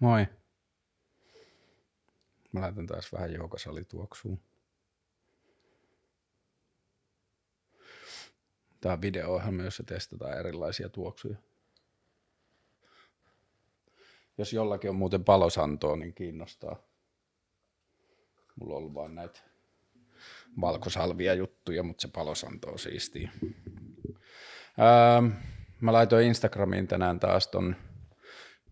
Moi. Mä laitan taas vähän joukasalituoksuun. Tämä on video-ohjelma, jossa testataan erilaisia tuoksuja. Jos jollakin on muuten palosantoa, niin kiinnostaa. Mulla on ollut vaan näitä valkosalvia juttuja, mutta se palosanto on siistiä. Öö, mä laitoin Instagramiin tänään taas ton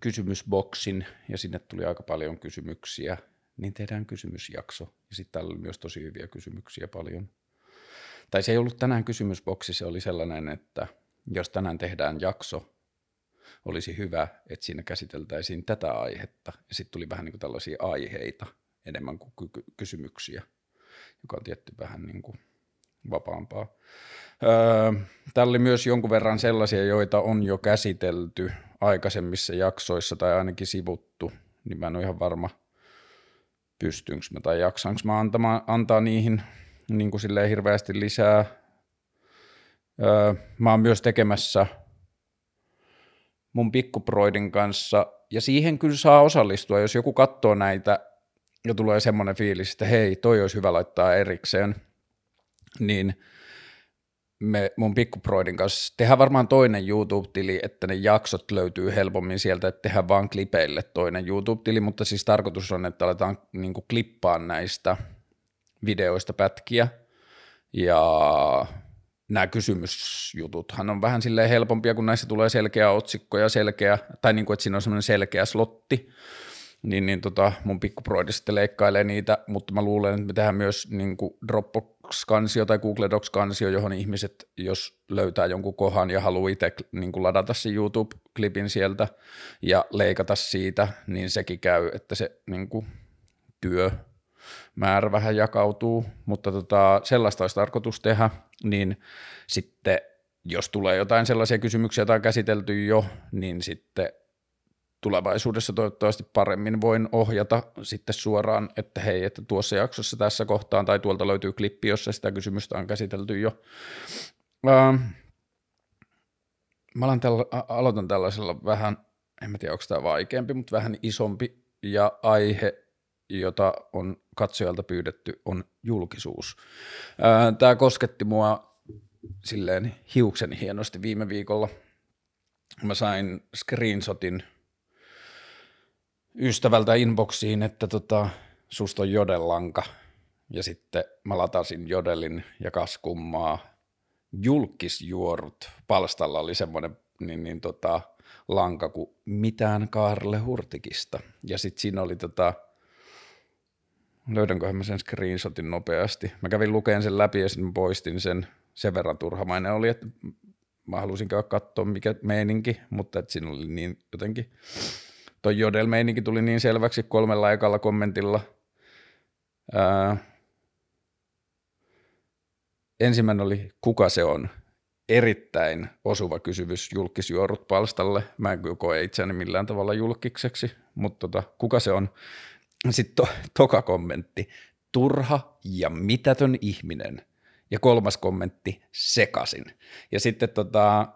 kysymysboksin ja sinne tuli aika paljon kysymyksiä, niin tehdään kysymysjakso. Ja sitten täällä oli myös tosi hyviä kysymyksiä paljon. Tai se ei ollut tänään kysymysboksi, se oli sellainen, että jos tänään tehdään jakso, olisi hyvä, että siinä käsiteltäisiin tätä aihetta. Ja sitten tuli vähän niin kuin tällaisia aiheita enemmän kuin ky- kysymyksiä, joka on tietty vähän niin kuin vapaampaa. Öö, täällä oli myös jonkun verran sellaisia, joita on jo käsitelty aikaisemmissa jaksoissa tai ainakin sivuttu, niin mä en ole ihan varma, pystynkö mä tai jaksanko mä antamaan, antaa niihin niin kuin silleen hirveästi lisää. Öö, mä oon myös tekemässä mun pikkuproidin kanssa, ja siihen kyllä saa osallistua, jos joku katsoo näitä ja tulee semmoinen fiilis, että hei, toi olisi hyvä laittaa erikseen, niin – me mun pikkuproidin kanssa. Tehdään varmaan toinen YouTube-tili, että ne jaksot löytyy helpommin sieltä, että tehdään vaan klipeille toinen YouTube-tili, mutta siis tarkoitus on, että aletaan niin kuin klippaa näistä videoista pätkiä. Ja nämä kysymysjututhan on vähän silleen helpompia, kun näissä tulee selkeä otsikko ja selkeä, tai niin kuin, että siinä on semmoinen selkeä slotti, niin, niin tota, mun pikkuproidi sitten leikkailee niitä, mutta mä luulen, että me tehdään myös niin Dropbox-kansio tai Google Docs-kansio, johon ihmiset, jos löytää jonkun kohan ja haluaa itse niin ladata sen YouTube-klipin sieltä ja leikata siitä, niin sekin käy, että se niin kuin, työ määrä vähän jakautuu, mutta tota, sellaista olisi tarkoitus tehdä, niin sitten jos tulee jotain sellaisia kysymyksiä, joita on käsitelty jo, niin sitten tulevaisuudessa toivottavasti paremmin voin ohjata sitten suoraan, että hei, että tuossa jaksossa tässä kohtaan tai tuolta löytyy klippi, jossa sitä kysymystä on käsitelty jo. Ähm, mä tällä, aloitan tällaisella vähän, en mä tiedä onko tämä vaikeampi, mutta vähän isompi ja aihe, jota on katsojalta pyydetty, on julkisuus. Äh, tämä kosketti mua silleen hiuksen hienosti viime viikolla. Mä sain screenshotin – ystävältä inboxiin, että tota, susta on jodellanka. Ja sitten mä latasin jodelin ja kaskummaa. Julkisjuorut. Palstalla oli semmoinen niin, niin tota, lanka kuin mitään Kaarle Hurtikista. Ja sitten siinä oli tota, löydänköhän mä sen screenshotin nopeasti. Mä kävin lukeen sen läpi ja sitten poistin sen. Sen verran turhamainen oli, että mä halusin käydä katsoa mikä meininki, mutta että siinä oli niin jotenkin toi jodel tuli niin selväksi kolmella ekalla kommentilla. Ää, ensimmäinen oli, kuka se on? Erittäin osuva kysymys julkisjuorut palstalle. Mä en koe itseäni millään tavalla julkikseksi, mutta tota, kuka se on? Sitten to, toka kommentti, turha ja mitätön ihminen. Ja kolmas kommentti, sekasin. Ja sitten tota,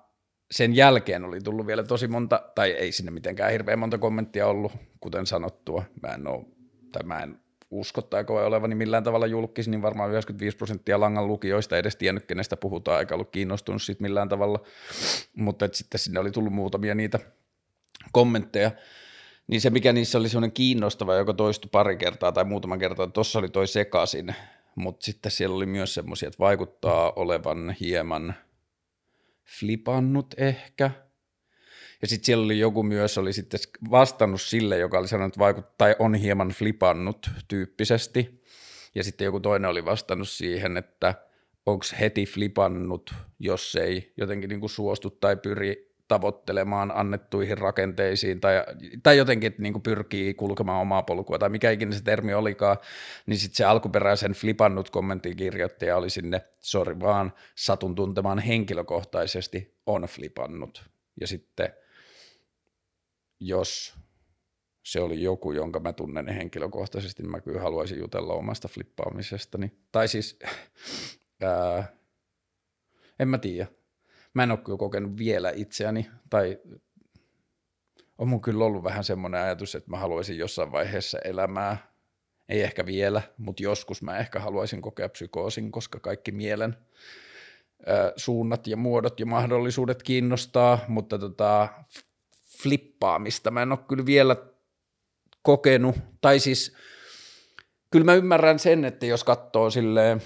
sen jälkeen oli tullut vielä tosi monta, tai ei sinne mitenkään hirveän monta kommenttia ollut, kuten sanottua. Mä en ole, tai mä en usko tai koe olevani millään tavalla julkis, niin varmaan 95 prosenttia langan lukijoista edes tiennyt, kenestä puhutaan, eikä ollut kiinnostunut siitä millään tavalla. Mutta sitten sinne oli tullut muutamia niitä kommentteja. Niin se, mikä niissä oli sellainen kiinnostava, joka toistui pari kertaa tai muutaman kertaa, tuossa oli toi sekasin, mutta sitten siellä oli myös semmoisia, että vaikuttaa olevan hieman – flipannut ehkä. Ja sitten siellä oli joku myös, oli sitten vastannut sille, joka oli sanonut, että vaikuttaa, tai on hieman flipannut tyyppisesti. Ja sitten joku toinen oli vastannut siihen, että onko heti flipannut, jos ei jotenkin niin kuin suostu tai pyri tavoittelemaan annettuihin rakenteisiin tai, tai jotenkin, niin pyrkii kulkemaan omaa polkua tai mikä ikinä se termi olikaan, niin sitten se alkuperäisen flipannut kommentin kirjoittaja oli sinne, sori vaan, satun tuntemaan henkilökohtaisesti, on flipannut. Ja sitten jos se oli joku, jonka mä tunnen henkilökohtaisesti, niin mä kyllä haluaisin jutella omasta flippaamisestani. Tai siis, ää, en mä tiedä, mä en ole kyllä kokenut vielä itseäni, tai on mun kyllä ollut vähän semmoinen ajatus, että mä haluaisin jossain vaiheessa elämää, ei ehkä vielä, mutta joskus mä ehkä haluaisin kokea psykoosin, koska kaikki mielen suunnat ja muodot ja mahdollisuudet kiinnostaa, mutta tota, flippaamista mä en ole kyllä vielä kokenut, tai siis kyllä mä ymmärrän sen, että jos katsoo silleen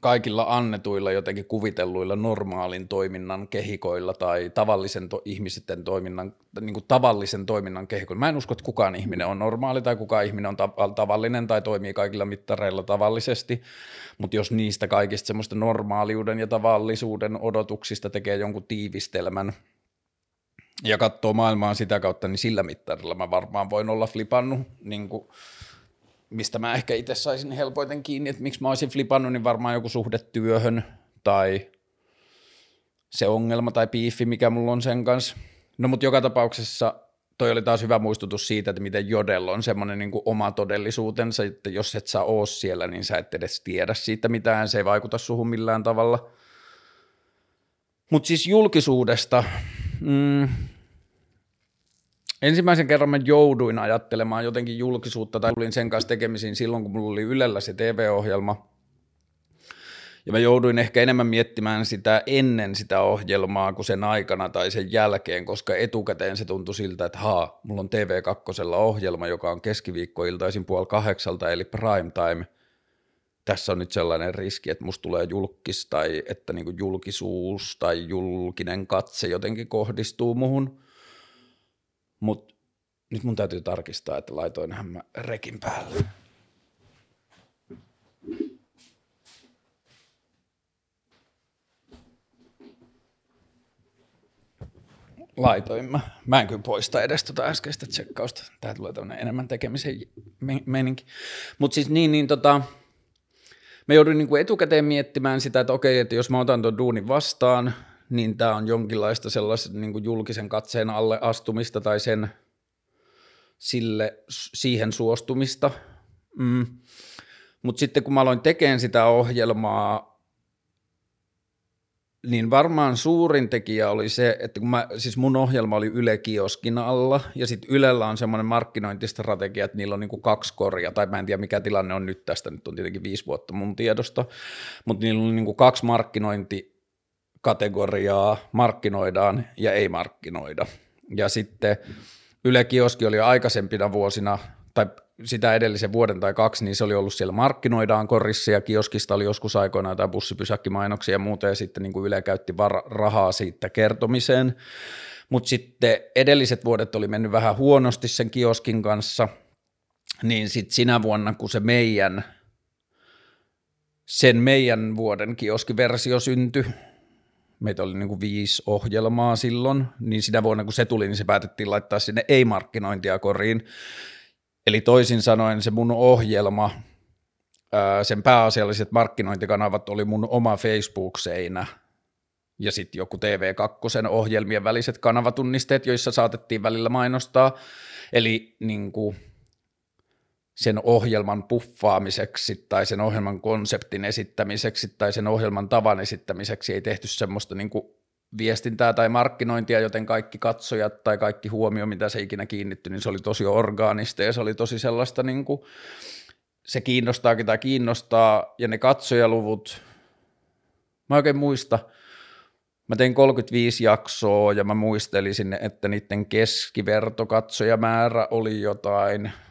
kaikilla annetuilla jotenkin kuvitelluilla normaalin toiminnan kehikoilla tai tavallisen to- ihmisten toiminnan, niin kuin tavallisen toiminnan kehikoilla. Mä en usko, että kukaan ihminen on normaali tai kukaan ihminen on ta- tavallinen tai toimii kaikilla mittareilla tavallisesti, mutta jos niistä kaikista semmoista normaaliuden ja tavallisuuden odotuksista tekee jonkun tiivistelmän ja katsoo maailmaa sitä kautta, niin sillä mittarilla mä varmaan voin olla flipannut niin kuin mistä mä ehkä itse saisin helpoiten kiinni, että miksi mä olisin flipannut, niin varmaan joku suhde työhön tai se ongelma tai piifi, mikä mulla on sen kanssa. No mutta joka tapauksessa toi oli taas hyvä muistutus siitä, että miten Jodel on semmoinen niin oma todellisuutensa, että jos et sä oo siellä, niin sä et edes tiedä siitä mitään, se ei vaikuta suhun millään tavalla. Mutta siis julkisuudesta, mm, Ensimmäisen kerran mä jouduin ajattelemaan jotenkin julkisuutta tai tulin sen kanssa tekemisiin silloin, kun mulla oli Ylellä se TV-ohjelma. Ja mä jouduin ehkä enemmän miettimään sitä ennen sitä ohjelmaa kuin sen aikana tai sen jälkeen, koska etukäteen se tuntui siltä, että haa, mulla on TV2 ohjelma, joka on keskiviikkoiltaisin puoli kahdeksalta, eli prime time. Tässä on nyt sellainen riski, että musta tulee julkis tai että niin julkisuus tai julkinen katse jotenkin kohdistuu muhun – mutta nyt mun täytyy tarkistaa, että laitoinhan mä rekin päälle. Laitoin mä. Mä en kyllä poista edes tuota äskeistä tsekkausta. Tää tulee tämmönen enemmän tekemisen meininki. Mutta siis niin, niin tota, mä joudun niinku etukäteen miettimään sitä, että okei, että jos mä otan tuon duunin vastaan, niin tämä on jonkinlaista sellaista niin kuin julkisen katseen alle astumista tai sen sille, siihen suostumista. Mm. Mutta sitten kun mä aloin tekemään sitä ohjelmaa, niin varmaan suurin tekijä oli se, että kun mä, siis mun ohjelma oli Yle Kioskin alla, ja sitten Ylellä on semmoinen markkinointistrategia, että niillä on niinku kaksi korja, tai mä en tiedä mikä tilanne on nyt tästä, nyt on tietenkin viisi vuotta mun tiedosta, mutta niillä on niinku kaksi markkinointi kategoriaa markkinoidaan ja ei markkinoida. Ja sitten Yle Kioski oli jo aikaisempina vuosina, tai sitä edellisen vuoden tai kaksi, niin se oli ollut siellä markkinoidaan korissa ja kioskista oli joskus aikoinaan tai bussipysäkkimainoksia ja muuta ja sitten niin kuin Yle käytti var- rahaa siitä kertomiseen. Mutta sitten edelliset vuodet oli mennyt vähän huonosti sen kioskin kanssa, niin sitten sinä vuonna, kun se meidän, sen meidän vuoden kioskiversio syntyi, meitä oli niin kuin viisi ohjelmaa silloin, niin sitä vuonna kun se tuli, niin se päätettiin laittaa sinne ei-markkinointia koriin. Eli toisin sanoen se mun ohjelma, sen pääasialliset markkinointikanavat oli mun oma Facebook-seinä ja sitten joku TV2 ohjelmien väliset kanavatunnisteet, joissa saatettiin välillä mainostaa. Eli niin kuin, sen ohjelman puffaamiseksi tai sen ohjelman konseptin esittämiseksi tai sen ohjelman tavan esittämiseksi. Ei tehty semmoista niin kuin viestintää tai markkinointia, joten kaikki katsojat tai kaikki huomio, mitä se ikinä kiinnitty, niin se oli tosi orgaanista ja se oli tosi sellaista, niin kuin, se kiinnostaakin tai kiinnostaa. Ja ne katsojaluvut, mä oikein muista, mä tein 35 jaksoa ja mä muistelisin, että niiden keskivertokatsojamäärä oli jotain –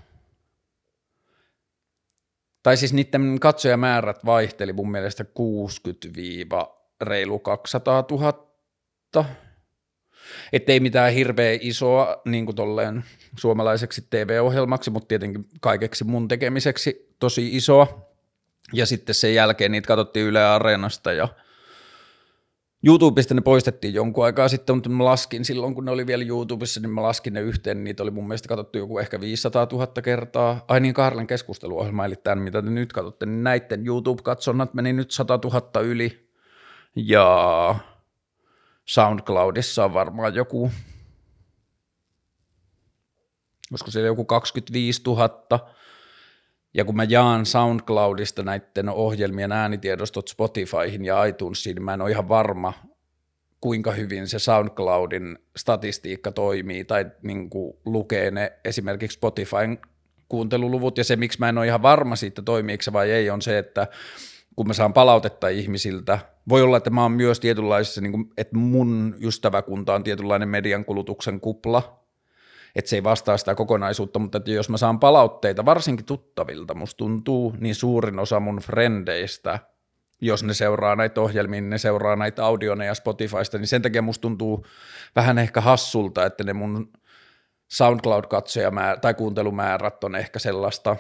tai siis niiden katsojamäärät vaihteli mun mielestä 60-reilu 200 000. Että ei mitään hirveä isoa niin kuin tolleen suomalaiseksi TV-ohjelmaksi, mutta tietenkin kaikeksi mun tekemiseksi tosi isoa. Ja sitten sen jälkeen niitä katsottiin Yle Areenasta ja – YouTubesta ne poistettiin jonkun aikaa sitten, mutta mä laskin silloin, kun ne oli vielä YouTubessa, niin mä laskin ne yhteen, niin niitä oli mun mielestä katsottu joku ehkä 500 000 kertaa. Ai niin, Karlen keskusteluohjelma, eli tämän, mitä te nyt katsotte, niin näiden YouTube-katsonnat meni nyt 100 000 yli, ja SoundCloudissa on varmaan joku, koska siellä joku 25 000, ja kun mä jaan SoundCloudista näiden ohjelmien äänitiedostot Spotifyhin ja iTunesiin, niin mä en ole ihan varma, kuinka hyvin se SoundCloudin statistiikka toimii tai niin kuin lukee ne esimerkiksi Spotifyn kuunteluluvut. Ja se, miksi mä en ole ihan varma siitä toimiiko se vai ei, on se, että kun mä saan palautetta ihmisiltä, voi olla, että mä oon myös tietynlaisessa, niin kuin, että mun ystäväkunta on tietynlainen median kulutuksen kupla, että se ei vastaa sitä kokonaisuutta, mutta että jos mä saan palautteita, varsinkin tuttavilta, musta tuntuu, niin suurin osa mun frendeistä, jos ne seuraa näitä ohjelmia, niin ne seuraa näitä audioneja Spotifysta, niin sen takia musta tuntuu vähän ehkä hassulta, että ne mun SoundCloud-katsojamäärä tai kuuntelumäärät on ehkä sellaista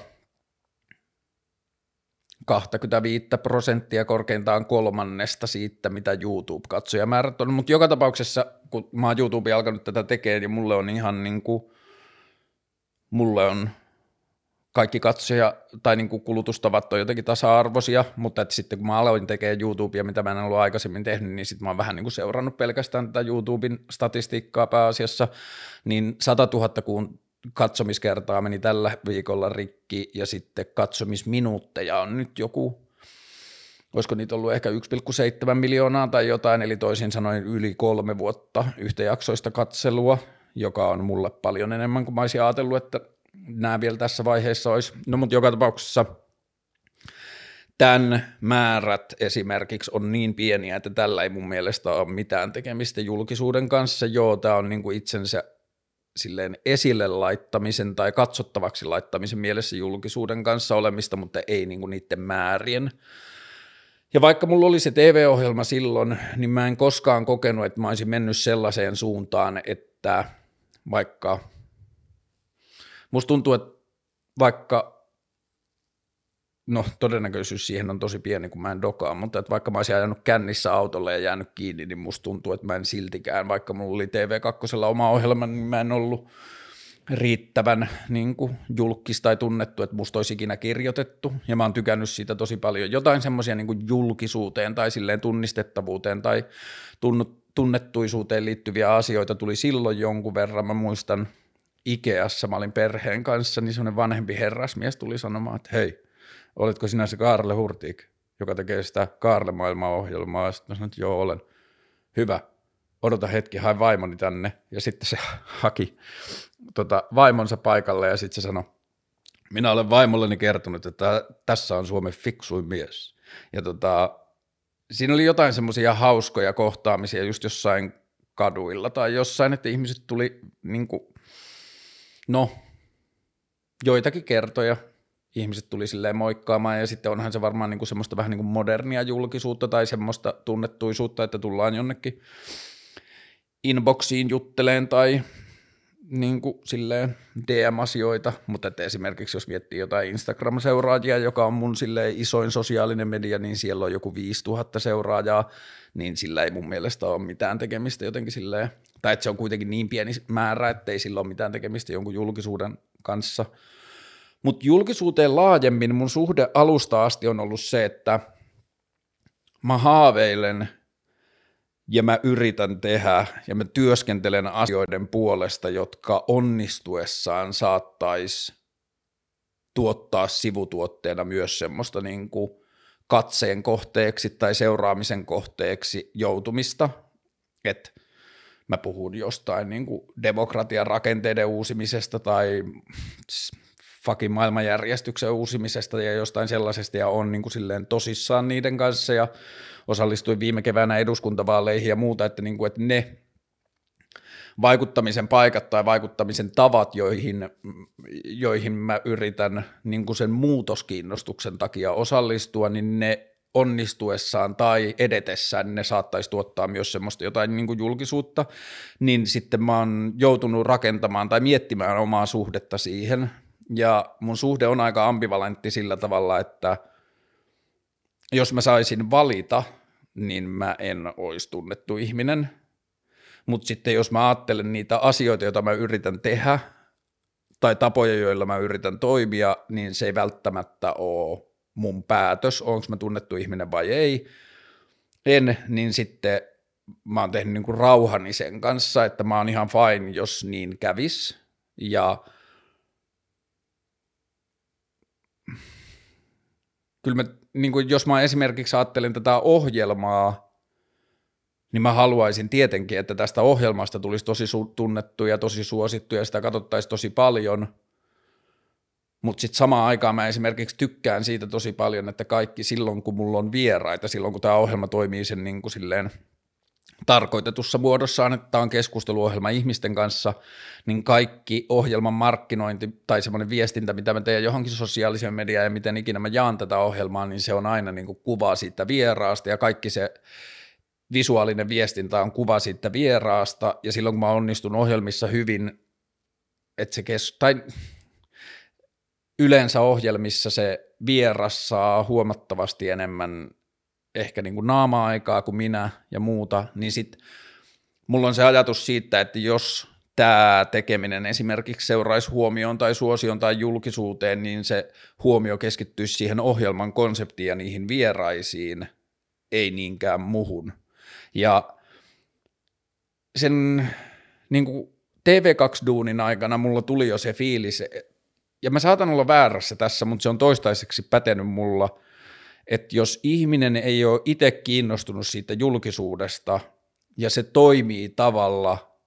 25 prosenttia korkeintaan kolmannesta siitä, mitä YouTube-katsojamäärät on, mutta joka tapauksessa, kun mä oon YouTube alkanut tätä tekemään, niin mulle on ihan niin kuin, mulle on kaikki katsoja tai niin kuin kulutustavat on jotenkin tasa-arvoisia, mutta että sitten kun mä aloin tekemään YouTubea, mitä mä en ollut aikaisemmin tehnyt, niin sitten mä oon vähän niin kuin seurannut pelkästään tätä YouTuben statistiikkaa pääasiassa, niin 100 000 kuun katsomiskertaa meni tällä viikolla rikki ja sitten katsomisminuutteja on nyt joku, olisiko niitä ollut ehkä 1,7 miljoonaa tai jotain, eli toisin sanoen yli kolme vuotta yhtäjaksoista katselua, joka on mulle paljon enemmän kuin mä olisin ajatellut, että nämä vielä tässä vaiheessa olisi. No mutta joka tapauksessa tämän määrät esimerkiksi on niin pieniä, että tällä ei mun mielestä ole mitään tekemistä julkisuuden kanssa. Joo, tämä on niin kuin itsensä silleen esille laittamisen tai katsottavaksi laittamisen mielessä julkisuuden kanssa olemista, mutta ei niin kuin niiden määrien. Ja vaikka mulla oli se TV-ohjelma silloin, niin mä en koskaan kokenut, että mä olisin mennyt sellaiseen suuntaan, että vaikka musta tuntuu, että vaikka no todennäköisyys siihen on tosi pieni, kun mä en dokaa, mutta että vaikka mä olisin ajanut kännissä autolle ja jäänyt kiinni, niin musta tuntuu, että mä en siltikään, vaikka mulla oli TV2 oma ohjelma, niin mä en ollut riittävän niin kuin, julkis tai tunnettu, että musta olisi ikinä kirjoitettu, ja mä oon tykännyt siitä tosi paljon. Jotain semmoisia niin julkisuuteen tai silleen tunnistettavuuteen tai tunnettuisuuteen liittyviä asioita tuli silloin jonkun verran. Mä muistan Ikeassa, mä olin perheen kanssa, niin semmoinen vanhempi herrasmies tuli sanomaan, että hei, oletko sinä se Kaarle Hurtik, joka tekee sitä Kaarle maailmaa Sitten mä sanoin, että joo, olen. Hyvä. Odota hetki, hain vaimoni tänne. Ja sitten se haki tota, vaimonsa paikalle ja sitten se sanoi, minä olen vaimolleni kertonut, että tässä on Suomen fiksuin mies. Ja tota, siinä oli jotain semmoisia hauskoja kohtaamisia just jossain kaduilla tai jossain, että ihmiset tuli niin kuin, no, joitakin kertoja ihmiset tuli silleen moikkaamaan ja sitten onhan se varmaan niin kuin semmoista vähän niin kuin modernia julkisuutta tai semmoista tunnettuisuutta, että tullaan jonnekin inboxiin jutteleen tai niin kuin silleen DM-asioita, mutta että esimerkiksi jos miettii jotain Instagram-seuraajia, joka on mun silleen isoin sosiaalinen media, niin siellä on joku 5000 seuraajaa, niin sillä ei mun mielestä ole mitään tekemistä jotenkin silleen, tai että se on kuitenkin niin pieni määrä, että ei sillä ole mitään tekemistä jonkun julkisuuden kanssa – mutta julkisuuteen laajemmin mun suhde alusta asti on ollut se, että mä haaveilen ja mä yritän tehdä ja mä työskentelen asioiden puolesta, jotka onnistuessaan saattaisi tuottaa sivutuotteena myös semmoista niin kuin katseen kohteeksi tai seuraamisen kohteeksi joutumista, että mä puhun jostain niin kuin demokratian rakenteiden uusimisesta tai fucking maailmanjärjestyksen uusimisesta ja jostain sellaisesta ja on niin kuin silleen tosissaan niiden kanssa ja osallistuin viime keväänä eduskuntavaaleihin ja muuta, että, niin kuin, että ne vaikuttamisen paikat tai vaikuttamisen tavat, joihin, joihin mä yritän niin kuin sen muutoskiinnostuksen takia osallistua, niin ne onnistuessaan tai edetessään ne saattaisi tuottaa myös semmoista jotain niin kuin julkisuutta, niin sitten mä oon joutunut rakentamaan tai miettimään omaa suhdetta siihen, ja mun suhde on aika ambivalentti sillä tavalla, että jos mä saisin valita, niin mä en olisi tunnettu ihminen. Mutta sitten jos mä ajattelen niitä asioita, joita mä yritän tehdä, tai tapoja, joilla mä yritän toimia, niin se ei välttämättä ole mun päätös, onko mä tunnettu ihminen vai ei. En, niin sitten mä oon tehnyt niinku rauhani sen kanssa, että mä oon ihan fine, jos niin kävis. Ja kyllä mä, niin kuin jos mä esimerkiksi ajattelen tätä ohjelmaa niin mä haluaisin tietenkin, että tästä ohjelmasta tulisi tosi tunnettu ja tosi suosittu ja sitä katsottaisiin tosi paljon – mutta sitten samaan aikaan mä esimerkiksi tykkään siitä tosi paljon, että kaikki silloin, kun mulla on vieraita, silloin kun tämä ohjelma toimii sen niin kuin silleen tarkoitetussa muodossaan, että tämä on keskusteluohjelma ihmisten kanssa, niin kaikki ohjelman markkinointi tai semmoinen viestintä, mitä mä teen johonkin sosiaaliseen mediaan ja miten ikinä mä jaan tätä ohjelmaa, niin se on aina niin kuin kuva siitä vieraasta ja kaikki se visuaalinen viestintä on kuva siitä vieraasta. Ja silloin kun mä onnistun ohjelmissa hyvin, että se kes- tai yleensä ohjelmissa se vieras saa huomattavasti enemmän ehkä niin kuin naama-aikaa kuin minä ja muuta, niin sitten mulla on se ajatus siitä, että jos tämä tekeminen esimerkiksi seuraisi huomioon tai suosion tai julkisuuteen, niin se huomio keskittyisi siihen ohjelman konseptiin ja niihin vieraisiin, ei niinkään muhun. Ja sen niin kuin TV2-duunin aikana mulla tuli jo se fiilis, ja mä saatan olla väärässä tässä, mutta se on toistaiseksi pätenyt mulla, että jos ihminen ei ole itse kiinnostunut siitä julkisuudesta ja se toimii tavalla,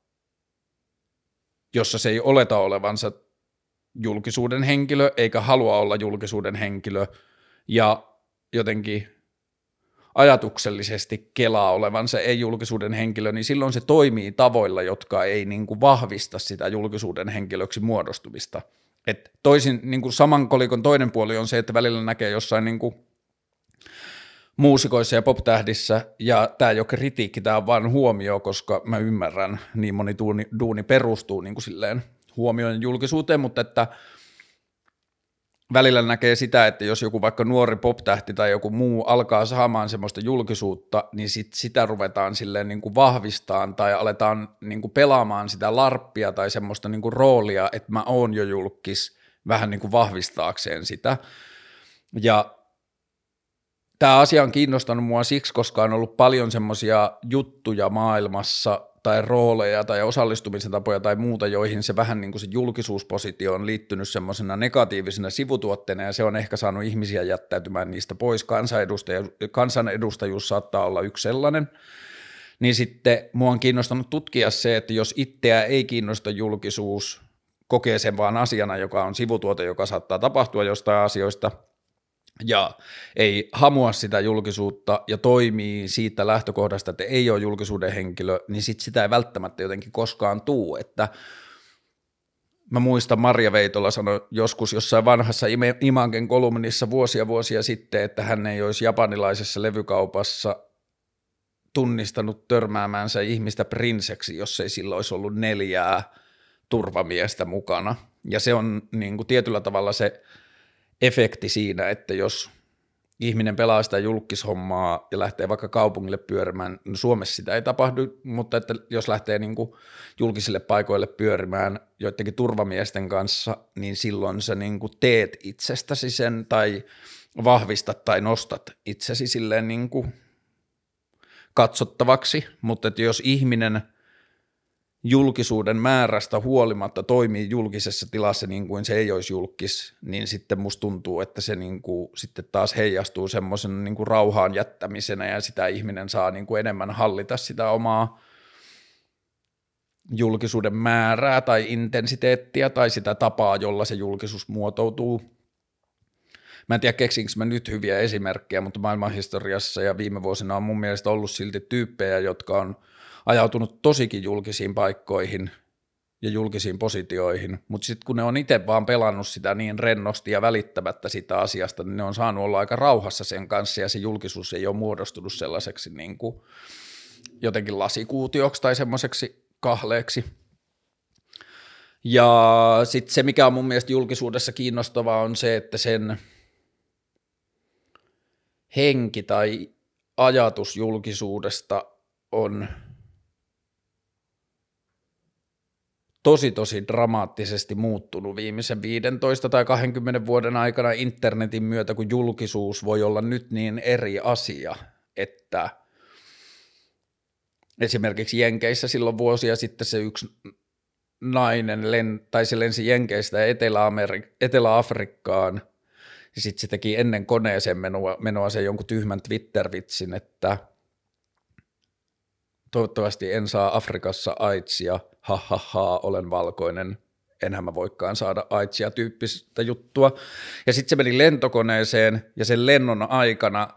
jossa se ei oleta olevansa julkisuuden henkilö eikä halua olla julkisuuden henkilö ja jotenkin ajatuksellisesti kelaa olevansa ei-julkisuuden henkilö, niin silloin se toimii tavoilla, jotka ei niin kuin vahvista sitä julkisuuden henkilöksi muodostumista – et toisin, niin kuin saman kolikon toinen puoli on se, että välillä näkee jossain niin kuin muusikoissa ja poptähdissä, ja tämä ei ole kritiikki, tämä on vain huomio, koska mä ymmärrän, niin moni duuni, duuni perustuu niin kuin silleen huomioon julkisuuteen, mutta että välillä näkee sitä, että jos joku vaikka nuori poptähti tai joku muu alkaa saamaan semmoista julkisuutta, niin sit sitä ruvetaan silleen niin kuin vahvistaan tai aletaan niin kuin pelaamaan sitä larppia tai semmoista niin kuin roolia, että mä oon jo julkis vähän niin kuin vahvistaakseen sitä. Ja tämä asia on kiinnostanut mua siksi, koska on ollut paljon semmoisia juttuja maailmassa, tai rooleja tai osallistumisen tapoja tai muuta, joihin se vähän niin kuin se julkisuuspositio on liittynyt semmoisena negatiivisena sivutuotteena ja se on ehkä saanut ihmisiä jättäytymään niistä pois. Kansanedustajuus, saattaa olla yksi sellainen. Niin sitten mua on kiinnostanut tutkia se, että jos itseä ei kiinnosta julkisuus, kokee sen vaan asiana, joka on sivutuote, joka saattaa tapahtua jostain asioista – ja ei hamua sitä julkisuutta ja toimii siitä lähtökohdasta, että ei ole julkisuuden henkilö, niin sit sitä ei välttämättä jotenkin koskaan tuu, että mä muistan Marja Veitola sanoi joskus jossain vanhassa Imanken kolumnissa vuosia vuosia sitten, että hän ei olisi japanilaisessa levykaupassa tunnistanut törmäämäänsä ihmistä prinseksi, jos ei sillä olisi ollut neljää turvamiestä mukana. Ja se on niin kuin tietyllä tavalla se efekti siinä, että jos ihminen pelaa sitä julkishommaa ja lähtee vaikka kaupungille pyörimään, no Suomessa sitä ei tapahdu, mutta että jos lähtee niin kuin julkisille paikoille pyörimään joidenkin turvamiesten kanssa, niin silloin sä niin kuin teet itsestäsi sen tai vahvistat tai nostat itsesi silleen niin kuin katsottavaksi, mutta että jos ihminen – julkisuuden määrästä huolimatta toimii julkisessa tilassa niin kuin se ei olisi julkis, niin sitten musta tuntuu, että se niin kuin sitten taas heijastuu semmoisen niin kuin rauhaan jättämisenä ja sitä ihminen saa niin kuin enemmän hallita sitä omaa julkisuuden määrää tai intensiteettiä tai sitä tapaa, jolla se julkisuus muotoutuu. Mä en tiedä, keksinkö mä nyt hyviä esimerkkejä, mutta maailmanhistoriassa ja viime vuosina on mun mielestä ollut silti tyyppejä, jotka on – ajautunut tosikin julkisiin paikkoihin ja julkisiin positioihin, mutta sitten kun ne on itse vaan pelannut sitä niin rennosti ja välittämättä sitä asiasta, niin ne on saanut olla aika rauhassa sen kanssa ja se julkisuus ei ole muodostunut sellaiseksi niin kuin jotenkin lasikuutioksi tai semmoiseksi kahleeksi. Ja sitten se, mikä on mun mielestä julkisuudessa kiinnostavaa, on se, että sen henki tai ajatus julkisuudesta on – tosi tosi dramaattisesti muuttunut viimeisen 15 tai 20 vuoden aikana internetin myötä, kun julkisuus voi olla nyt niin eri asia, että esimerkiksi Jenkeissä silloin vuosia sitten se yksi nainen, len, tai se lensi Jenkeistä Etelä-Amerik- Etelä-Afrikkaan, ja sitten se teki ennen koneeseen menoa, menoa se jonkun tyhmän Twitter-vitsin, että – toivottavasti en saa Afrikassa aitsia, ha ha ha, olen valkoinen, enhän mä voikaan saada aitsia tyyppistä juttua. Ja sitten se meni lentokoneeseen ja sen lennon aikana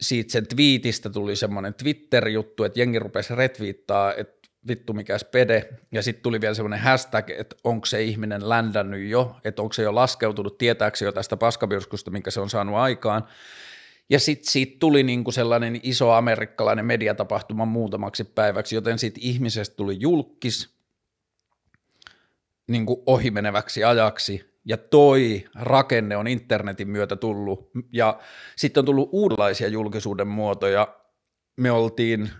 siitä sen twiitistä tuli semmoinen Twitter-juttu, että jengi rupesi retviittaa, että vittu mikä spede, ja sitten tuli vielä semmoinen hashtag, että onko se ihminen ländännyt jo, että onko se jo laskeutunut, tietääkö jo tästä paskavirskusta, minkä se on saanut aikaan, ja sitten siitä tuli niinku sellainen iso amerikkalainen mediatapahtuma muutamaksi päiväksi, joten siitä ihmisestä tuli julkis niinku ohimeneväksi ajaksi, ja toi rakenne on internetin myötä tullut, ja sitten on tullut uudenlaisia julkisuuden muotoja. Me oltiin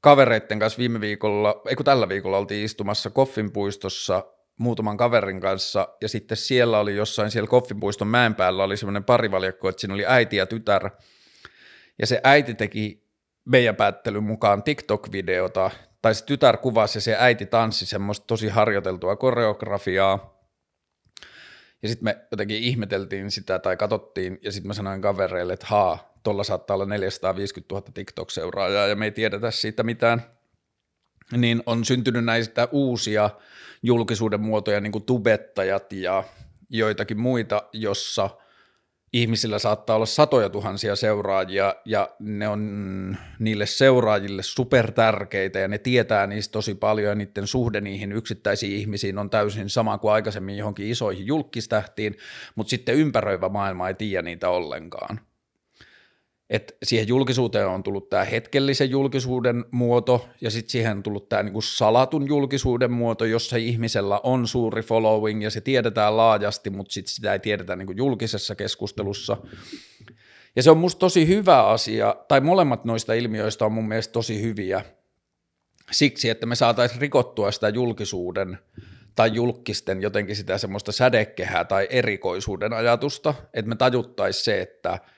kavereitten kanssa viime viikolla, ei kun tällä viikolla oltiin istumassa Koffinpuistossa muutaman kaverin kanssa, ja sitten siellä oli jossain siellä Koffinpuiston mäen päällä oli semmoinen parivaljakko, että siinä oli äiti ja tytär, ja se äiti teki meidän päättelyn mukaan TikTok-videota, tai se tytär kuvasi ja se äiti tanssi semmoista tosi harjoiteltua koreografiaa, ja sitten me jotenkin ihmeteltiin sitä tai katsottiin, ja sitten mä sanoin kavereille, että haa, tuolla saattaa olla 450 000 TikTok-seuraajaa, ja me ei tiedetä siitä mitään. Niin on syntynyt näistä uusia julkisuuden muotoja, niin kuin tubettajat ja joitakin muita, jossa – ihmisillä saattaa olla satoja tuhansia seuraajia ja ne on niille seuraajille super tärkeitä ja ne tietää niistä tosi paljon ja niiden suhde niihin yksittäisiin ihmisiin on täysin sama kuin aikaisemmin johonkin isoihin julkistähtiin, mutta sitten ympäröivä maailma ei tiedä niitä ollenkaan että siihen julkisuuteen on tullut tämä hetkellisen julkisuuden muoto ja sitten siihen on tullut tämä niinku salatun julkisuuden muoto, jossa ihmisellä on suuri following ja se tiedetään laajasti, mutta sitten sitä ei tiedetä niinku julkisessa keskustelussa. Ja se on musta tosi hyvä asia, tai molemmat noista ilmiöistä on mun mielestä tosi hyviä siksi, että me saataisiin rikottua sitä julkisuuden tai julkisten jotenkin sitä semmoista sädekehää tai erikoisuuden ajatusta, että me tajuttaisiin se, että –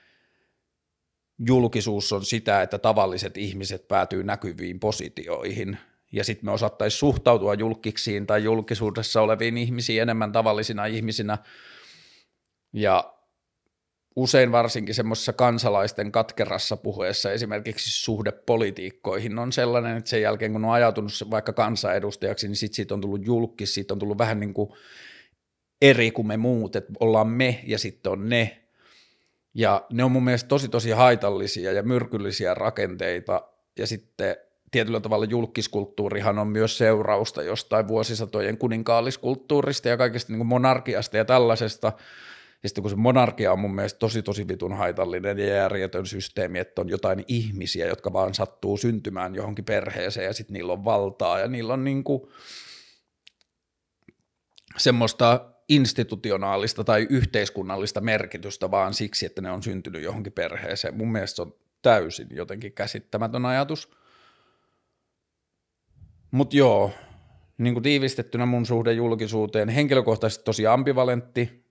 julkisuus on sitä, että tavalliset ihmiset päätyy näkyviin positioihin, ja sitten me osattaisiin suhtautua julkiksiin tai julkisuudessa oleviin ihmisiin enemmän tavallisina ihmisinä, ja usein varsinkin semmoisessa kansalaisten katkerassa puheessa esimerkiksi suhde politiikkoihin on sellainen, että sen jälkeen kun on ajatunut vaikka kansanedustajaksi, niin sitten siitä on tullut julkis, siitä on tullut vähän niin kuin eri kuin me muut, että ollaan me ja sitten on ne, ja ne on mun mielestä tosi tosi haitallisia ja myrkyllisiä rakenteita. Ja sitten tietyllä tavalla julkiskulttuurihan on myös seurausta jostain vuosisatojen kuninkaalliskulttuurista ja kaikesta niin kuin monarkiasta ja tällaisesta. Ja sitten kun se monarkia on mun mielestä tosi tosi vitun haitallinen ja järjetön systeemi, että on jotain ihmisiä, jotka vaan sattuu syntymään johonkin perheeseen ja sitten niillä on valtaa ja niillä on niin kuin semmoista institutionaalista tai yhteiskunnallista merkitystä vaan siksi, että ne on syntynyt johonkin perheeseen. Mun mielestä se on täysin jotenkin käsittämätön ajatus. Mutta joo, niin kuin tiivistettynä mun suhde julkisuuteen, henkilökohtaisesti tosi ambivalentti.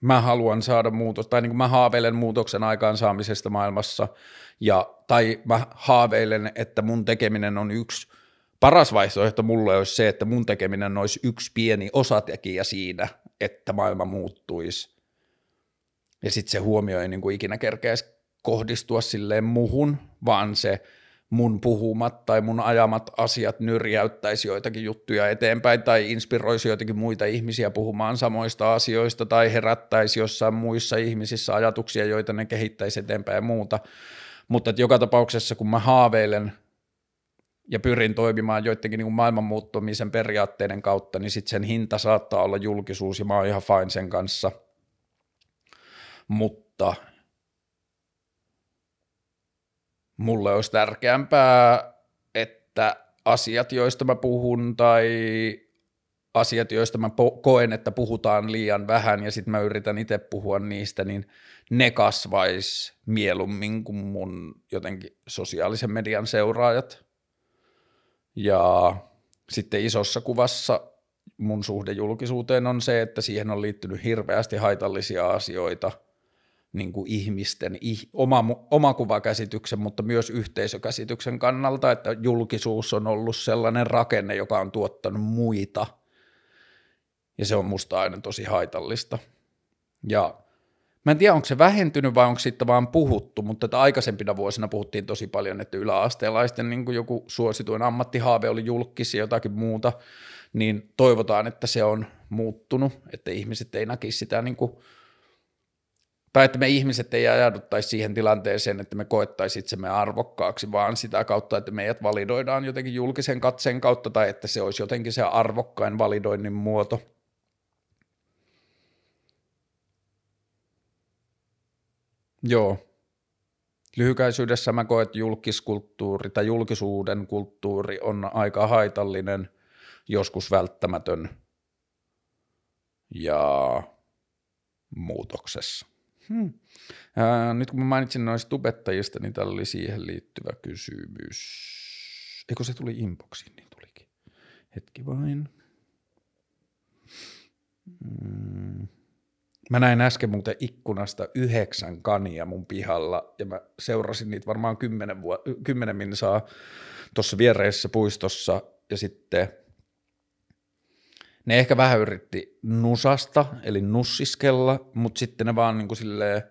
Mä haluan saada muutos, tai niin kuin mä haaveilen muutoksen aikaansaamisesta maailmassa, ja, tai mä haaveilen, että mun tekeminen on yksi – paras vaihtoehto mulle olisi se, että mun tekeminen olisi yksi pieni osatekijä siinä, että maailma muuttuisi. Ja sitten se huomio ei niin kuin ikinä kerkeäisi kohdistua silleen muhun, vaan se mun puhumat tai mun ajamat asiat nyrjäyttäisi joitakin juttuja eteenpäin tai inspiroisi joitakin muita ihmisiä puhumaan samoista asioista tai herättäisi jossain muissa ihmisissä ajatuksia, joita ne kehittäisi eteenpäin ja muuta. Mutta joka tapauksessa, kun mä haaveilen ja pyrin toimimaan joidenkin niin maailman muuttumisen periaatteiden kautta, niin sitten sen hinta saattaa olla julkisuus ja mä oon ihan fine sen kanssa. Mutta mulle olisi tärkeämpää, että asiat, joista mä puhun tai asiat, joista mä koen, että puhutaan liian vähän ja sitten mä yritän itse puhua niistä, niin ne kasvais mieluummin kuin mun jotenkin sosiaalisen median seuraajat. Ja sitten isossa kuvassa mun suhde julkisuuteen on se, että siihen on liittynyt hirveästi haitallisia asioita niin kuin ihmisten oma, omakuvakäsityksen, mutta myös yhteisökäsityksen kannalta, että julkisuus on ollut sellainen rakenne, joka on tuottanut muita, ja se on musta aina tosi haitallista. Ja Mä en tiedä, onko se vähentynyt vai onko siitä vaan puhuttu, mutta että aikaisempina vuosina puhuttiin tosi paljon, että yläasteelaisten niin kuin joku suosituin ammattihaave oli julkis ja jotakin muuta, niin toivotaan, että se on muuttunut, että ihmiset ei näkisi sitä niin kuin, tai että me ihmiset ei ajauduttaisi siihen tilanteeseen, että me koettaisiin itsemme arvokkaaksi, vaan sitä kautta, että meidät validoidaan jotenkin julkisen katseen kautta, tai että se olisi jotenkin se arvokkain validoinnin muoto – Joo. Lyhykäisyydessä mä koen, että julkiskulttuuri tai julkisuuden kulttuuri on aika haitallinen, joskus välttämätön ja muutoksessa. Hmm. Ää, nyt kun mä mainitsin noista tubettajista, niin täällä oli siihen liittyvä kysymys. Eikö se tuli inboxiin, niin tulikin. Hetki vain. Hmm. Mä näin äsken muuten ikkunasta yhdeksän kania mun pihalla ja mä seurasin niitä varmaan kymmenen, vuo- kymmenen minsaa tuossa viereisessä puistossa ja sitten ne ehkä vähän yritti nusasta, eli nussiskella, mutta sitten ne vaan niin kuin silleen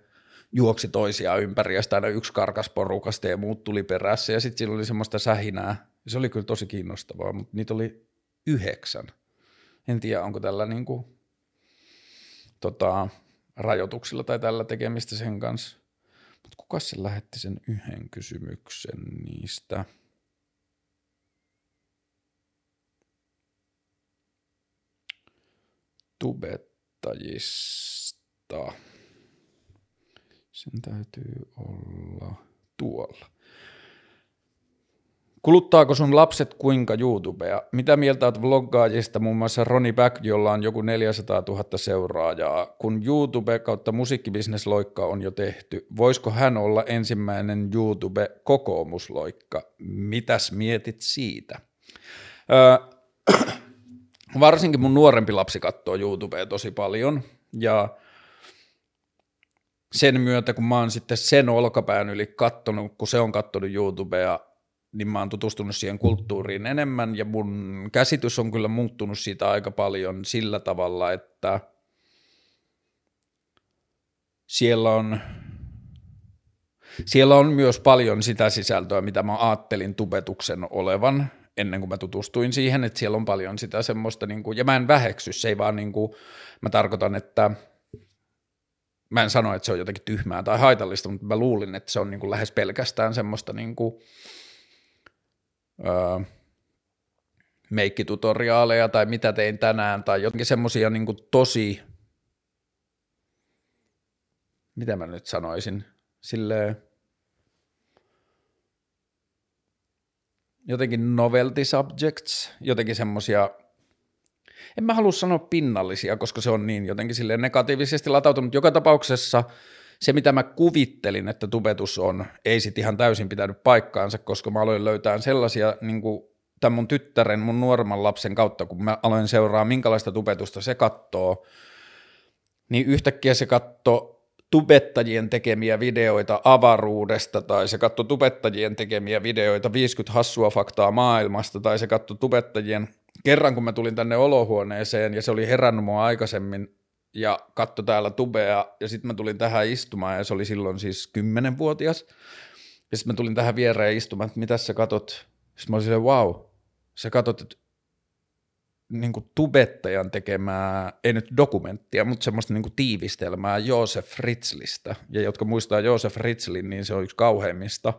juoksi toisiaan ympäri ja sitten aina yksi karkas porukasta ja muut tuli perässä ja sitten sillä oli semmoista sähinää. Se oli kyllä tosi kiinnostavaa, mutta niitä oli yhdeksän. En tiedä, onko tällä niin kuin tota, rajoituksilla tai tällä tekemistä sen kanssa. Mutta kuka se lähetti sen yhden kysymyksen niistä? Tubettajista. Sen täytyy olla tuolla. Kuluttaako sun lapset kuinka YouTubea? Mitä mieltä olet vloggaajista, muun muassa Roni Back, jolla on joku 400 000 seuraajaa? Kun YouTube kautta musiikkibisnesloikka on jo tehty, voisiko hän olla ensimmäinen YouTube-kokoomusloikka? Mitäs mietit siitä? Öö, varsinkin mun nuorempi lapsi katsoo YouTubea tosi paljon, ja sen myötä, kun mä oon sitten sen olkapään yli kattonut, kun se on kattonut YouTubea, niin mä oon tutustunut siihen kulttuuriin enemmän ja mun käsitys on kyllä muuttunut siitä aika paljon sillä tavalla, että siellä on, siellä on myös paljon sitä sisältöä, mitä mä ajattelin tubetuksen olevan ennen kuin mä tutustuin siihen, että siellä on paljon sitä semmoista, niin kuin, ja mä en väheksy, se ei vaan niin kuin, mä tarkoitan, että mä en sano, että se on jotenkin tyhmää tai haitallista, mutta mä luulin, että se on niin kuin lähes pelkästään semmoista niin kuin, öö, meikkitutoriaaleja tai mitä tein tänään tai jotenkin semmoisia niin tosi, mitä mä nyt sanoisin, silleen jotenkin novelty subjects, jotenkin semmoisia, en mä halua sanoa pinnallisia, koska se on niin jotenkin silleen negatiivisesti latautunut. Joka tapauksessa se, mitä mä kuvittelin, että tubetus on, ei sit ihan täysin pitänyt paikkaansa, koska mä aloin löytää sellaisia niin kuin tämän mun tyttären, mun nuoremman lapsen kautta, kun mä aloin seuraa, minkälaista tubetusta se kattoo, niin yhtäkkiä se katsoo tubettajien tekemiä videoita avaruudesta, tai se katsoi tubettajien tekemiä videoita 50 hassua faktaa maailmasta, tai se katsoi tubettajien, kerran kun mä tulin tänne olohuoneeseen, ja se oli herännyt mua aikaisemmin ja katto täällä tubea ja sitten mä tulin tähän istumaan ja se oli silloin siis kymmenenvuotias. Ja sitten mä tulin tähän viereen istumaan, että mitä sä katot? Sitten mä olin silleen, wow, sä katot niin tubettajan tekemää, ei nyt dokumenttia, mutta semmoista niin tiivistelmää Joosef Fritzlistä. Ja jotka muistaa Joosef Fritzlin, niin se on yksi kauheimmista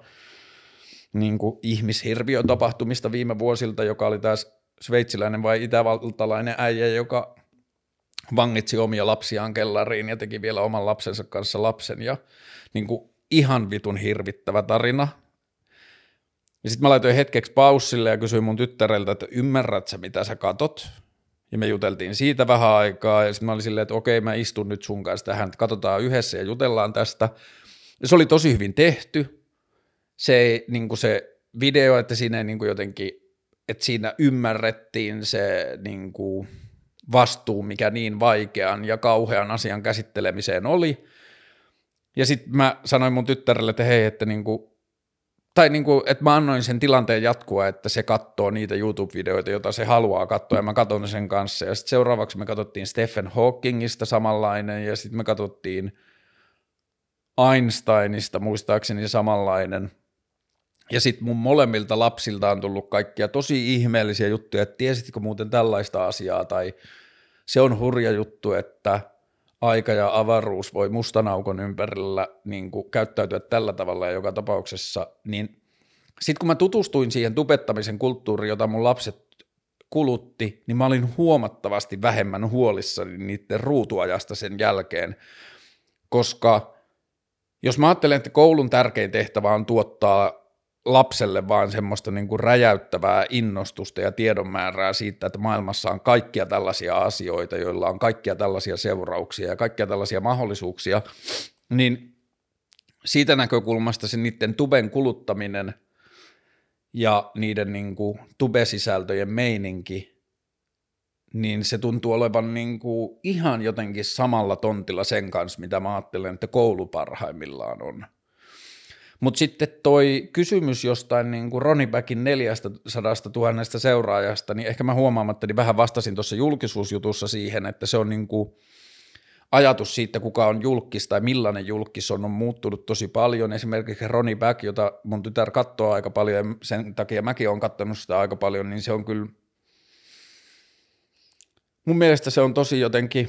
niin ihmishirviötapahtumista viime vuosilta, joka oli taas sveitsiläinen vai itävaltalainen äijä, joka vangitsi omia lapsiaan kellariin ja teki vielä oman lapsensa kanssa lapsen ja niin kuin ihan vitun hirvittävä tarina. Ja sitten mä laitoin hetkeksi paussille ja kysyin mun tyttäreltä, että ymmärrät sä mitä sä katot? Ja me juteltiin siitä vähän aikaa ja sitten mä olin silleen, että okei mä istun nyt sun kanssa tähän, että katsotaan yhdessä ja jutellaan tästä. Ja se oli tosi hyvin tehty. Se, niin kuin se video, että siinä ei niin kuin jotenkin, että siinä ymmärrettiin se niin kuin, vastuu, mikä niin vaikean ja kauhean asian käsittelemiseen oli. Ja sitten mä sanoin mun tyttärelle, että hei, että niinku, tai niinku, että mä annoin sen tilanteen jatkua, että se katsoo niitä YouTube-videoita, joita se haluaa katsoa, ja mä katson sen kanssa. Ja sitten seuraavaksi me katsottiin Stephen Hawkingista samanlainen, ja sitten me katsottiin Einsteinista muistaakseni samanlainen. Ja sitten mun molemmilta lapsilta on tullut kaikkia tosi ihmeellisiä juttuja, että tiesitkö muuten tällaista asiaa, tai se on hurja juttu, että aika ja avaruus voi mustan aukon ympärillä niin kuin, käyttäytyä tällä tavalla ja joka tapauksessa, niin sitten kun mä tutustuin siihen tubettamisen kulttuuriin, jota mun lapset kulutti, niin mä olin huomattavasti vähemmän huolissani niiden ruutuajasta sen jälkeen, koska jos mä ajattelen, että koulun tärkein tehtävä on tuottaa lapselle vaan semmoista niin kuin räjäyttävää innostusta ja tiedonmäärää siitä, että maailmassa on kaikkia tällaisia asioita, joilla on kaikkia tällaisia seurauksia ja kaikkia tällaisia mahdollisuuksia, niin siitä näkökulmasta se niiden tuben kuluttaminen ja niiden niin kuin tube-sisältöjen meininki, niin se tuntuu olevan niin kuin ihan jotenkin samalla tontilla sen kanssa, mitä mä ajattelen, että koulu parhaimmillaan on. Mutta sitten toi kysymys jostain niin kuin Ronnie Backin 400 000 seuraajasta, niin ehkä mä huomaamatta niin vähän vastasin tuossa julkisuusjutussa siihen, että se on niin kuin ajatus siitä, kuka on julkis tai millainen julkis on, on muuttunut tosi paljon. Esimerkiksi Ronnie Back, jota mun tytär katsoo aika paljon ja sen takia mäkin olen katsonut sitä aika paljon, niin se on kyllä, mun mielestä se on tosi jotenkin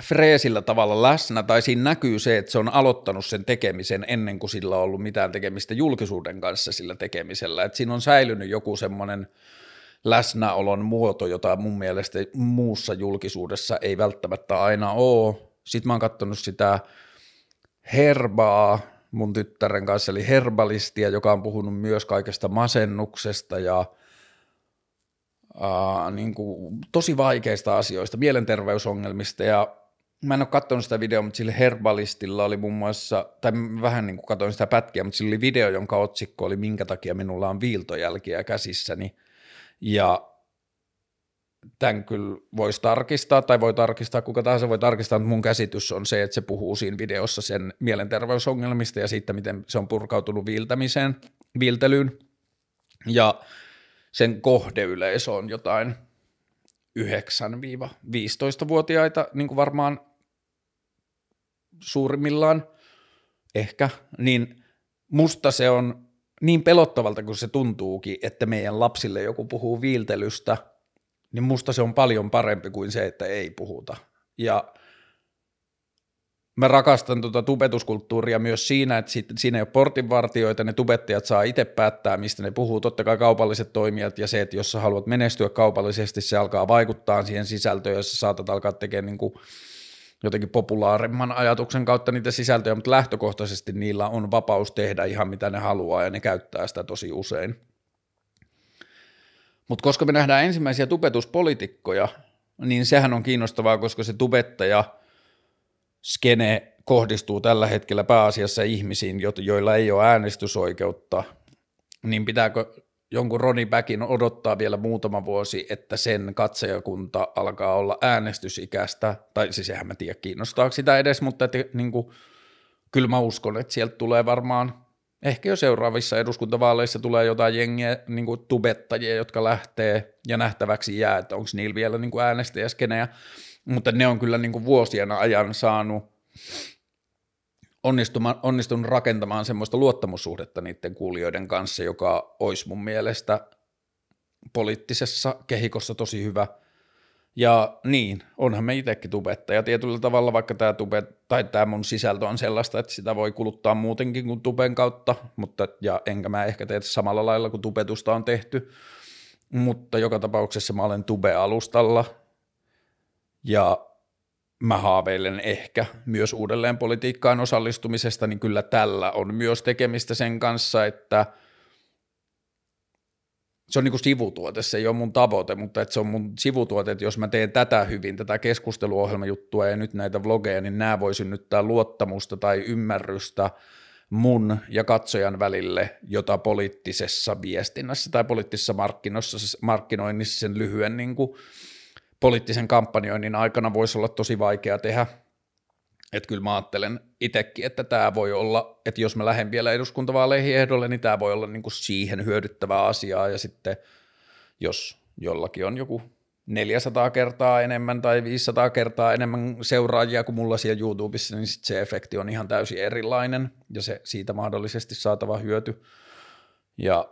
freesillä tavalla läsnä, tai siinä näkyy se, että se on aloittanut sen tekemisen ennen kuin sillä on ollut mitään tekemistä julkisuuden kanssa sillä tekemisellä. että siinä on säilynyt joku semmoinen läsnäolon muoto, jota mun mielestä muussa julkisuudessa ei välttämättä aina ole. Sitten mä oon katsonut sitä Herbaa mun tyttären kanssa, eli Herbalistia, joka on puhunut myös kaikesta masennuksesta ja Uh, niin kuin, tosi vaikeista asioista, mielenterveysongelmista ja mä en ole katsonut sitä videoa, mutta sillä Herbalistilla oli muun muassa, tai vähän niin kuin katsoin sitä pätkiä, mutta sillä oli video, jonka otsikko oli Minkä takia minulla on viiltojälkiä käsissäni. Ja tämän kyllä voisi tarkistaa, tai voi tarkistaa, kuka tahansa voi tarkistaa, mutta mun käsitys on se, että se puhuu siinä videossa sen mielenterveysongelmista ja siitä, miten se on purkautunut viiltämiseen, viiltelyyn. Ja sen kohdeyleisö on jotain 9-15-vuotiaita, niin kuin varmaan suurimmillaan ehkä, niin musta se on niin pelottavalta kuin se tuntuukin, että meidän lapsille joku puhuu viiltelystä, niin musta se on paljon parempi kuin se, että ei puhuta. Ja mä rakastan tuota tubetuskulttuuria myös siinä, että sit, siinä ei ole portinvartioita, ne tubettajat saa itse päättää, mistä ne puhuu, totta kai kaupalliset toimijat ja se, että jos sä haluat menestyä kaupallisesti, se alkaa vaikuttaa siihen sisältöön, jos sä saatat alkaa tekemään niin kuin jotenkin populaarimman ajatuksen kautta niitä sisältöjä, mutta lähtökohtaisesti niillä on vapaus tehdä ihan mitä ne haluaa ja ne käyttää sitä tosi usein. Mutta koska me nähdään ensimmäisiä tubetuspolitiikkoja, niin sehän on kiinnostavaa, koska se tubettaja skene kohdistuu tällä hetkellä pääasiassa ihmisiin, joilla ei ole äänestysoikeutta, niin pitääkö jonkun Ronnie Backin odottaa vielä muutama vuosi, että sen katsojakunta alkaa olla äänestysikäistä, tai siis eihän mä tiedä kiinnostaako sitä edes, mutta että, niin kuin, kyllä mä uskon, että sieltä tulee varmaan, ehkä jo seuraavissa eduskuntavaaleissa tulee jotain jengiä, niin kuin tubettajia, jotka lähtee ja nähtäväksi jää, että onko niillä vielä niin äänestäjäskenejä, mutta ne on kyllä niin kuin vuosien ajan saanut onnistunut rakentamaan semmoista luottamussuhdetta niiden kuulijoiden kanssa, joka olisi mun mielestä poliittisessa kehikossa tosi hyvä. Ja niin, onhan me itsekin tubettaja tietyllä tavalla, vaikka tämä tube, tai tämä mun sisältö on sellaista, että sitä voi kuluttaa muutenkin kuin tuben kautta, mutta, ja enkä mä ehkä tee samalla lailla kuin tubetusta on tehty, mutta joka tapauksessa mä olen tube-alustalla, ja mä haaveilen ehkä myös uudelleen politiikkaan osallistumisesta, niin kyllä tällä on myös tekemistä sen kanssa, että se on niin kuin sivutuote, se ei ole mun tavoite, mutta että se on mun sivutuote, että jos mä teen tätä hyvin, tätä keskusteluohjelmajuttua ja nyt näitä vlogeja, niin nämä voi synnyttää luottamusta tai ymmärrystä mun ja katsojan välille, jota poliittisessa viestinnässä tai poliittisessa markkinoinnissa sen lyhyen niin kuin poliittisen kampanjoinnin aikana voisi olla tosi vaikea tehdä. Että kyllä mä ajattelen itsekin, että tämä voi olla, että jos mä lähden vielä eduskuntavaaleihin ehdolle, niin tämä voi olla niin kuin siihen hyödyttävää asiaa ja sitten jos jollakin on joku 400 kertaa enemmän tai 500 kertaa enemmän seuraajia kuin mulla siellä YouTubessa, niin sit se efekti on ihan täysin erilainen ja se siitä mahdollisesti saatava hyöty. Ja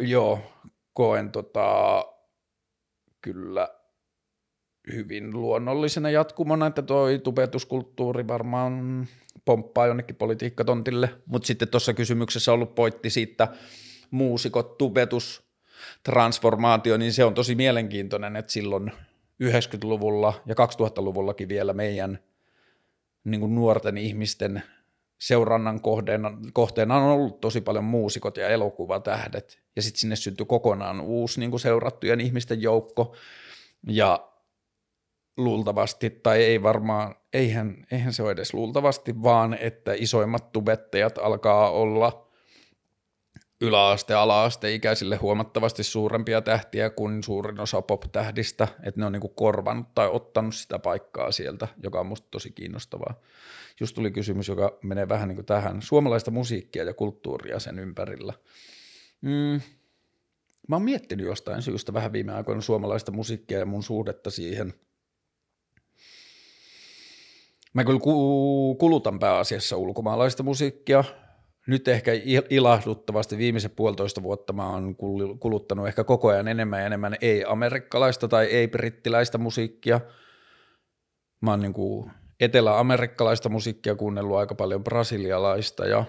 joo, koen tota, kyllä hyvin luonnollisena jatkumona, että toi tubetuskulttuuri varmaan pomppaa jonnekin politiikkatontille, mutta sitten tuossa kysymyksessä on ollut pointti siitä muusikot, tubetus, transformaatio, niin se on tosi mielenkiintoinen, että silloin 90-luvulla ja 2000-luvullakin vielä meidän niin kuin nuorten ihmisten seurannan kohteena, kohteena on ollut tosi paljon muusikot ja elokuvatähdet, ja sitten sinne syntyi kokonaan uusi niin kuin seurattujen ihmisten joukko, ja luultavasti, tai ei varmaan, eihän, eihän se ole edes luultavasti, vaan että isoimmat tubettajat alkaa olla yläaste- ja ala-asteikäisille huomattavasti suurempia tähtiä kuin suurin osa pop-tähdistä, että ne on niinku korvannut tai ottanut sitä paikkaa sieltä, joka on musta tosi kiinnostavaa. Just tuli kysymys, joka menee vähän niin kuin tähän, suomalaista musiikkia ja kulttuuria sen ympärillä. Mm. Mä oon miettinyt jostain syystä vähän viime aikoina suomalaista musiikkia ja mun suhdetta siihen – Mä kyllä kulutan pääasiassa ulkomaalaista musiikkia. Nyt ehkä ilahduttavasti viimeiset puolitoista vuotta mä oon kuluttanut ehkä koko ajan enemmän ja enemmän ei-amerikkalaista tai ei-brittiläistä musiikkia. Mä oon niin kuin etelä-amerikkalaista musiikkia kuunnellut aika paljon brasilialaista ja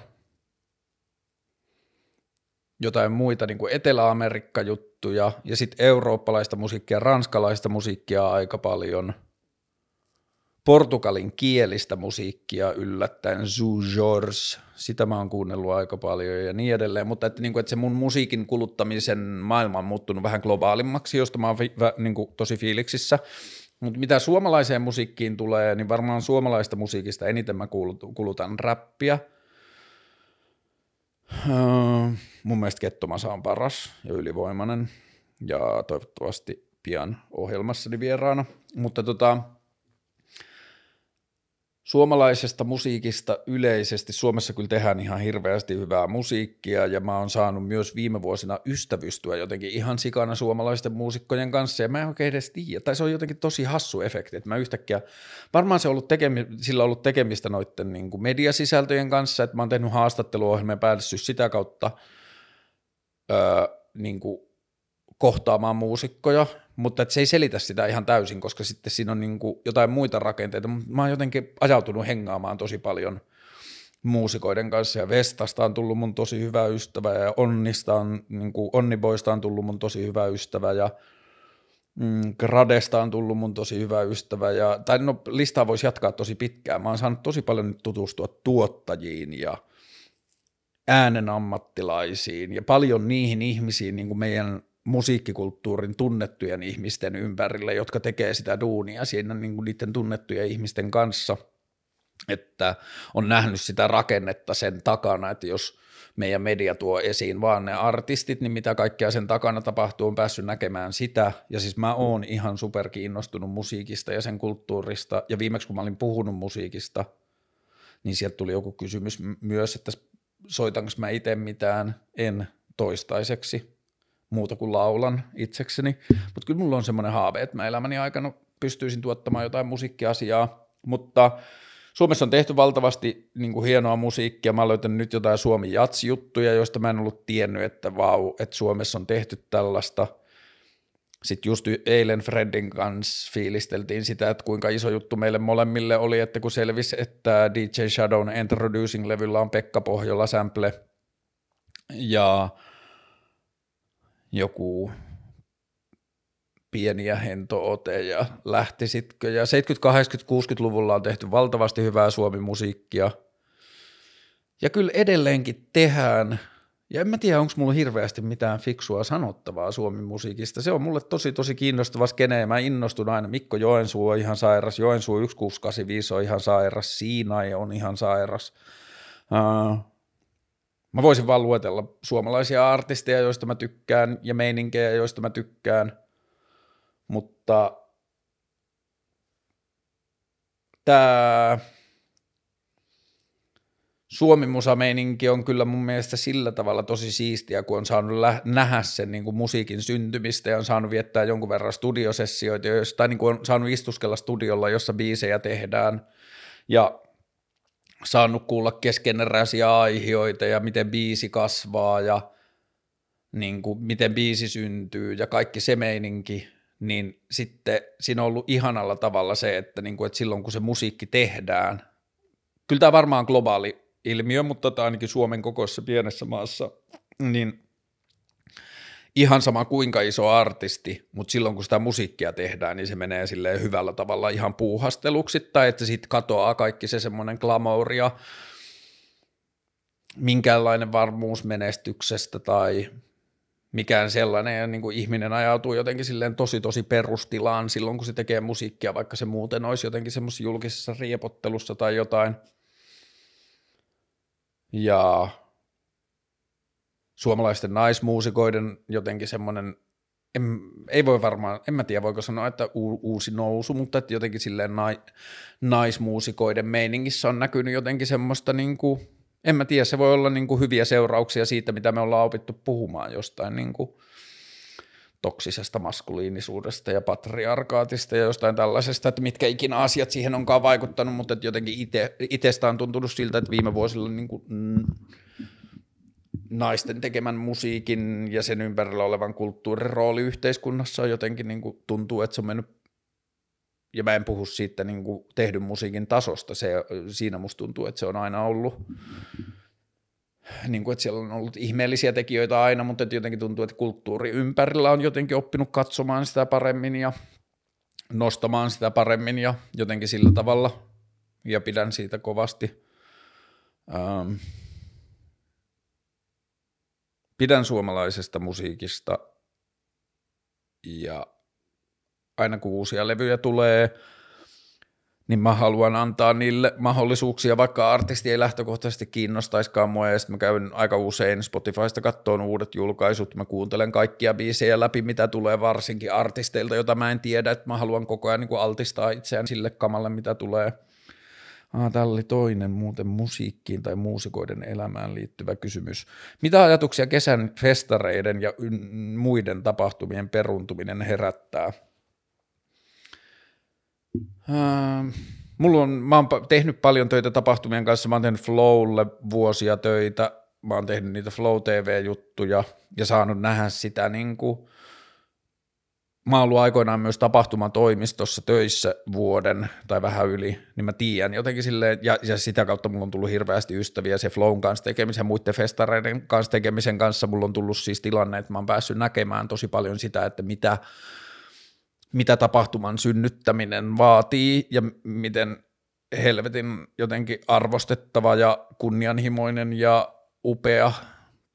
jotain muita niin kuin Etelä-Amerikka-juttuja ja sitten eurooppalaista musiikkia, ranskalaista musiikkia aika paljon – portugalin kielistä musiikkia yllättäen, Zoo sitä mä oon kuunnellut aika paljon ja niin edelleen, mutta että, niin kuin, että se mun musiikin kuluttamisen maailma on muuttunut vähän globaalimmaksi, josta mä oon fi, vä, niin kuin, tosi fiiliksissä, mutta mitä suomalaiseen musiikkiin tulee, niin varmaan suomalaista musiikista eniten mä kulutan räppiä. Öö, mun mielestä Kettomasa on paras ja ylivoimainen ja toivottavasti pian ohjelmassani vieraana, mutta tota, suomalaisesta musiikista yleisesti, Suomessa kyllä tehdään ihan hirveästi hyvää musiikkia ja mä oon saanut myös viime vuosina ystävystyä jotenkin ihan sikana suomalaisten muusikkojen kanssa ja mä en oikein edes tiedä, tai se on jotenkin tosi hassu efekti, että mä yhtäkkiä, varmaan se on ollut tekemi, sillä on ollut tekemistä noiden niin kuin mediasisältöjen kanssa, että mä oon tehnyt haastatteluohjelmia päässyt sitä kautta öö, niin kuin kohtaamaan muusikkoja, mutta se ei selitä sitä ihan täysin, koska sitten siinä on niin kuin jotain muita rakenteita. Mä oon jotenkin ajautunut hengaamaan tosi paljon muusikoiden kanssa ja Vestasta on tullut mun tosi hyvä ystävä ja Onnista on, niin kuin Onniboista on tullut mun tosi hyvä ystävä ja mm, Gradesta on tullut mun tosi hyvä ystävä ja, tai no listaa voisi jatkaa tosi pitkään. Mä oon saanut tosi paljon nyt tutustua tuottajiin ja äänen ammattilaisiin ja paljon niihin ihmisiin niin kuin meidän musiikkikulttuurin tunnettujen ihmisten ympärillä, jotka tekee sitä duunia siinä niin kuin niiden tunnettujen ihmisten kanssa, että on nähnyt sitä rakennetta sen takana, että jos meidän media tuo esiin vaan ne artistit, niin mitä kaikkea sen takana tapahtuu, on päässyt näkemään sitä, ja siis mä oon ihan super kiinnostunut musiikista ja sen kulttuurista, ja viimeksi kun mä olin puhunut musiikista, niin sieltä tuli joku kysymys myös, että soitanko mä itse mitään, en toistaiseksi, muuta kuin laulan itsekseni, mutta kyllä mulla on semmoinen haave, että mä elämäni aikana pystyisin tuottamaan jotain musiikkiasiaa, mutta Suomessa on tehty valtavasti niin kuin hienoa musiikkia, mä löytänyt nyt jotain Suomi Jats-juttuja, joista mä en ollut tiennyt, että vau, että Suomessa on tehty tällaista. Sitten just eilen Fredin kanssa fiilisteltiin sitä, että kuinka iso juttu meille molemmille oli, että kun selvisi, että DJ Shadown Introducing-levyllä on Pekka Pohjola sample, ja joku pieniä hentoote ja lähtisitkö. Ja 70-, 80-, 60-luvulla on tehty valtavasti hyvää suomi-musiikkia. Ja kyllä edelleenkin tehdään. Ja en mä tiedä, onko mulla hirveästi mitään fiksua sanottavaa Suomi-musiikista. Se on mulle tosi, tosi kiinnostava skene, ja mä innostun aina. Mikko Joensuu on ihan sairas, Joensuu 1685 on ihan sairas, Siinai on ihan sairas. Uh, Mä voisin vaan luetella suomalaisia artisteja, joista mä tykkään, ja meininkejä, joista mä tykkään, mutta tämä Suomi musameininki on kyllä mun mielestä sillä tavalla tosi siistiä, kun on saanut lä- nähdä sen niin kuin musiikin syntymistä ja on saanut viettää jonkun verran studiosessioita, tai niin kuin on saanut istuskella studiolla, jossa biisejä tehdään. Ja saanut kuulla keskeneräisiä aihioita ja miten biisi kasvaa ja niin kuin, miten biisi syntyy ja kaikki se meininki, niin sitten siinä on ollut ihanalla tavalla se, että, niin kuin, että silloin kun se musiikki tehdään, kyllä tämä varmaan globaali ilmiö, mutta tämä ainakin Suomen kokoisessa pienessä maassa, niin ihan sama kuinka iso artisti, mutta silloin kun sitä musiikkia tehdään, niin se menee silleen hyvällä tavalla ihan puuhasteluksi, tai että sitten katoaa kaikki se semmoinen glamour ja minkäänlainen varmuus menestyksestä tai mikään sellainen, ja niin kuin ihminen ajautuu jotenkin silleen tosi tosi perustilaan silloin, kun se tekee musiikkia, vaikka se muuten olisi jotenkin semmoisessa julkisessa riepottelussa tai jotain. Ja suomalaisten naismuusikoiden jotenkin semmoinen, en, ei voi varmaan, en mä tiedä voiko sanoa, että u, uusi nousu, mutta että jotenkin silleen nai, naismuusikoiden meiningissä on näkynyt jotenkin semmoista niin kuin, en mä tiedä, se voi olla niin kuin hyviä seurauksia siitä, mitä me ollaan opittu puhumaan jostain niin kuin toksisesta maskuliinisuudesta ja patriarkaatista ja jostain tällaisesta, että mitkä ikinä asiat siihen onkaan vaikuttanut, mutta että jotenkin ite, itsestä on tuntunut siltä, että viime vuosilla niin kuin, mm, naisten tekemän musiikin ja sen ympärillä olevan kulttuurin rooli yhteiskunnassa on jotenkin niin kuin, tuntuu, että se on mennyt ja mä en puhu siitä niin kuin tehdyn musiikin tasosta, se, siinä musta tuntuu, että se on aina ollut, niin kuin, että siellä on ollut ihmeellisiä tekijöitä aina, mutta että jotenkin tuntuu, että kulttuuri ympärillä on jotenkin oppinut katsomaan sitä paremmin ja nostamaan sitä paremmin ja jotenkin sillä tavalla, ja pidän siitä kovasti. Ähm, pidän suomalaisesta musiikista. Ja aina kun uusia levyjä tulee, niin mä haluan antaa niille mahdollisuuksia, vaikka artisti ei lähtökohtaisesti kiinnostaiskaan mua, ja sitten mä käyn aika usein Spotifysta kattoon uudet julkaisut, mä kuuntelen kaikkia biisejä läpi, mitä tulee varsinkin artisteilta, jota mä en tiedä, että mä haluan koko ajan niin altistaa itseään sille kamalle, mitä tulee. Ah, täällä oli toinen muuten musiikkiin tai muusikoiden elämään liittyvä kysymys. Mitä ajatuksia kesän festareiden ja muiden tapahtumien peruntuminen herättää? Ähm, mulla on, mä oon tehnyt paljon töitä tapahtumien kanssa, mä oon tehnyt Flowlle vuosia töitä, mä oon tehnyt niitä Flow TV-juttuja ja saanut nähdä sitä niin kuin, mä oon ollut aikoinaan myös tapahtumatoimistossa töissä vuoden tai vähän yli, niin mä tiedän. Jotenkin silleen, ja, ja sitä kautta mulla on tullut hirveästi ystäviä se Flown kanssa tekemisen, muiden festareiden kanssa tekemisen kanssa, mulla on tullut siis tilanne, että mä oon päässyt näkemään tosi paljon sitä, että mitä mitä tapahtuman synnyttäminen vaatii ja miten helvetin jotenkin arvostettava ja kunnianhimoinen ja upea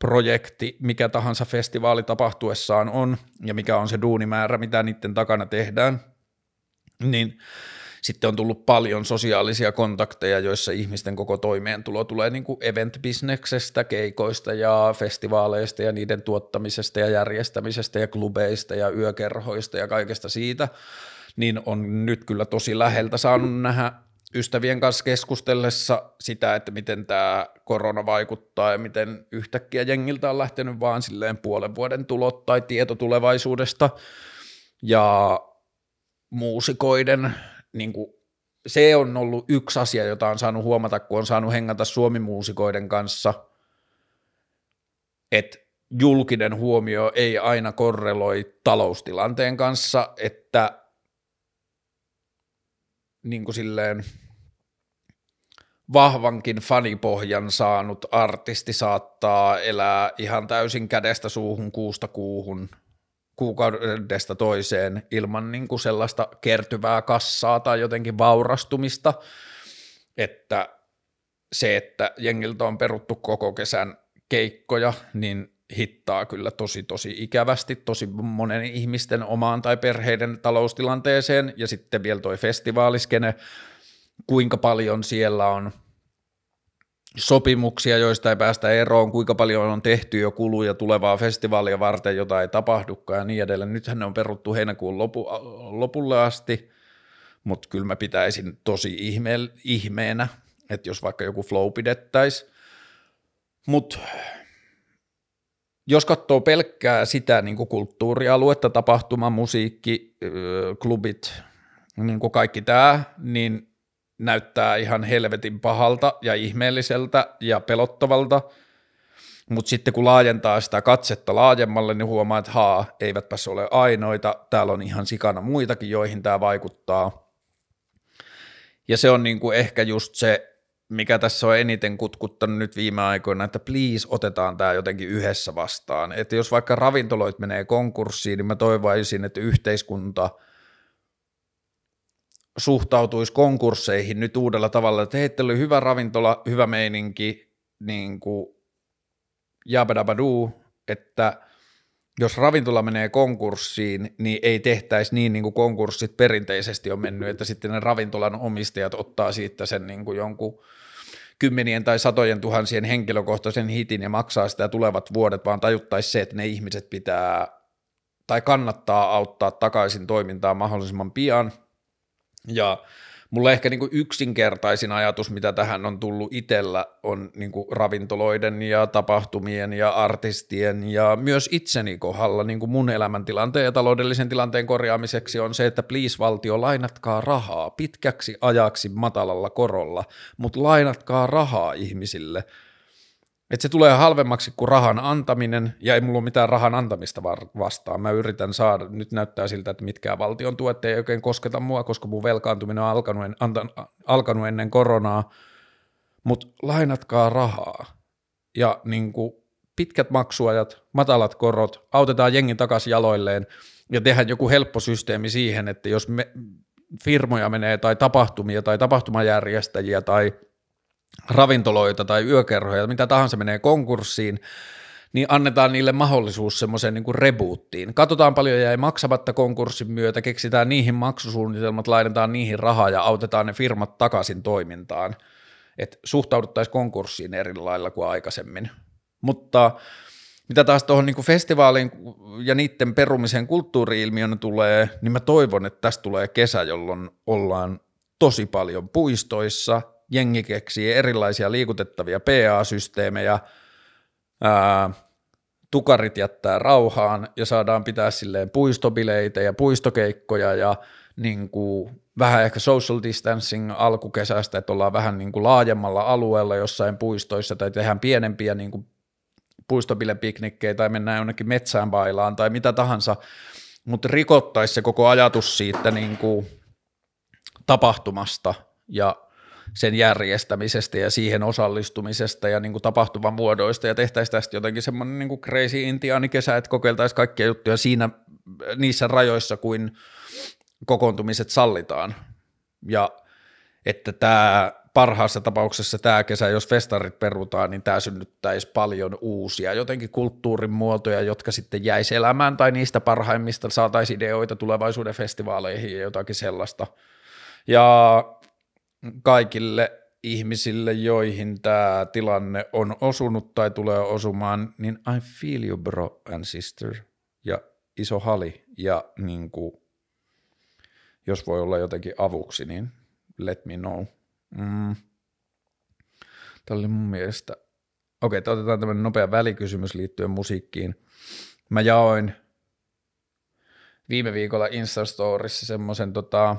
projekti, mikä tahansa festivaali tapahtuessaan on ja mikä on se duunimäärä, mitä niiden takana tehdään, niin sitten on tullut paljon sosiaalisia kontakteja, joissa ihmisten koko toimeentulo tulee niin kuin event-bisneksestä, keikoista ja festivaaleista ja niiden tuottamisesta ja järjestämisestä ja klubeista ja yökerhoista ja kaikesta siitä, niin on nyt kyllä tosi läheltä saanut nähdä ystävien kanssa keskustellessa sitä, että miten tämä korona vaikuttaa ja miten yhtäkkiä jengiltä on lähtenyt vaan silleen puolen vuoden tulot tai tieto tulevaisuudesta. Ja muusikoiden niin kuin, se on ollut yksi asia, jota on saanut huomata, kun on saanut hengata suomimuusikoiden kanssa, että julkinen huomio ei aina korreloi taloustilanteen kanssa, että niin kuin silleen vahvankin fanipohjan saanut artisti saattaa elää ihan täysin kädestä suuhun, kuusta kuuhun – kuukaudesta toiseen ilman niin kuin sellaista kertyvää kassaa tai jotenkin vaurastumista, että se, että jengiltä on peruttu koko kesän keikkoja, niin hittaa kyllä tosi tosi ikävästi tosi monen ihmisten omaan tai perheiden taloustilanteeseen. Ja sitten vielä toi festivaaliskene, kuinka paljon siellä on sopimuksia, joista ei päästä eroon, kuinka paljon on tehty jo kuluja tulevaa festivaalia varten, jota ei tapahdukaan ja niin edelleen. Nythän ne on peruttu heinäkuun lopu, lopulle asti, mutta kyllä mä pitäisin tosi ihme, ihmeenä, että jos vaikka joku flow pidettäisiin, Mutta jos katsoo pelkkää sitä niin kulttuurialuetta, tapahtuma, musiikki, klubit, niin kuin kaikki tämä, niin näyttää ihan helvetin pahalta ja ihmeelliseltä ja pelottavalta, mutta sitten kun laajentaa sitä katsetta laajemmalle, niin huomaa, että haa, eivätpäs ole ainoita, täällä on ihan sikana muitakin, joihin tämä vaikuttaa. Ja se on niin kuin ehkä just se mikä tässä on eniten kutkuttanut nyt viime aikoina, että please otetaan tämä jotenkin yhdessä vastaan. Että jos vaikka ravintoloit menee konkurssiin, niin mä toivoisin, että yhteiskunta suhtautuisi konkursseihin nyt uudella tavalla, että hei, oli hyvä ravintola, hyvä meininki, niin kuin jabadabaduu, että jos ravintola menee konkurssiin, niin ei tehtäisi niin, niin kuin konkurssit perinteisesti on mennyt, että sitten ne ravintolan omistajat ottaa siitä sen niin kuin jonkun kymmenien tai satojen tuhansien henkilökohtaisen hitin ja maksaa sitä tulevat vuodet, vaan tajuttaisi se, että ne ihmiset pitää tai kannattaa auttaa takaisin toimintaan mahdollisimman pian. Ja Mulla ehkä niin kuin yksinkertaisin ajatus, mitä tähän on tullut itsellä, on niin kuin ravintoloiden ja tapahtumien ja artistien ja myös itseni kohdalla niin kuin mun elämäntilanteen ja taloudellisen tilanteen korjaamiseksi on se, että please valtio, lainatkaa rahaa pitkäksi ajaksi matalalla korolla, mutta lainatkaa rahaa ihmisille – että se tulee halvemmaksi kuin rahan antaminen, ja ei mulla ole mitään rahan antamista vastaan. Mä yritän saada, nyt näyttää siltä, että mitkään valtion tuet ei oikein kosketa mua, koska mun velkaantuminen on alkanut, en, antan, alkanut ennen koronaa, mutta lainatkaa rahaa. Ja niin kuin pitkät maksuajat, matalat korot, autetaan jengi takaisin jaloilleen, ja tehdään joku helppo systeemi siihen, että jos me, firmoja menee, tai tapahtumia, tai tapahtumajärjestäjiä, tai – ravintoloita tai yökerhoja, mitä tahansa menee konkurssiin, niin annetaan niille mahdollisuus semmoiseen niin rebootiin. Katsotaan paljon jäi maksamatta konkurssin myötä, keksitään niihin maksusuunnitelmat, laitetaan niihin rahaa ja autetaan ne firmat takaisin toimintaan. Että suhtauduttaisiin konkurssiin eri lailla kuin aikaisemmin. Mutta mitä taas tuohon niin festivaalin ja niiden perumisen kulttuuri-ilmiön tulee, niin mä toivon, että tästä tulee kesä, jolloin ollaan tosi paljon puistoissa, jengi keksii erilaisia liikutettavia PA-systeemejä, ää, tukarit jättää rauhaan ja saadaan pitää silleen puistobileitä ja puistokeikkoja ja niin kuin vähän ehkä social distancing alkukesästä, että ollaan vähän niin kuin laajemmalla alueella jossain puistoissa tai tehdään pienempiä niin kuin puistobilepiknikkejä tai mennään jonnekin metsään bailaan tai mitä tahansa, mutta rikottaisi se koko ajatus siitä niin kuin tapahtumasta ja sen järjestämisestä ja siihen osallistumisesta ja niin kuin tapahtuvan muodoista ja tehtäisiin tästä jotenkin semmoinen niin kuin crazy intiaanikesä, että kokeiltaisiin kaikkia juttuja siinä niissä rajoissa, kuin kokoontumiset sallitaan. Ja että tämä parhaassa tapauksessa tämä kesä, jos festarit perutaan, niin tämä synnyttäisi paljon uusia jotenkin kulttuurin muotoja, jotka sitten jäisi elämään tai niistä parhaimmista saataisiin ideoita tulevaisuuden festivaaleihin ja jotakin sellaista. Ja kaikille ihmisille, joihin tämä tilanne on osunut tai tulee osumaan, niin I feel you bro and sister ja iso hali ja niin kuin, jos voi olla jotenkin avuksi, niin let me know. Mm. Tämä oli mun mielestä, okei, okay, otetaan tämmöinen nopea välikysymys liittyen musiikkiin. Mä jaoin viime viikolla Instastorissa semmoisen tota,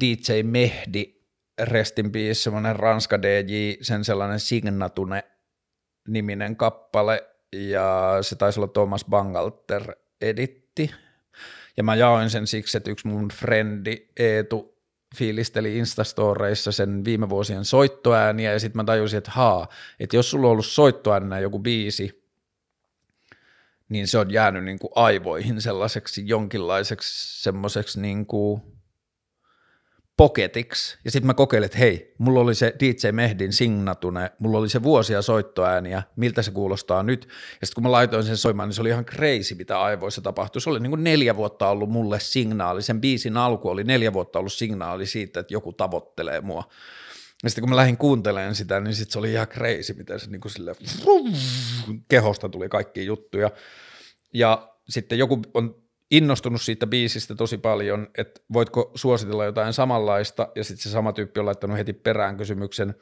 DJ Mehdi, Restin peace, semmoinen Ranska DJ, sen sellainen Signatune niminen kappale, ja se taisi olla Thomas Bangalter editti. Ja mä jaoin sen siksi, että yksi mun frendi Eetu fiilisteli Instastoreissa sen viime vuosien soittoääniä, ja sitten mä tajusin, että haa, että jos sulla on ollut soittoäänenä joku biisi, niin se on jäänyt niin kuin aivoihin sellaiseksi jonkinlaiseksi semmoiseksi niin kuin poketiksi, ja sitten mä kokeilin, että hei, mulla oli se DJ Mehdin signatune, mulla oli se vuosia soittoääniä, miltä se kuulostaa nyt, ja sitten kun mä laitoin sen soimaan, niin se oli ihan crazy, mitä aivoissa tapahtui, se oli niin kuin neljä vuotta ollut mulle signaali, sen biisin alku oli neljä vuotta ollut signaali siitä, että joku tavoittelee mua, ja sitten kun mä lähdin kuuntelemaan sitä, niin sitten se oli ihan crazy, miten se niin kuin sille kehosta tuli kaikki juttuja, ja sitten joku on innostunut siitä biisistä tosi paljon, että voitko suositella jotain samanlaista, ja sitten se sama tyyppi on laittanut heti perään kysymyksen,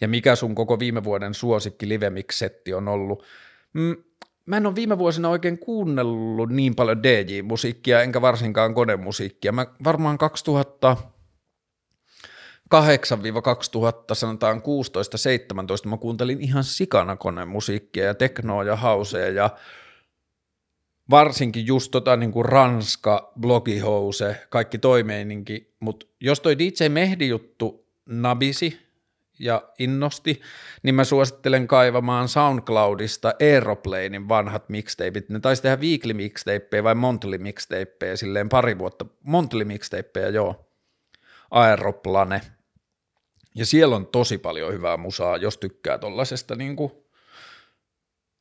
Ja mikä sun koko viime vuoden suosikki livemix-setti on ollut? Mm, mä en ole viime vuosina oikein kuunnellut niin paljon DJ-musiikkia, enkä varsinkaan konemusiikkia. Mä varmaan 2000 2008-2000, sanotaan 16-17, mä kuuntelin ihan sikana konemusiikkia ja teknoa ja hausea ja varsinkin just tota niin kuin Ranska, Blogihouse, kaikki toimeininki, mutta jos toi DJ Mehdi-juttu nabisi ja innosti, niin mä suosittelen kaivamaan SoundCloudista Aeroplanein vanhat mixtapeit. Ne taisi tehdä weekly mixtapeja vai monthly mixtapeja silleen pari vuotta. Monthly mixtapeja, joo. Aeroplane. Ja siellä on tosi paljon hyvää musaa, jos tykkää tollasesta niin kuin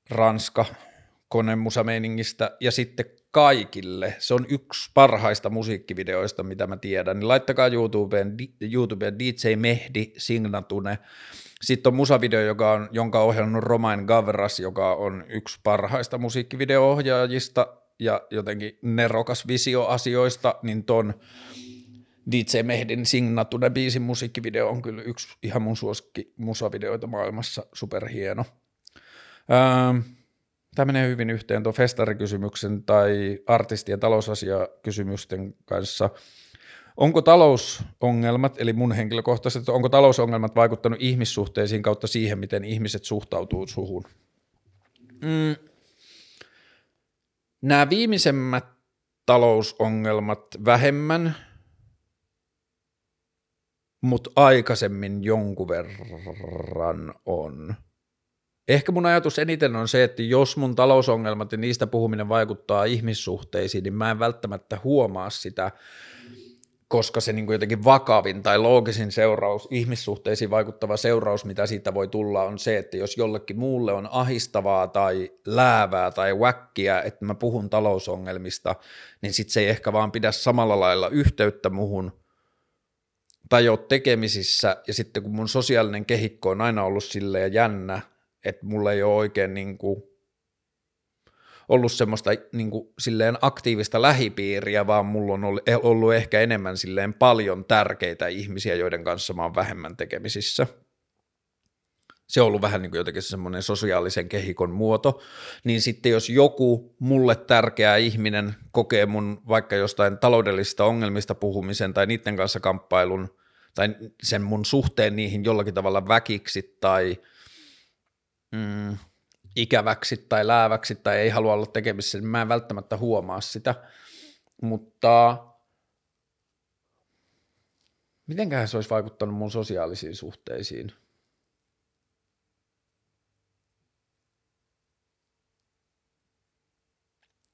Ranska, konemusameiningistä ja sitten kaikille. Se on yksi parhaista musiikkivideoista, mitä mä tiedän. Niin laittakaa YouTubeen, YouTubeen DJ Mehdi Signatune. Sitten on musavideo, joka on, jonka on ohjannut Romain Gavras, joka on yksi parhaista musiikkivideo-ohjaajista ja jotenkin nerokas visioasioista, niin ton DJ Mehdin Signatune biisin musiikkivideo on kyllä yksi ihan mun suosikki musavideoita maailmassa, superhieno. Öö, Tämä menee hyvin yhteen tuon festarikysymyksen tai artisti- ja talousasiakysymysten kanssa. Onko talousongelmat, eli mun henkilökohtaisesti, onko talousongelmat vaikuttanut ihmissuhteisiin kautta siihen, miten ihmiset suhtautuu suhun? Mm. Nämä viimeisemmät talousongelmat vähemmän, mutta aikaisemmin jonkun verran on. Ehkä mun ajatus eniten on se, että jos mun talousongelmat ja niistä puhuminen vaikuttaa ihmissuhteisiin, niin mä en välttämättä huomaa sitä, koska se niin kuin jotenkin vakavin tai loogisin seuraus, ihmissuhteisiin vaikuttava seuraus, mitä siitä voi tulla, on se, että jos jollekin muulle on ahistavaa tai läävää tai wäkkiä, että mä puhun talousongelmista, niin sit se ei ehkä vaan pidä samalla lailla yhteyttä muhun, tai ole tekemisissä, ja sitten kun mun sosiaalinen kehikko on aina ollut silleen jännä, että mulla ei ole oikein niin kuin ollut semmoista niin kuin, silleen aktiivista lähipiiriä, vaan mulla on ollut ehkä enemmän silleen paljon tärkeitä ihmisiä, joiden kanssa mä oon vähemmän tekemisissä. Se on ollut vähän niin kuin jotenkin semmoinen sosiaalisen kehikon muoto, niin sitten jos joku mulle tärkeä ihminen kokee mun vaikka jostain taloudellisista ongelmista puhumisen tai niiden kanssa kamppailun tai sen mun suhteen niihin jollakin tavalla väkiksi tai – mm, ikäväksi tai lääväksi tai ei halua olla tekemisissä, niin mä en välttämättä huomaa sitä, mutta mitenköhän se olisi vaikuttanut mun sosiaalisiin suhteisiin?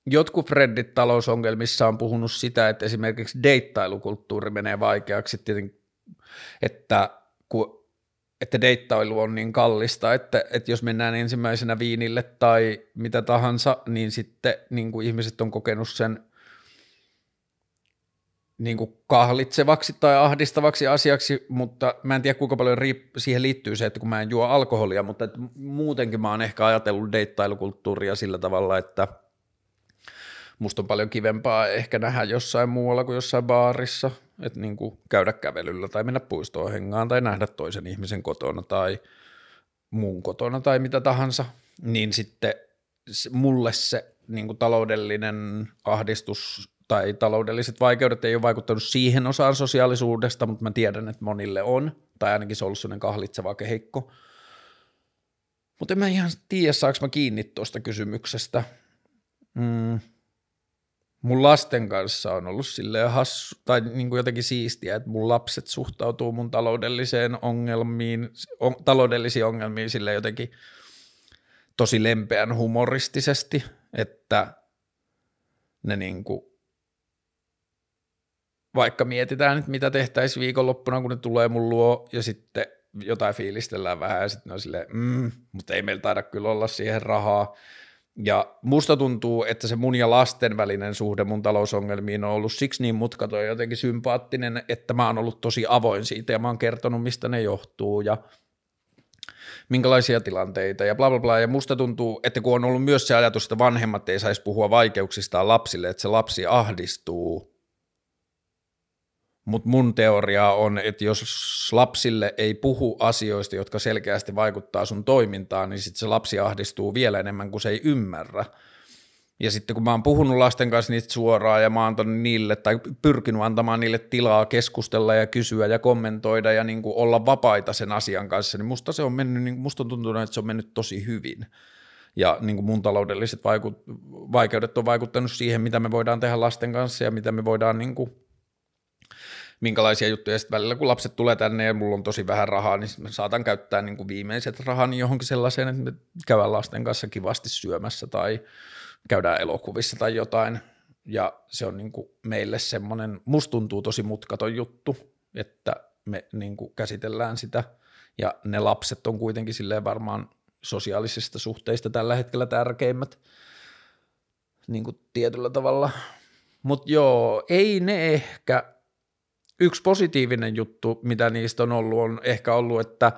Jotkut Freddit talousongelmissa on puhunut sitä, että esimerkiksi deittailukulttuuri menee vaikeaksi, että kun että deittailu on niin kallista, että, että jos mennään ensimmäisenä viinille tai mitä tahansa, niin sitten niin kuin ihmiset on kokenut sen niin kuin kahlitsevaksi tai ahdistavaksi asiaksi, mutta mä en tiedä kuinka paljon riip- siihen liittyy se, että kun mä en juo alkoholia, mutta että muutenkin mä oon ehkä ajatellut deittailukulttuuria sillä tavalla, että musta on paljon kivempaa ehkä nähdä jossain muualla kuin jossain baarissa – että niin kuin käydä kävelyllä tai mennä puistoon hengaan tai nähdä toisen ihmisen kotona tai muun kotona tai mitä tahansa, niin sitten mulle se niin kuin taloudellinen ahdistus tai taloudelliset vaikeudet ei ole vaikuttanut siihen osaan sosiaalisuudesta, mutta mä tiedän, että monille on, tai ainakin se on ollut sellainen kahlitseva kehikko. Mutta en mä ihan tiedä, saanko mä kiinni tuosta kysymyksestä. Mm mun lasten kanssa on ollut silleen hassu, tai niin kuin jotenkin siistiä, että mun lapset suhtautuu mun taloudelliseen ongelmiin, on, taloudellisiin ongelmiin sille jotenkin tosi lempeän humoristisesti, että ne niin kuin, vaikka mietitään, että mitä tehtäisiin viikonloppuna, kun ne tulee mun luo, ja sitten jotain fiilistellään vähän, ja sitten ne on silleen, mm, mutta ei meillä taida kyllä olla siihen rahaa, ja musta tuntuu, että se mun ja lasten välinen suhde mun talousongelmiin on ollut siksi niin mutkaton ja jotenkin sympaattinen, että mä oon ollut tosi avoin siitä ja mä oon kertonut, mistä ne johtuu ja minkälaisia tilanteita ja bla bla bla. Ja musta tuntuu, että kun on ollut myös se ajatus, että vanhemmat ei saisi puhua vaikeuksistaan lapsille, että se lapsi ahdistuu Mutta mun teoria on, että jos lapsille ei puhu asioista, jotka selkeästi vaikuttaa sun toimintaan, niin sitten se lapsi ahdistuu vielä enemmän kuin se ei ymmärrä. Ja sitten kun mä oon puhunut lasten kanssa niistä suoraan ja mä oon niille tai pyrkinyt antamaan niille tilaa keskustella ja kysyä ja kommentoida ja niin kuin olla vapaita sen asian kanssa, niin musta se on mennyt, niin musta on tuntunut, että se on mennyt tosi hyvin. Ja niin kuin mun taloudelliset vaikeudet on vaikuttanut siihen, mitä me voidaan tehdä lasten kanssa ja mitä me voidaan niin kuin minkälaisia juttuja. Sitten välillä kun lapset tulee tänne ja mulla on tosi vähän rahaa, niin mä saatan käyttää niin kuin viimeiset rahani johonkin sellaiseen, että me käydään lasten kanssa kivasti syömässä tai käydään elokuvissa tai jotain. Ja se on niin kuin meille semmoinen, musta tuntuu tosi mutkaton juttu, että me niin kuin käsitellään sitä. Ja ne lapset on kuitenkin silleen varmaan sosiaalisista suhteista tällä hetkellä tärkeimmät niin kuin tietyllä tavalla. Mutta joo, ei ne ehkä yksi positiivinen juttu, mitä niistä on ollut, on ehkä ollut, että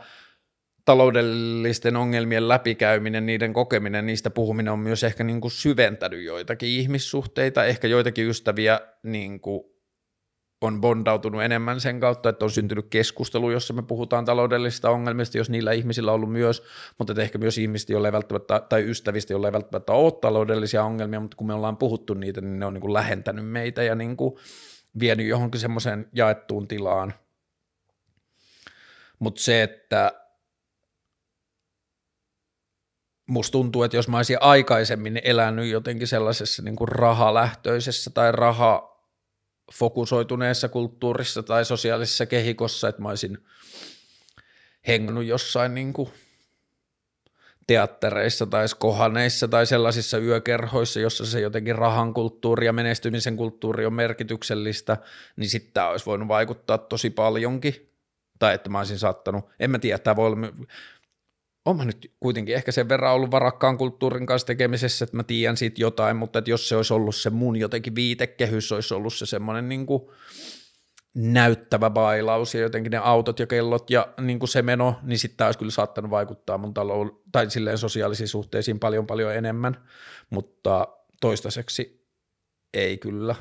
taloudellisten ongelmien läpikäyminen, niiden kokeminen, niistä puhuminen on myös ehkä niin kuin syventänyt joitakin ihmissuhteita, ehkä joitakin ystäviä niin kuin on bondautunut enemmän sen kautta, että on syntynyt keskustelu, jossa me puhutaan taloudellisista ongelmista, jos niillä ihmisillä on ollut myös, mutta ehkä myös ihmistä, joilla ei välttämättä, tai ystävistä, joilla ei välttämättä ole taloudellisia ongelmia, mutta kun me ollaan puhuttu niitä, niin ne on niin kuin lähentänyt meitä ja niin kuin vienyt johonkin semmoiseen jaettuun tilaan. Mutta se, että musta tuntuu, että jos mä olisin aikaisemmin elänyt jotenkin sellaisessa niin kuin rahalähtöisessä tai raha fokusoituneessa kulttuurissa tai sosiaalisessa kehikossa, että mä olisin hengannut jossain niin kuin teattereissa tai kohaneissa tai sellaisissa yökerhoissa, jossa se jotenkin rahan kulttuuri ja menestymisen kulttuuri on merkityksellistä, niin sitten tämä olisi voinut vaikuttaa tosi paljonkin. Tai että mä olisin saattanut, en mä tiedä, tämä voi olla, on mä nyt kuitenkin ehkä sen verran ollut varakkaan kulttuurin kanssa tekemisessä, että mä tiedän siitä jotain, mutta että jos se olisi ollut se mun jotenkin viitekehys, olisi ollut se semmoinen niin kuin, näyttävä bailaus ja jotenkin ne autot ja kellot ja niin kuin se meno, niin sitten tämä olisi kyllä saattanut vaikuttaa mun talou- tai silleen sosiaalisiin suhteisiin paljon paljon enemmän, mutta toistaiseksi ei kyllä.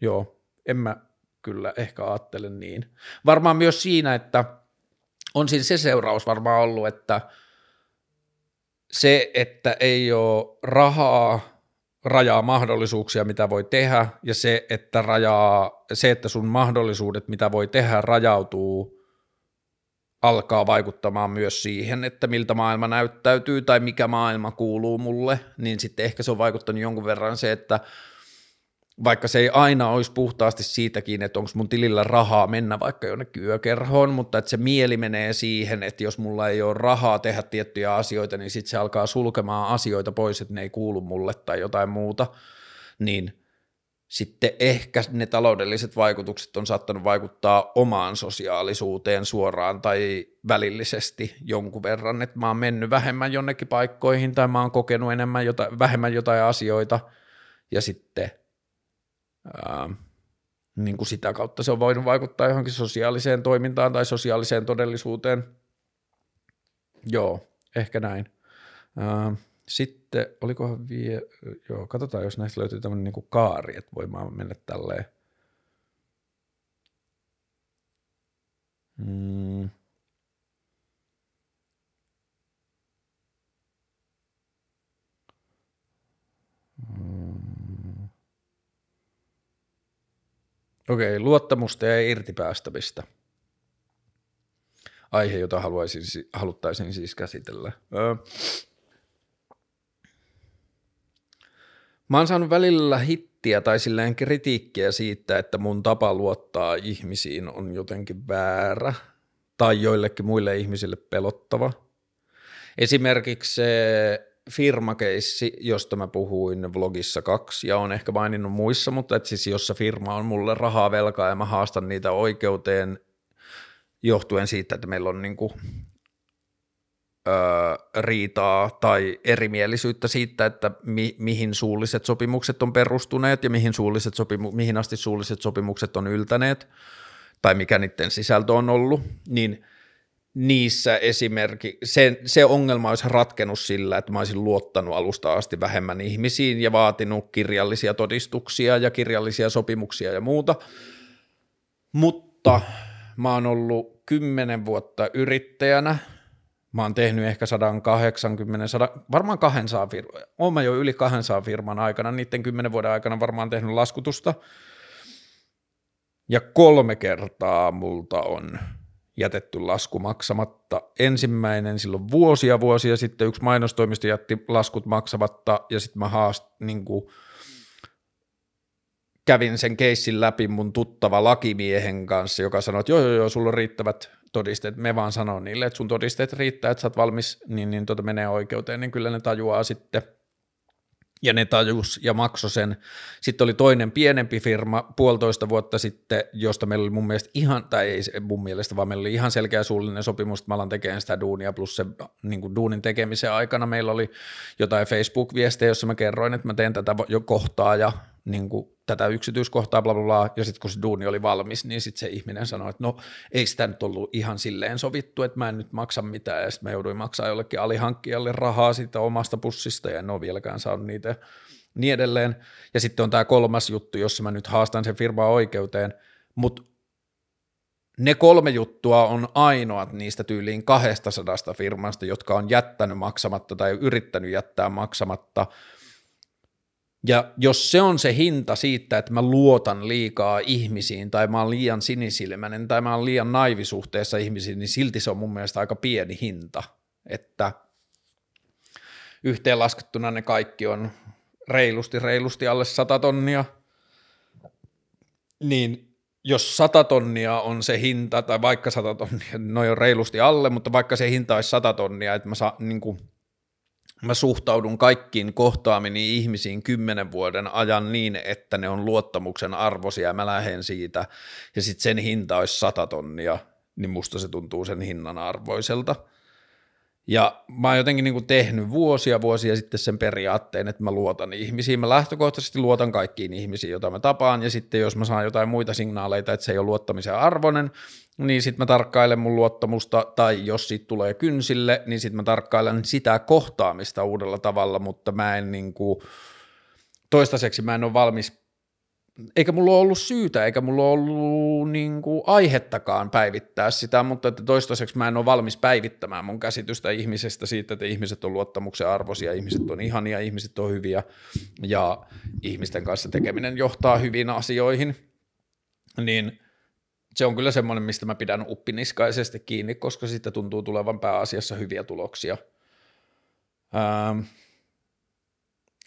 Joo, en mä kyllä ehkä ajattele niin. Varmaan myös siinä, että on siinä se seuraus varmaan ollut, että se, että ei ole rahaa rajaa mahdollisuuksia, mitä voi tehdä, ja se, että, rajaa, se, että sun mahdollisuudet, mitä voi tehdä, rajautuu, alkaa vaikuttamaan myös siihen, että miltä maailma näyttäytyy tai mikä maailma kuuluu mulle, niin sitten ehkä se on vaikuttanut jonkun verran se, että vaikka se ei aina olisi puhtaasti siitäkin, että onko mun tilillä rahaa mennä vaikka jonnekin yökerhoon, mutta että se mieli menee siihen, että jos mulla ei ole rahaa tehdä tiettyjä asioita, niin sitten se alkaa sulkemaan asioita pois, että ne ei kuulu mulle tai jotain muuta, niin sitten ehkä ne taloudelliset vaikutukset on saattanut vaikuttaa omaan sosiaalisuuteen suoraan tai välillisesti jonkun verran, että mä oon mennyt vähemmän jonnekin paikkoihin tai mä oon kokenut enemmän jotain, vähemmän jotain asioita ja sitten ää, niin kuin sitä kautta se on voinut vaikuttaa johonkin sosiaaliseen toimintaan tai sosiaaliseen todellisuuteen. Joo, ehkä näin. Ää, sitten, olikohan vielä, joo, katsotaan, jos näistä löytyy tämmöinen niin kaari, että voimaan mennä tälleen. Mm. Okei, luottamusta ja irtipäästämistä. Aihe, jota haluaisin, haluttaisin siis käsitellä. Öö. Mä oon saanut välillä hittiä tai silleen kritiikkiä siitä, että mun tapa luottaa ihmisiin on jotenkin väärä tai joillekin muille ihmisille pelottava. Esimerkiksi se firmakeissi, josta mä puhuin vlogissa kaksi ja on ehkä maininnut muissa, mutta et siis jossa firma on mulle rahaa velkaa ja mä haastan niitä oikeuteen johtuen siitä, että meillä on niinku, öö, riitaa tai erimielisyyttä siitä, että mi- mihin suulliset sopimukset on perustuneet ja mihin, suulliset sopimu- mihin asti suulliset sopimukset on yltäneet tai mikä niiden sisältö on ollut, niin – niissä esimerkiksi, se, se ongelma olisi ratkennut sillä, että mä olisin luottanut alusta asti vähemmän ihmisiin ja vaatinut kirjallisia todistuksia ja kirjallisia sopimuksia ja muuta. Mutta mä oon ollut kymmenen vuotta yrittäjänä. Mä oon tehnyt ehkä 180, 100, varmaan 200 firmaa. Oon mä jo yli 200 firman aikana, niiden kymmenen vuoden aikana varmaan tehnyt laskutusta. Ja kolme kertaa multa on jätetty lasku maksamatta. Ensimmäinen silloin vuosia vuosia sitten yksi mainostoimisto jätti laskut maksamatta ja sitten mä haast, niin kuin, kävin sen keissin läpi mun tuttava lakimiehen kanssa, joka sanoi, että joo, joo, joo, sulla on riittävät todisteet. Me vaan sanon niille, että sun todisteet riittää, että sä oot valmis, niin, niin tota menee oikeuteen, niin kyllä ne tajuaa sitten – ja ne tajus ja maksoi sen. Sitten oli toinen pienempi firma puolitoista vuotta sitten, josta meillä oli mun mielestä ihan, tai ei mun mielestä, vaan meillä oli ihan selkeä suullinen sopimus, että mä alan tekemään sitä duunia, plus se niin kuin duunin tekemisen aikana meillä oli jotain Facebook-viestejä, jossa mä kerroin, että mä teen tätä jo kohtaa ja niin kuin, tätä yksityiskohtaa, bla bla bla, ja sitten kun se duuni oli valmis, niin sitten se ihminen sanoi, että no ei sitä nyt ollut ihan silleen sovittu, että mä en nyt maksa mitään, ja sitten mä jouduin maksaa jollekin alihankkijalle rahaa siitä omasta pussista, ja en ole vieläkään saanut niitä, niin edelleen. Ja sitten on tämä kolmas juttu, jossa mä nyt haastan sen firmaa oikeuteen, mutta ne kolme juttua on ainoat niistä tyyliin 200 firmasta, jotka on jättänyt maksamatta tai yrittänyt jättää maksamatta – ja jos se on se hinta siitä, että mä luotan liikaa ihmisiin tai mä oon liian sinisilmäinen tai mä oon liian naivisuhteessa ihmisiin, niin silti se on mun mielestä aika pieni hinta, että yhteenlaskettuna ne kaikki on reilusti, reilusti alle 100 tonnia, niin jos 100 tonnia on se hinta, tai vaikka 100 tonnia, noin on reilusti alle, mutta vaikka se hinta olisi 100 tonnia, että mä saan niin kuin mä suhtaudun kaikkiin kohtaamini ihmisiin kymmenen vuoden ajan niin, että ne on luottamuksen arvoisia ja mä lähden siitä ja sitten sen hinta olisi sata tonnia, niin musta se tuntuu sen hinnan arvoiselta. Ja mä oon jotenkin niin kuin tehnyt vuosia vuosia sitten sen periaatteen, että mä luotan ihmisiin. Mä lähtökohtaisesti luotan kaikkiin ihmisiin, joita mä tapaan, ja sitten jos mä saan jotain muita signaaleita, että se ei ole luottamisen arvoinen, niin sitten mä tarkkailen mun luottamusta, tai jos siitä tulee kynsille, niin sitten mä tarkkailen sitä kohtaamista uudella tavalla, mutta mä en niin kuin, toistaiseksi mä en ole valmis eikä mulla ole ollut syytä, eikä mulla ollut niin kuin, aihettakaan päivittää sitä, mutta että toistaiseksi mä en ole valmis päivittämään mun käsitystä ihmisestä siitä, että ihmiset on luottamuksen arvoisia, ihmiset on ihania, ihmiset on hyviä ja ihmisten kanssa tekeminen johtaa hyviin asioihin, niin se on kyllä semmoinen, mistä mä pidän uppiniskaisesti kiinni, koska siitä tuntuu tulevan pääasiassa hyviä tuloksia. Ähm,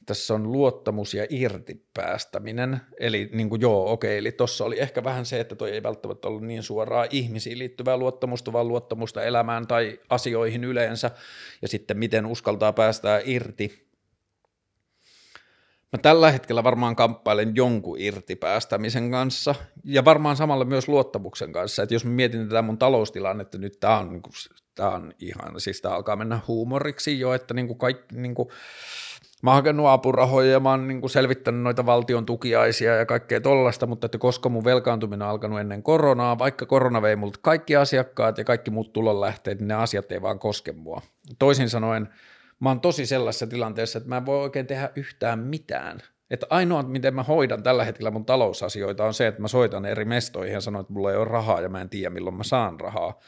tässä on luottamus ja irtipäästäminen, eli niin kuin joo, okei, eli tuossa oli ehkä vähän se, että toi ei välttämättä ollut niin suoraa ihmisiin liittyvää luottamusta, vaan luottamusta elämään tai asioihin yleensä, ja sitten miten uskaltaa päästää irti. Mä tällä hetkellä varmaan kamppailen jonkun irtipäästämisen kanssa, ja varmaan samalla myös luottamuksen kanssa, että jos mä mietin tätä mun taloustilannetta, nyt tää on, niin kuin, tää on ihan, siis tää alkaa mennä huumoriksi jo, että niin kuin kaikki, niin kuin, Mä oon hakenut apurahoja ja mä oon niin selvittänyt noita valtion tukiaisia ja kaikkea tollasta, mutta että koska mun velkaantuminen on alkanut ennen koronaa, vaikka korona vei multa kaikki asiakkaat ja kaikki muut tulonlähteet, niin ne asiat ei vaan koske mua. Toisin sanoen, mä oon tosi sellaisessa tilanteessa, että mä en voi oikein tehdä yhtään mitään. Että ainoa, miten mä hoidan tällä hetkellä mun talousasioita on se, että mä soitan eri mestoihin ja sanon, että mulla ei ole rahaa ja mä en tiedä milloin mä saan rahaa.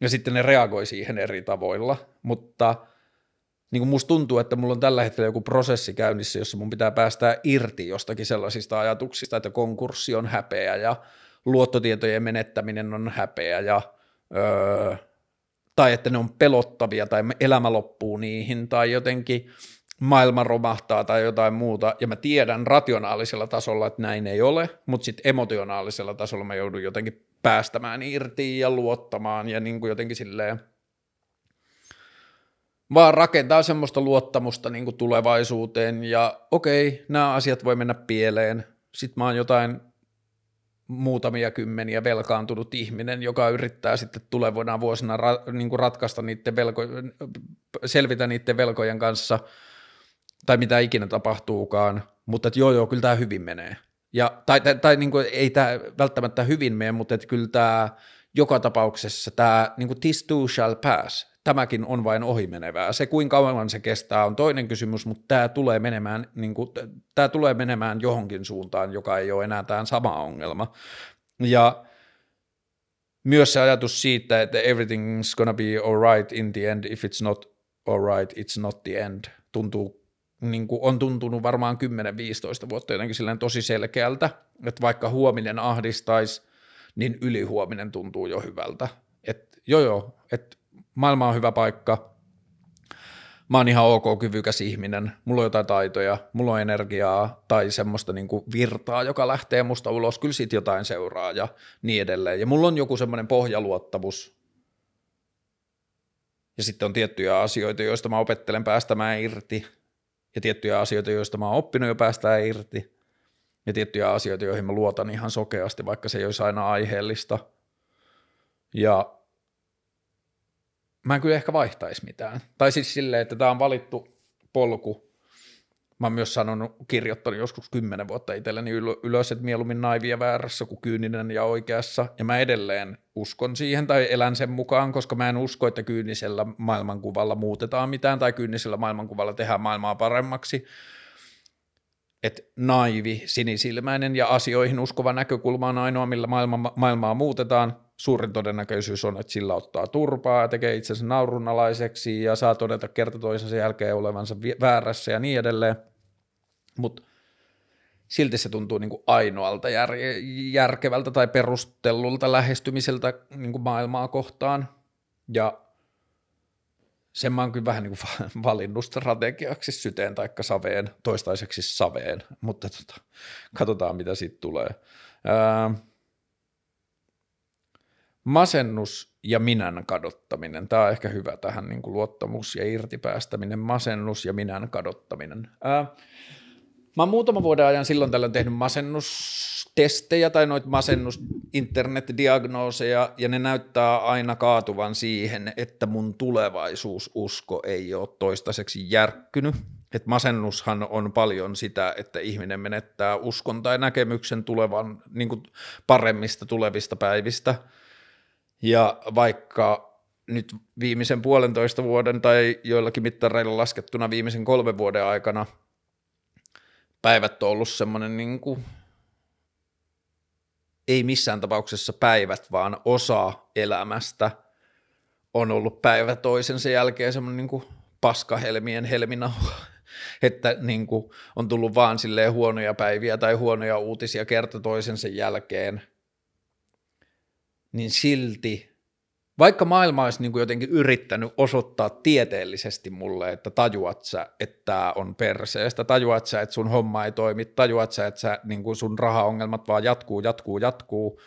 Ja sitten ne reagoi siihen eri tavoilla, mutta – niin kuin musta tuntuu, että mulla on tällä hetkellä joku prosessi käynnissä, jossa mun pitää päästää irti jostakin sellaisista ajatuksista, että konkurssi on häpeä ja luottotietojen menettäminen on häpeä ja öö, tai että ne on pelottavia tai elämä loppuu niihin tai jotenkin maailma romahtaa tai jotain muuta, ja mä tiedän rationaalisella tasolla, että näin ei ole, mutta sitten emotionaalisella tasolla mä joudun jotenkin päästämään irti ja luottamaan ja niin kuin jotenkin silleen – vaan rakentaa semmoista luottamusta niin tulevaisuuteen ja okei, nämä asiat voi mennä pieleen. Sitten mä oon jotain muutamia kymmeniä velkaantunut ihminen, joka yrittää sitten tulevina vuosina ra, niin ratkaista niiden velko, selvitä niiden velkojen kanssa, tai mitä ikinä tapahtuukaan, mutta että joo joo, kyllä tämä hyvin menee. Ja, tai tai, tai niin kuin, ei tämä välttämättä hyvin mene, mutta että kyllä tämä joka tapauksessa tämä niin kuin this too shall pass, tämäkin on vain ohimenevää. Se, kuinka kauan se kestää, on toinen kysymys, mutta tämä tulee menemään, niin kuin, tämä tulee menemään johonkin suuntaan, joka ei ole enää tämä sama ongelma. Ja myös se ajatus siitä, että everything's gonna be alright in the end, if it's not alright, it's not the end, tuntuu, niin kuin on tuntunut varmaan 10-15 vuotta jotenkin silleen tosi selkeältä, että vaikka huominen ahdistaisi, niin ylihuominen tuntuu jo hyvältä. Että joo joo, että maailma on hyvä paikka, mä oon ihan ok kyvykäs ihminen, mulla on jotain taitoja, mulla on energiaa tai semmoista niin kuin virtaa, joka lähtee musta ulos, kyllä siitä jotain seuraa ja niin edelleen. Ja mulla on joku semmoinen pohjaluottamus. Ja sitten on tiettyjä asioita, joista mä opettelen päästämään irti ja tiettyjä asioita, joista mä oon oppinut jo päästään irti ja tiettyjä asioita, joihin mä luotan ihan sokeasti, vaikka se ei olisi aina aiheellista. Ja mä en kyllä ehkä vaihtaisi mitään. Tai siis silleen, että tämä on valittu polku. Mä oon myös sanonut, kirjoittanut joskus kymmenen vuotta itselleni ylös, että mieluummin naivia väärässä kuin kyyninen ja oikeassa. Ja mä edelleen uskon siihen tai elän sen mukaan, koska mä en usko, että kyynisellä maailmankuvalla muutetaan mitään tai kyynisellä maailmankuvalla tehdään maailmaa paremmaksi. Että naivi, sinisilmäinen ja asioihin uskova näkökulma on ainoa, millä maailma, maailmaa muutetaan – suurin todennäköisyys on, että sillä ottaa turpaa tekee itsensä naurunalaiseksi ja saa todeta kerta toisensa jälkeen olevansa väärässä ja niin edelleen. Mutta silti se tuntuu niin kuin ainoalta jär, järkevältä tai perustellulta lähestymiseltä niin kuin maailmaa kohtaan. Ja sen mä oon kyllä vähän niin kuin valinnut strategiaksi syteen tai saveen, toistaiseksi saveen, mutta tota, katsotaan mitä siitä tulee. Ää, Masennus ja minän kadottaminen. Tämä on ehkä hyvä tähän niin kuin luottamus ja irtipäästäminen. Masennus ja minän kadottaminen. Ää, mä oon muutaman vuoden ajan silloin tällöin tehnyt masennustestejä tai noita masennus internetdiagnooseja ja ne näyttää aina kaatuvan siihen, että mun tulevaisuususko ei ole toistaiseksi järkkynyt. Et masennushan on paljon sitä, että ihminen menettää uskon tai näkemyksen tulevan niin paremmista tulevista päivistä – ja vaikka nyt viimeisen puolentoista vuoden tai joillakin mittareilla laskettuna viimeisen kolmen vuoden aikana päivät on ollut semmoinen niin kuin, ei missään tapauksessa päivät, vaan osa elämästä on ollut päivä toisensa jälkeen semmoinen niin kuin paskahelmien helminauha, että niin kuin on tullut vaan silleen huonoja päiviä tai huonoja uutisia kerta toisensa jälkeen – niin silti, vaikka maailma olisi niin kuin jotenkin yrittänyt osoittaa tieteellisesti mulle, että tajuat sä, että tämä on perseestä, tajuat sä, että sun homma ei toimi, tajuat sä, että sä, niin kuin sun rahaongelmat vaan jatkuu, jatkuu, jatkuu,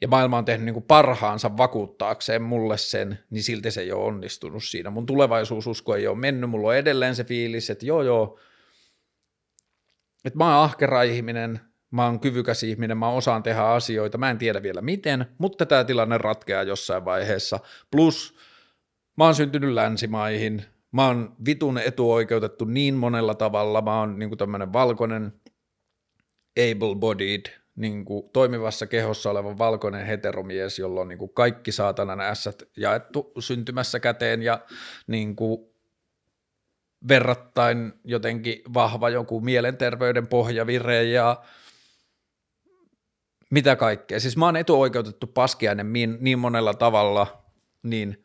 ja maailma on tehnyt niin kuin parhaansa vakuuttaakseen mulle sen, niin silti se ei ole onnistunut siinä. Mun tulevaisuususko ei ole mennyt, mulla on edelleen se fiilis, että joo joo, että mä oon ahkera ihminen, mä oon kyvykäs ihminen, mä osaan tehdä asioita, mä en tiedä vielä miten, mutta tämä tilanne ratkeaa jossain vaiheessa. Plus mä oon syntynyt länsimaihin, mä oon vitun etuoikeutettu niin monella tavalla, mä oon niinku tämmönen valkoinen, able-bodied, niin toimivassa kehossa oleva valkoinen heteromies, jolla on niin kaikki saatanan ässät jaettu syntymässä käteen ja niin verrattain jotenkin vahva joku mielenterveyden pohjavire ja mitä kaikkea. Siis mä oon etuoikeutettu paskiainen niin, niin monella tavalla, niin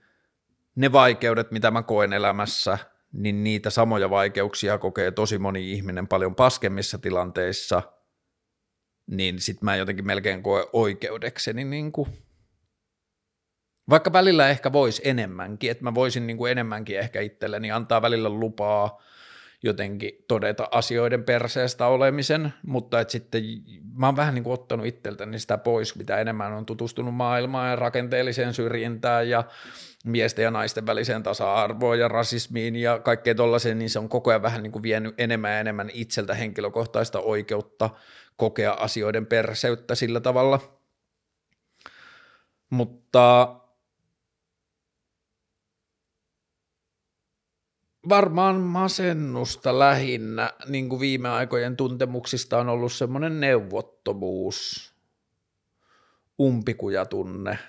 ne vaikeudet, mitä mä koen elämässä, niin niitä samoja vaikeuksia kokee tosi moni ihminen paljon paskemmissa tilanteissa, niin sit mä jotenkin melkein koe oikeudekseni niin kuin vaikka välillä ehkä voisi enemmänkin, että mä voisin niin kuin enemmänkin ehkä itselleni antaa välillä lupaa jotenkin todeta asioiden perseestä olemisen, mutta että sitten mä oon vähän niin kuin ottanut itseltäni sitä pois, mitä enemmän on tutustunut maailmaan ja rakenteelliseen syrjintään ja miesten ja naisten väliseen tasa-arvoon ja rasismiin ja kaikkeen tollaiseen, niin se on koko ajan vähän niin kuin vienyt enemmän ja enemmän itseltä henkilökohtaista oikeutta kokea asioiden perseyttä sillä tavalla. Mutta varmaan masennusta lähinnä niin kuin viime aikojen tuntemuksista on ollut semmoinen neuvottomuus, umpikujatunne.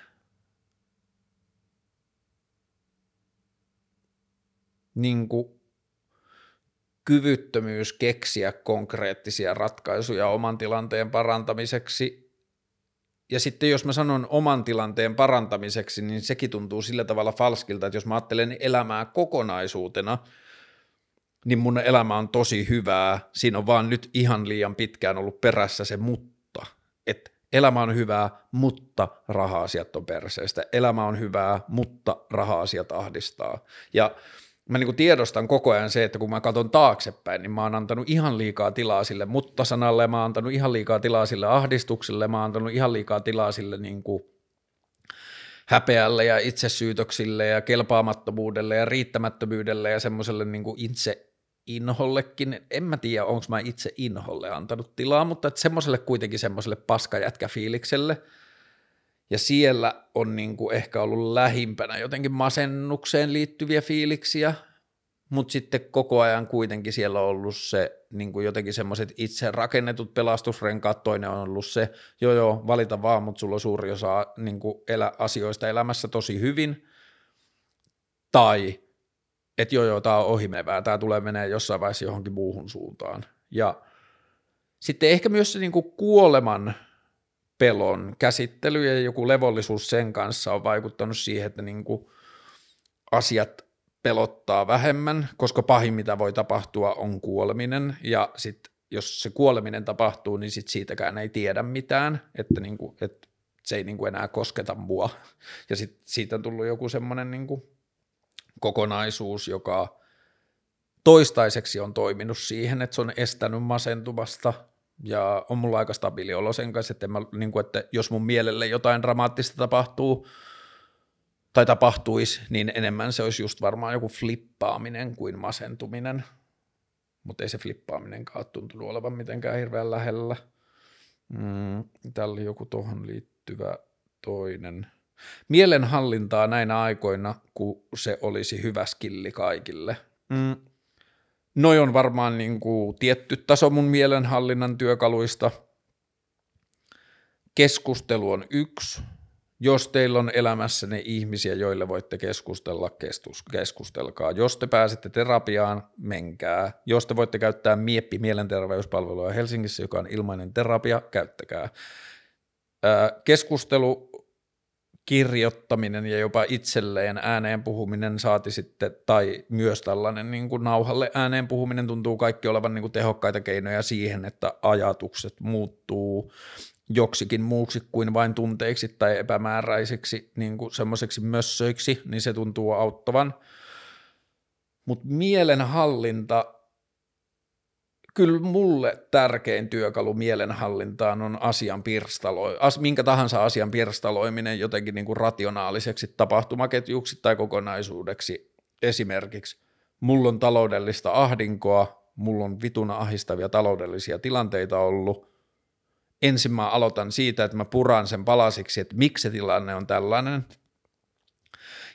Niin kuin kyvyttömyys keksiä konkreettisia ratkaisuja oman tilanteen parantamiseksi ja sitten jos mä sanon oman tilanteen parantamiseksi, niin sekin tuntuu sillä tavalla falskilta, että jos mä ajattelen elämää kokonaisuutena, niin mun elämä on tosi hyvää. Siinä on vaan nyt ihan liian pitkään ollut perässä se mutta. Että elämä on hyvää, mutta raha-asiat on perseestä. Elämä on hyvää, mutta raha-asiat ahdistaa. Ja mä niin tiedostan koko ajan se, että kun mä katson taaksepäin, niin mä oon antanut ihan liikaa tilaa sille mutta-sanalle, mä oon antanut ihan liikaa tilaa sille ahdistukselle, mä oon antanut ihan liikaa tilaa sille niin kuin häpeälle ja itsesyytöksille ja kelpaamattomuudelle ja riittämättömyydelle ja semmoiselle niin itse inhollekin, en mä tiedä, onko mä itse inholle antanut tilaa, mutta semmoiselle kuitenkin semmoiselle paskajätkäfiilikselle, ja siellä on niin kuin ehkä ollut lähimpänä jotenkin masennukseen liittyviä fiiliksiä, mutta sitten koko ajan kuitenkin siellä on ollut se niin kuin jotenkin semmoiset itse rakennetut pelastusrenkaat, toinen on ollut se, joo joo, valita vaan, mutta sulla on suuri osa niin kuin elä, asioista elämässä tosi hyvin, tai että joo joo, tämä on ohimevää, tämä tulee menee jossain vaiheessa johonkin muuhun suuntaan. Ja sitten ehkä myös se niin kuin kuoleman pelon käsittely ja joku levollisuus sen kanssa on vaikuttanut siihen, että niin kuin asiat pelottaa vähemmän, koska pahin mitä voi tapahtua on kuoleminen ja sitten jos se kuoleminen tapahtuu, niin sit siitäkään ei tiedä mitään, että, niin kuin, että se ei niin kuin enää kosketa mua. Ja sitten siitä on tullut joku semmoinen niin kokonaisuus, joka toistaiseksi on toiminut siihen, että se on estänyt masentumasta ja on mulla aika stabiili olo sen kanssa, että, mä, niin kuin, että jos mun mielelle jotain dramaattista tapahtuu tai tapahtuisi, niin enemmän se olisi just varmaan joku flippaaminen kuin masentuminen, mutta ei se flippaaminenkaan ole tuntunut olevan mitenkään hirveän lähellä. Mm, täällä oli joku tuohon liittyvä toinen – Mielenhallintaa näinä aikoina, kun se olisi hyvä skilli kaikille. Mm. Noi on varmaan niin kuin tietty taso mun mielenhallinnan työkaluista. Keskustelu on yksi. Jos teillä on elämässäne ihmisiä, joille voitte keskustella, keskustelkaa. Jos te pääsette terapiaan, menkää. Jos te voitte käyttää Mieppi mielenterveyspalvelua Helsingissä, joka on ilmainen terapia, käyttäkää. Keskustelu kirjoittaminen ja jopa itselleen ääneen puhuminen saati sitten, tai myös tällainen niin kuin nauhalle ääneen puhuminen tuntuu kaikki olevan niin kuin tehokkaita keinoja siihen, että ajatukset muuttuu joksikin muuksi kuin vain tunteiksi tai epämääräisiksi niin kuin semmoiseksi mössöiksi, niin se tuntuu auttavan. Mutta mielenhallinta kyllä mulle tärkein työkalu mielenhallintaan on asian pirstalo, as, minkä tahansa asian pirstaloiminen jotenkin niin kuin rationaaliseksi tapahtumaketjuksi tai kokonaisuudeksi. Esimerkiksi mulla on taloudellista ahdinkoa, mulla on vituna ahistavia taloudellisia tilanteita ollut. Ensin mä aloitan siitä, että mä puran sen palasiksi, että miksi se tilanne on tällainen.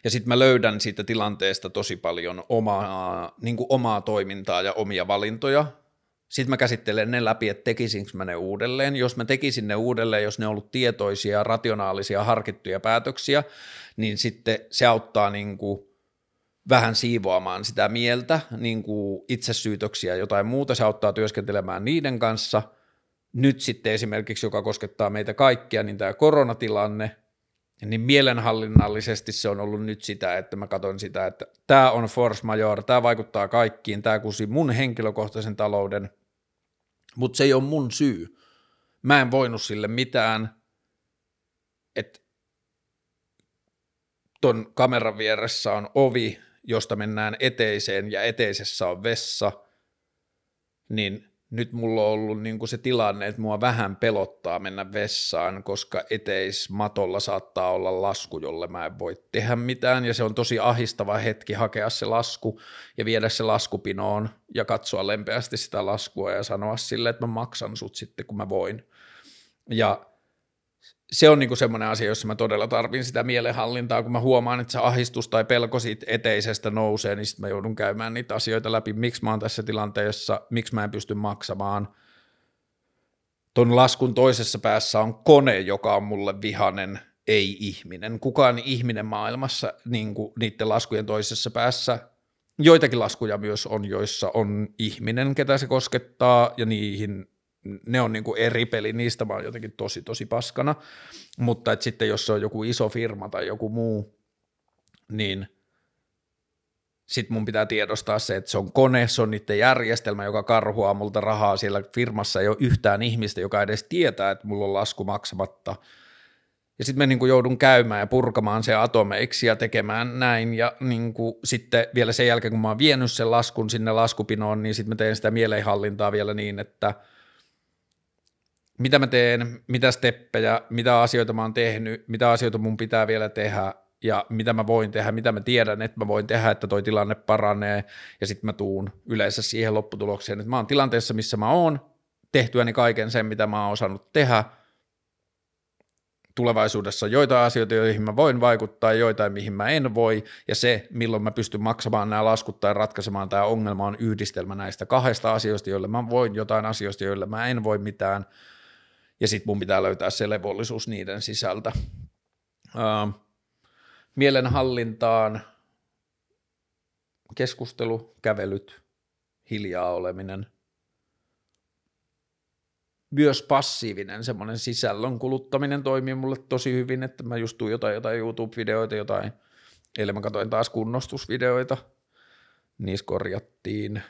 Ja sitten mä löydän siitä tilanteesta tosi paljon omaa, niin omaa toimintaa ja omia valintoja, sitten mä käsittelen ne läpi, että tekisinkö mä ne uudelleen. Jos mä tekisin ne uudelleen, jos ne on ollut tietoisia, rationaalisia, harkittuja päätöksiä, niin sitten se auttaa niin kuin vähän siivoamaan sitä mieltä, niin kuin itsesyytöksiä jotain muuta, se auttaa työskentelemään niiden kanssa. Nyt sitten esimerkiksi, joka koskettaa meitä kaikkia, niin tämä koronatilanne, niin mielenhallinnallisesti se on ollut nyt sitä, että mä katson sitä, että tämä on force major, tämä vaikuttaa kaikkiin, tämä kusi mun henkilökohtaisen talouden – mutta se ei ole mun syy. Mä en voinut sille mitään, että ton kameran vieressä on ovi, josta mennään eteiseen ja eteisessä on vessa, niin nyt mulla on ollut niin kuin se tilanne, että mua vähän pelottaa mennä vessaan, koska eteismatolla saattaa olla lasku, jolle mä en voi tehdä mitään, ja se on tosi ahistava hetki hakea se lasku ja viedä se laskupinoon ja katsoa lempeästi sitä laskua ja sanoa sille, että mä maksan sut sitten, kun mä voin. Ja se on niinku semmoinen asia, jossa mä todella tarvin sitä mielenhallintaa, kun mä huomaan, että se ahdistus tai pelko siitä eteisestä nousee, niin sitten mä joudun käymään niitä asioita läpi, miksi mä oon tässä tilanteessa, miksi mä en pysty maksamaan. Ton laskun toisessa päässä on kone, joka on mulle vihanen, ei ihminen. Kukaan ihminen maailmassa niin niiden laskujen toisessa päässä, joitakin laskuja myös on, joissa on ihminen, ketä se koskettaa, ja niihin ne on niin kuin eri peli, niistä mä oon jotenkin tosi tosi paskana, mutta että sitten jos se on joku iso firma tai joku muu, niin sitten mun pitää tiedostaa se, että se on kone, se on niiden järjestelmä, joka karhuaa multa rahaa. Siellä firmassa ei ole yhtään ihmistä, joka edes tietää, että mulla on lasku maksamatta. Ja sitten mä niin joudun käymään ja purkamaan se atomeiksi ja tekemään näin. Ja niin kuin sitten vielä sen jälkeen, kun mä oon vienyt sen laskun sinne laskupinoon, niin sitten mä teen sitä mielenhallintaa vielä niin, että mitä mä teen, mitä steppejä, mitä asioita mä oon tehnyt, mitä asioita mun pitää vielä tehdä, ja mitä mä voin tehdä, mitä mä tiedän, että mä voin tehdä, että toi tilanne paranee, ja sitten mä tuun yleensä siihen lopputulokseen, että mä oon tilanteessa, missä mä oon, tehtyäni kaiken sen, mitä mä oon osannut tehdä, tulevaisuudessa joitain asioita, joihin mä voin vaikuttaa, joitain, mihin mä en voi, ja se, milloin mä pystyn maksamaan nämä laskut tai ratkaisemaan tämä ongelma, on yhdistelmä näistä kahdesta asioista, joille mä voin jotain asioista, joille mä en voi mitään, ja sitten mun pitää löytää se levollisuus niiden sisältä. Mielenhallintaan, keskustelu, kävelyt, hiljaa oleminen, myös passiivinen semmoinen sisällön kuluttaminen toimii mulle tosi hyvin, että mä just jotain, jotain YouTube-videoita, jotain, eilen mä katsoin taas kunnostusvideoita, niissä korjattiin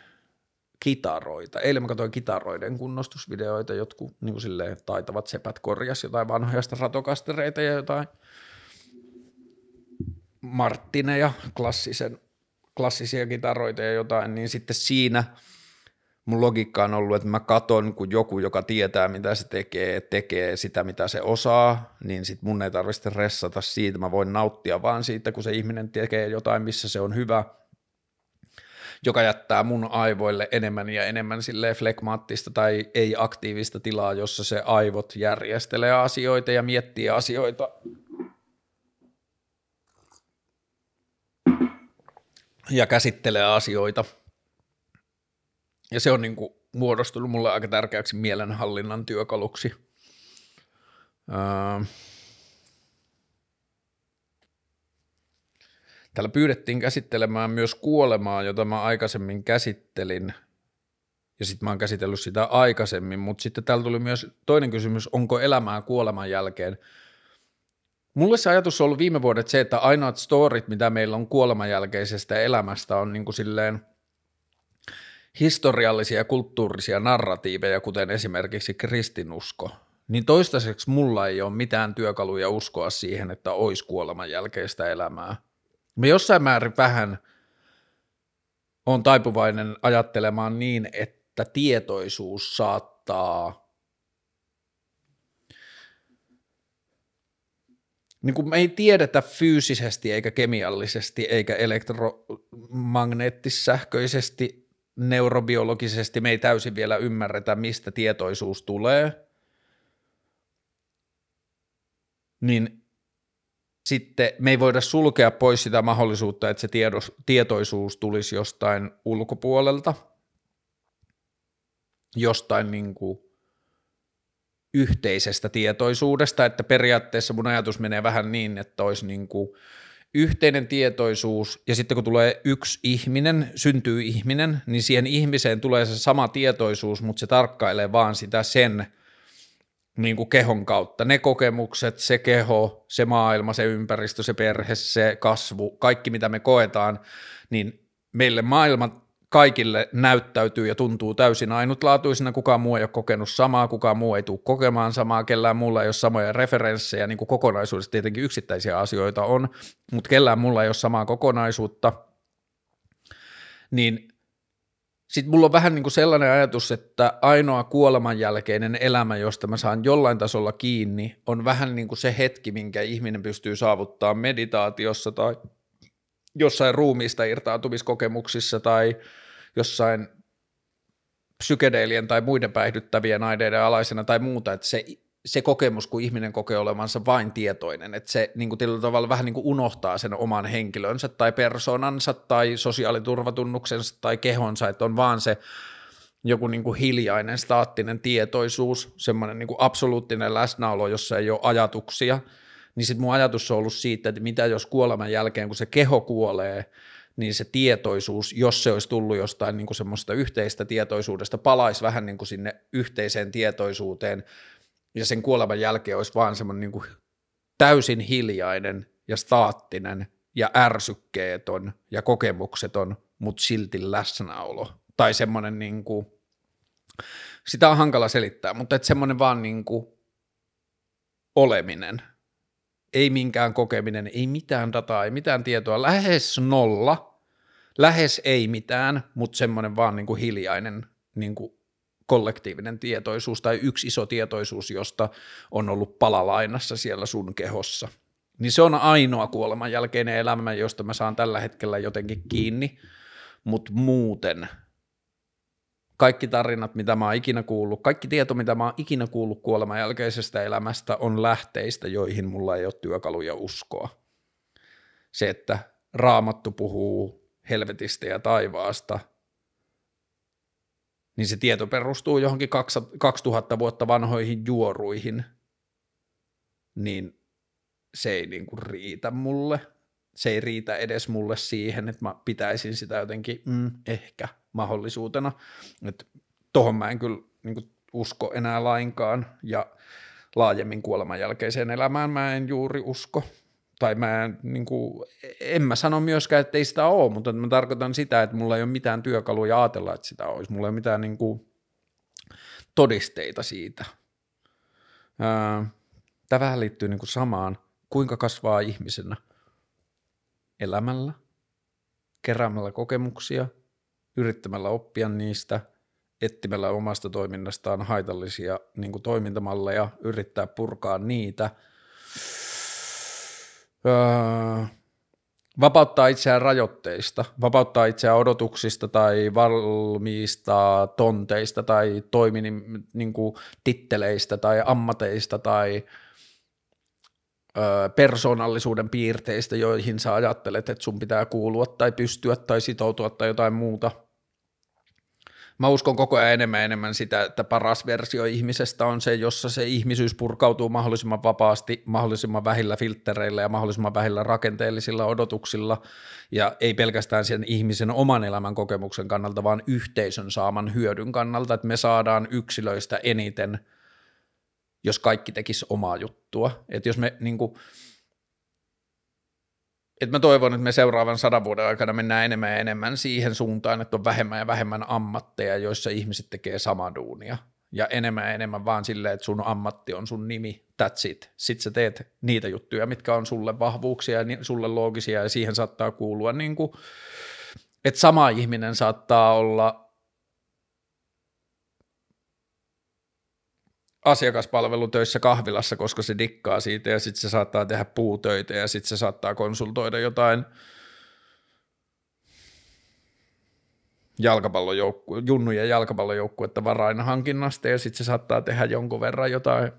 kitaroita. Eilen mä katsoin kitaroiden kunnostusvideoita, jotkut niin kuin taitavat sepät korjas jotain vanhoja stratokastereita ja jotain – Marttineja, klassisen, klassisia kitaroita ja jotain, niin sitten siinä mun logiikka on ollut, että mä katon, kun joku, joka tietää, mitä se tekee, tekee sitä, mitä se osaa, niin sit mun ei tarvitse ressata siitä, mä voin nauttia vaan siitä, kun se ihminen tekee jotain, missä se on hyvä, joka jättää mun aivoille enemmän ja enemmän sille flekmaattista tai ei-aktiivista tilaa, jossa se aivot järjestelee asioita ja miettii asioita ja käsittelee asioita. Ja se on niin kuin muodostunut mulle aika tärkeäksi mielenhallinnan työkaluksi. Täällä pyydettiin käsittelemään myös kuolemaa, jota mä aikaisemmin käsittelin, ja sitten mä oon käsitellyt sitä aikaisemmin, mutta sitten täällä tuli myös toinen kysymys, onko elämää kuoleman jälkeen – Mulle se ajatus on ollut viime vuodet se, että ainoat storit, mitä meillä on kuoleman jälkeisestä elämästä, on niin kuin silleen historiallisia ja kulttuurisia narratiiveja, kuten esimerkiksi kristinusko. Niin toistaiseksi mulla ei ole mitään työkaluja uskoa siihen, että olisi kuoleman jälkeistä elämää. Me jossain määrin vähän on taipuvainen ajattelemaan niin, että tietoisuus saattaa niin kuin me ei tiedetä fyysisesti eikä kemiallisesti eikä elektromagneettissähköisesti, neurobiologisesti, me ei täysin vielä ymmärretä, mistä tietoisuus tulee, niin sitten me ei voida sulkea pois sitä mahdollisuutta, että se tiedos, tietoisuus tulisi jostain ulkopuolelta, jostain niin kuin yhteisestä tietoisuudesta, että periaatteessa mun ajatus menee vähän niin, että olisi niin kuin yhteinen tietoisuus ja sitten kun tulee yksi ihminen, syntyy ihminen, niin siihen ihmiseen tulee se sama tietoisuus, mutta se tarkkailee vaan sitä sen niin kuin kehon kautta. Ne kokemukset, se keho, se maailma, se ympäristö, se perhe, se kasvu, kaikki mitä me koetaan, niin meille maailma kaikille näyttäytyy ja tuntuu täysin ainutlaatuisena, kukaan muu ei ole kokenut samaa, kukaan muu ei tule kokemaan samaa, kellään mulla ei ole samoja referenssejä, niin kuin kokonaisuudessa tietenkin yksittäisiä asioita on, mutta kellään mulla ei ole samaa kokonaisuutta, niin sitten mulla on vähän niin kuin sellainen ajatus, että ainoa kuoleman jälkeinen elämä, josta mä saan jollain tasolla kiinni, on vähän niin kuin se hetki, minkä ihminen pystyy saavuttaa meditaatiossa tai jossain ruumiista irtaantumiskokemuksissa tai jossain psykedeelien tai muiden päihdyttävien aineiden alaisena tai muuta, että se, se kokemus, kun ihminen kokee olevansa vain tietoinen, että se niin kuin tietyllä tavalla vähän niin kuin unohtaa sen oman henkilönsä tai persoonansa tai sosiaaliturvatunnuksensa tai kehonsa, että on vaan se joku niin kuin hiljainen, staattinen tietoisuus, semmoinen niin kuin absoluuttinen läsnäolo, jossa ei ole ajatuksia, niin sitten mun ajatus on ollut siitä, että mitä jos kuoleman jälkeen, kun se keho kuolee, niin se tietoisuus, jos se olisi tullut jostain niin kuin semmoista yhteistä tietoisuudesta, palaisi vähän niin kuin sinne yhteiseen tietoisuuteen, ja sen kuoleman jälkeen olisi vaan semmoinen niin kuin täysin hiljainen ja staattinen ja ärsykkeeton ja kokemukseton, mutta silti läsnäolo. Tai semmoinen niin kuin, sitä on hankala selittää, mutta että semmoinen vaan niin kuin oleminen, ei minkään kokeminen, ei mitään dataa, ei mitään tietoa, lähes nolla, lähes ei mitään, mutta semmoinen vaan niin kuin hiljainen niin kuin kollektiivinen tietoisuus tai yksi iso tietoisuus, josta on ollut palalainassa siellä sun kehossa. Niin se on ainoa kuoleman jälkeinen elämä, josta mä saan tällä hetkellä jotenkin kiinni, mutta muuten kaikki tarinat, mitä mä oon ikinä kuullut, kaikki tieto, mitä mä oon ikinä kuullut kuoleman jälkeisestä elämästä, on lähteistä, joihin mulla ei ole työkaluja uskoa. Se, että raamattu puhuu helvetistä ja taivaasta – niin se tieto perustuu johonkin 2000 vuotta vanhoihin juoruihin, niin se ei niin kuin riitä mulle. Se ei riitä edes mulle siihen, että mä pitäisin sitä jotenkin mm, ehkä mahdollisuutena. Että tohon mä en kyllä niin kuin usko enää lainkaan ja laajemmin kuoleman jälkeiseen elämään mä en juuri usko tai mä en, niin kuin, en mä sano myöskään, että ei sitä ole, mutta mä tarkoitan sitä, että mulla ei ole mitään työkaluja ajatella, että sitä olisi. Mulla ei ole mitään niin kuin, todisteita siitä. Tämä vähän liittyy niin kuin samaan, kuinka kasvaa ihmisenä elämällä, keräämällä kokemuksia, yrittämällä oppia niistä, etsimällä omasta toiminnastaan haitallisia niin kuin toimintamalleja, yrittää purkaa niitä – öö, vapauttaa itseään rajoitteista, vapauttaa itseään odotuksista tai valmiista tonteista tai toimin, niin kuin titteleistä tai ammateista tai öö, persoonallisuuden piirteistä, joihin sä ajattelet, että sun pitää kuulua tai pystyä tai sitoutua tai jotain muuta – mä uskon koko ajan enemmän enemmän sitä, että paras versio ihmisestä on se, jossa se ihmisyys purkautuu mahdollisimman vapaasti, mahdollisimman vähillä filttereillä ja mahdollisimman vähillä rakenteellisilla odotuksilla ja ei pelkästään sen ihmisen oman elämän kokemuksen kannalta, vaan yhteisön saaman hyödyn kannalta, että me saadaan yksilöistä eniten, jos kaikki tekisi omaa juttua. Että jos me niin kuin, et mä toivon, että me seuraavan sadan vuoden aikana mennään enemmän ja enemmän siihen suuntaan, että on vähemmän ja vähemmän ammatteja, joissa ihmiset tekee samaa duunia. Ja enemmän ja enemmän vaan silleen, että sun ammatti on sun nimi, that's it. Sitten sä teet niitä juttuja, mitkä on sulle vahvuuksia ja sulle loogisia ja siihen saattaa kuulua niin kuin, että sama ihminen saattaa olla asiakaspalvelutöissä kahvilassa, koska se dikkaa siitä ja sitten se saattaa tehdä puutöitä ja sitten se saattaa konsultoida jotain jalkapallojoukku, junnujen jalkapallojoukkuetta varainhankinnasta ja sitten se saattaa tehdä jonkun verran jotain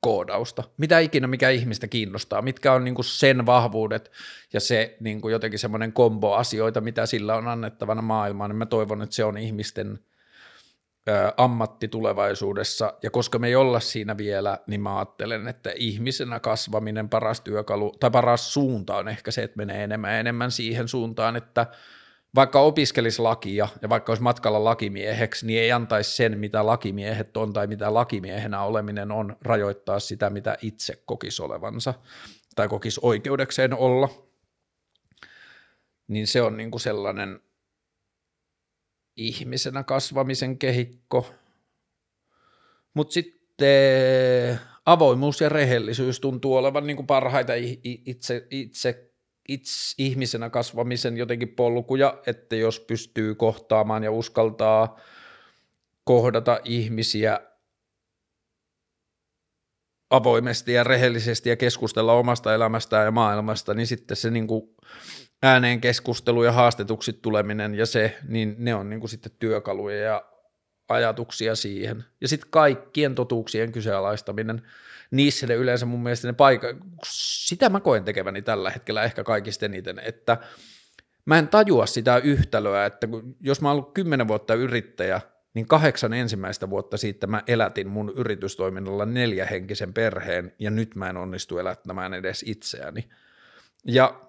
koodausta. Mitä ikinä, mikä ihmistä kiinnostaa, mitkä on niinku sen vahvuudet ja se niinku jotenkin semmoinen kombo asioita, mitä sillä on annettavana maailmaan, niin mä toivon, että se on ihmisten – ammatti tulevaisuudessa, ja koska me ei olla siinä vielä, niin mä ajattelen, että ihmisenä kasvaminen paras työkalu, tai paras suunta on ehkä se, että menee enemmän ja enemmän siihen suuntaan, että vaikka opiskelisi lakia ja vaikka olisi matkalla lakimieheksi, niin ei antaisi sen, mitä lakimiehet on tai mitä lakimiehenä oleminen on, rajoittaa sitä, mitä itse kokisi olevansa tai kokisi oikeudekseen olla. Niin se on niin kuin sellainen ihmisenä kasvamisen kehikko. Mutta sitten avoimuus ja rehellisyys tuntuu olevan niin kuin parhaita itse, itse, itse ihmisenä kasvamisen jotenkin polkuja, että jos pystyy kohtaamaan ja uskaltaa kohdata ihmisiä avoimesti ja rehellisesti ja keskustella omasta elämästään ja maailmasta, niin sitten se niin kuin ääneen keskustelu ja haastetuksi tuleminen ja se, niin ne on niin kuin sitten työkaluja ja ajatuksia siihen. Ja sitten kaikkien totuuksien kyseenalaistaminen, niissä ne yleensä mun mielestä ne paikka, sitä mä koen tekeväni tällä hetkellä ehkä kaikista eniten, että mä en tajua sitä yhtälöä, että jos mä oon ollut kymmenen vuotta yrittäjä, niin kahdeksan ensimmäistä vuotta siitä mä elätin mun yritystoiminnalla neljähenkisen perheen, ja nyt mä en onnistu elättämään edes itseäni. Ja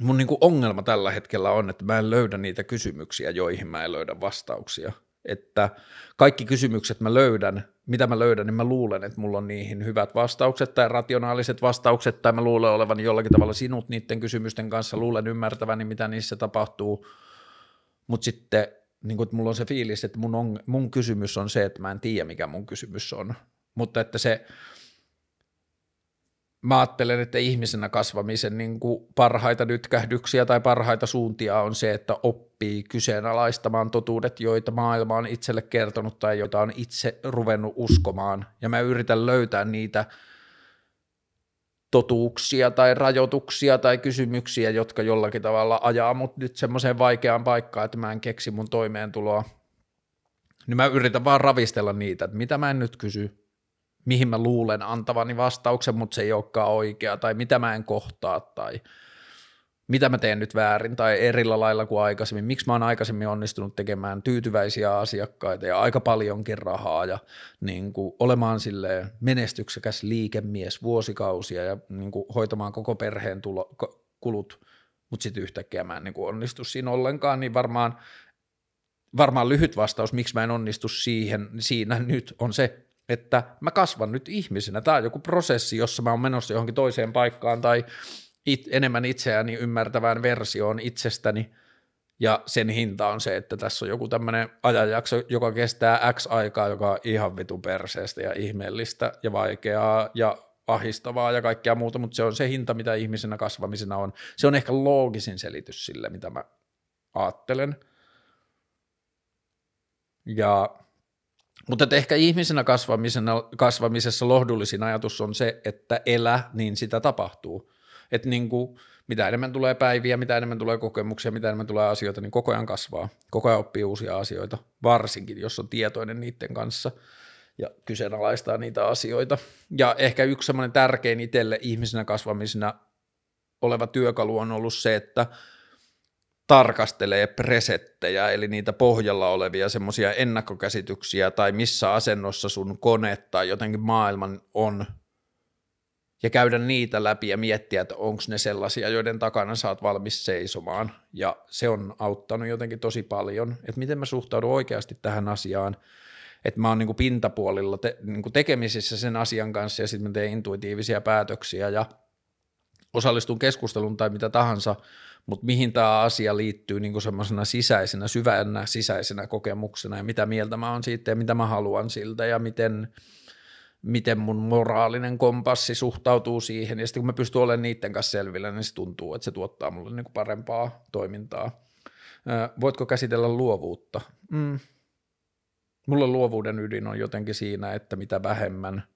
mun niin kuin ongelma tällä hetkellä on, että mä en löydä niitä kysymyksiä, joihin mä en löydä vastauksia. Että kaikki kysymykset mä löydän, mitä mä löydän, niin mä luulen, että mulla on niihin hyvät vastaukset tai rationaaliset vastaukset, tai mä luulen olevan jollakin tavalla sinut niiden kysymysten kanssa, luulen ymmärtäväni, mitä niissä tapahtuu, mutta sitten niin kuin, että mulla on se fiilis, että mun, on, mun kysymys on se, että mä en tiedä, mikä mun kysymys on, mutta että se, mä ajattelen, että ihmisenä kasvamisen niin kuin parhaita nytkähdyksiä tai parhaita suuntia on se, että oppii kyseenalaistamaan totuudet, joita maailma on itselle kertonut tai joita on itse ruvennut uskomaan. Ja mä yritän löytää niitä totuuksia tai rajoituksia tai kysymyksiä, jotka jollakin tavalla ajaa mut nyt semmoiseen vaikeaan paikkaan, että mä en keksi mun toimeentuloa. Niin mä yritän vaan ravistella niitä, että mitä mä en nyt kysy, mihin mä luulen antavani vastauksen, mutta se ei olekaan oikea, tai mitä mä en kohtaa, tai mitä mä teen nyt väärin, tai erillä lailla kuin aikaisemmin, miksi mä oon aikaisemmin onnistunut tekemään tyytyväisiä asiakkaita ja aika paljonkin rahaa, ja niin kuin olemaan sille menestyksekäs liikemies vuosikausia, ja niin kuin hoitamaan koko perheen tulo, kulut, mutta sitten yhtäkkiä mä en niin kuin onnistu siinä ollenkaan, niin varmaan varmaan lyhyt vastaus, miksi mä en onnistu siihen, siinä nyt on se, että mä kasvan nyt ihmisenä. Tämä on joku prosessi, jossa mä oon menossa johonkin toiseen paikkaan tai it, enemmän itseäni ymmärtävään versioon itsestäni, ja sen hinta on se, että tässä on joku tämmöinen ajanjakso, joka kestää X aikaa, joka on ihan vitu perseestä ja ihmeellistä ja vaikeaa ja ahistavaa ja kaikkea muuta, mutta se on se hinta, mitä ihmisenä kasvamisena on. Se on ehkä loogisin selitys sille, mitä mä ajattelen. Ja mutta että ehkä ihmisenä kasvamisessa lohdullisin ajatus on se, että elä, niin sitä tapahtuu. Että niin kuin, mitä enemmän tulee päiviä, mitä enemmän tulee kokemuksia, mitä enemmän tulee asioita, niin koko ajan kasvaa. Koko ajan oppii uusia asioita, varsinkin jos on tietoinen niiden kanssa ja kyseenalaistaa niitä asioita. Ja ehkä yksi semmoinen tärkein itselle ihmisenä kasvamisena oleva työkalu on ollut se, että – tarkastelee presettejä, eli niitä pohjalla olevia semmoisia ennakkokäsityksiä tai missä asennossa sun kone tai jotenkin maailman on, ja käydä niitä läpi ja miettiä, että onko ne sellaisia, joiden takana oot valmis seisomaan, ja se on auttanut jotenkin tosi paljon, että miten mä suhtaudun oikeasti tähän asiaan, että mä oon niin pintapuolilla te, niin tekemisissä sen asian kanssa, ja sitten mä teen intuitiivisia päätöksiä, ja osallistun keskusteluun tai mitä tahansa, mutta mihin tämä asia liittyy niin semmoisena sisäisenä, syvänä sisäisenä kokemuksena ja mitä mieltä mä oon siitä ja mitä mä haluan siltä ja miten, miten mun moraalinen kompassi suhtautuu siihen ja sitten kun mä pystyn olemaan niiden kanssa selvillä, niin se tuntuu, että se tuottaa mulle niin parempaa toimintaa. Voitko käsitellä luovuutta? Mm. Mulle luovuuden ydin on jotenkin siinä, että mitä vähemmän –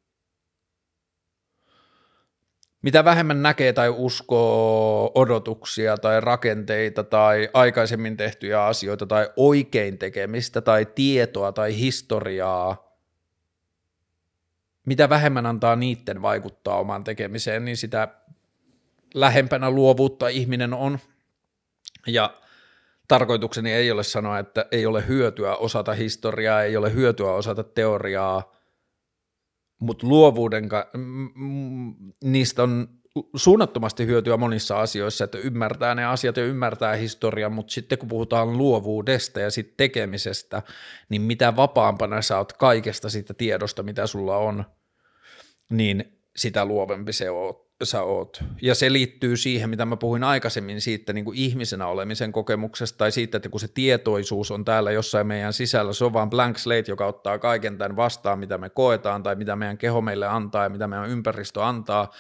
mitä vähemmän näkee tai uskoo odotuksia tai rakenteita tai aikaisemmin tehtyjä asioita tai oikein tekemistä tai tietoa tai historiaa, mitä vähemmän antaa niiden vaikuttaa omaan tekemiseen, niin sitä lähempänä luovuutta ihminen on. Ja tarkoitukseni ei ole sanoa, että ei ole hyötyä osata historiaa, ei ole hyötyä osata teoriaa, mutta luovuuden, niistä on suunnattomasti hyötyä monissa asioissa, että ymmärtää ne asiat ja ymmärtää historian, mutta sitten kun puhutaan luovuudesta ja sitten tekemisestä, niin mitä vapaampana sä oot kaikesta siitä tiedosta, mitä sulla on, niin sitä luovempi se oot sä oot. Ja se liittyy siihen, mitä mä puhuin aikaisemmin siitä niin kuin ihmisenä olemisen kokemuksesta tai siitä, että kun se tietoisuus on täällä jossain meidän sisällä, se on vaan blank slate, joka ottaa kaiken tämän vastaan, mitä me koetaan tai mitä meidän keho meille antaa ja mitä meidän ympäristö antaa,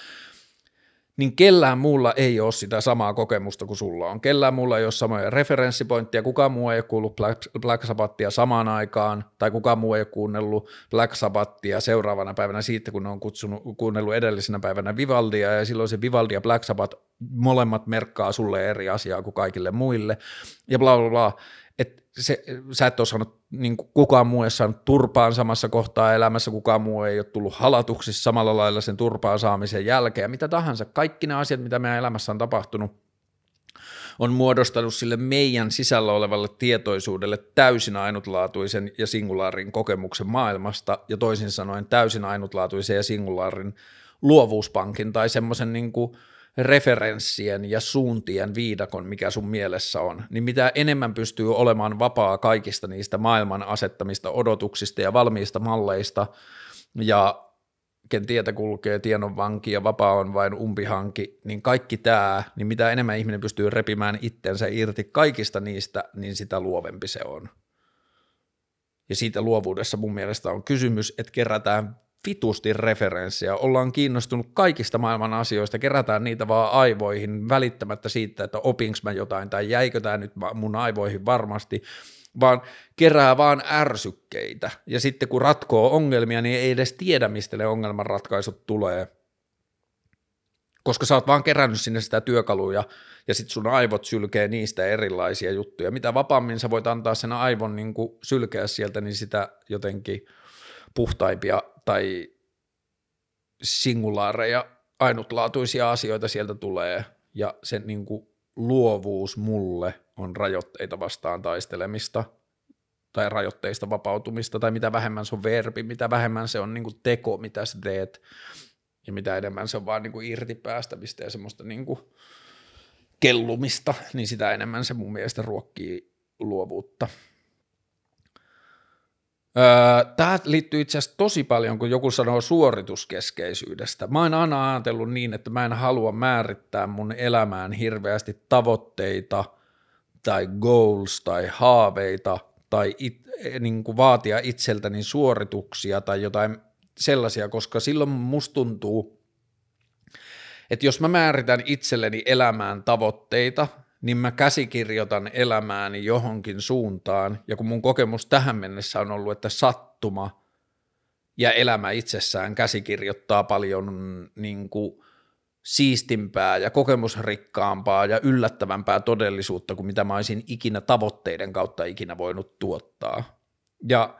niin kellään muulla ei ole sitä samaa kokemusta kuin sulla on. Kellään muulla ei ole samoja referenssipointteja, kukaan muu ei ole kuullut Black, Black Sabbathia samaan aikaan, tai kukaan muu ei ole kuunnellut Black Sabbathia seuraavana päivänä siitä, kun ne on kutsunut, kuunnellut edellisenä päivänä Vivaldia, ja silloin se Vivaldi ja Black Sabbath molemmat merkkaa sulle eri asiaa kuin kaikille muille, ja bla bla bla se, sä et ole saanut, niin kukaan muu ei saanut turpaan samassa kohtaa elämässä, kukaan muu ei ole tullut halatuksi samalla lailla sen turpaan saamisen jälkeen, mitä tahansa, kaikki ne asiat, mitä meidän elämässä on tapahtunut, on muodostanut sille meidän sisällä olevalle tietoisuudelle täysin ainutlaatuisen ja singulaarin kokemuksen maailmasta, ja toisin sanoen täysin ainutlaatuisen ja singulaarin luovuuspankin tai semmoisen niin kuin referenssien ja suuntien viidakon, mikä sun mielessä on, niin mitä enemmän pystyy olemaan vapaa kaikista niistä maailman asettamista odotuksista ja valmiista malleista, ja ken tietä kulkee, tien on vanki ja vapaa on vain umpihanki, niin kaikki tämä, niin mitä enemmän ihminen pystyy repimään itsensä irti kaikista niistä, niin sitä luovempi se on. Ja siitä luovuudessa mun mielestä on kysymys, että kerätään vitusti referenssiä, ollaan kiinnostunut kaikista maailman asioista, kerätään niitä vaan aivoihin välittämättä siitä, että opinks mä jotain tai jäikö tämä nyt mun aivoihin varmasti, vaan kerää vaan ärsykkeitä. Ja sitten kun ratkoo ongelmia, niin ei edes tiedä, mistä ne ongelmanratkaisut tulee. Koska sä oot vaan kerännyt sinne sitä työkaluja, ja sitten sun aivot sylkee niistä erilaisia juttuja. Mitä vapaammin sä voit antaa sen aivon niin sylkeä sieltä, niin sitä jotenkin puhtaimpia tai singulaareja, ainutlaatuisia asioita sieltä tulee, ja se niin kuin luovuus mulle on rajoitteita vastaan taistelemista tai rajoitteista vapautumista, tai mitä vähemmän se on verbi, mitä vähemmän se on niin kuin teko, mitä sä teet, ja mitä enemmän se on vaan niin kuin irtipäästämistä ja semmoista niin kuin kellumista, niin sitä enemmän se mun mielestä ruokkii luovuutta. Öö, Tämä liittyy itse asiassa tosi paljon, kun joku sanoo suorituskeskeisyydestä. Mä oon aina ajatellut niin, että mä en halua määrittää mun elämään hirveästi tavoitteita tai goals tai haaveita tai it, niin kuin vaatia itseltäni suorituksia tai jotain sellaisia, koska silloin musta tuntuu, että jos mä määritän itselleni elämään tavoitteita – niin mä käsikirjoitan elämääni johonkin suuntaan, ja kun mun kokemus tähän mennessä on ollut, että sattuma ja elämä itsessään käsikirjoittaa paljon niin kuin siistimpää ja kokemusrikkaampaa ja yllättävämpää todellisuutta kuin mitä mä olisin ikinä tavoitteiden kautta ikinä voinut tuottaa. Ja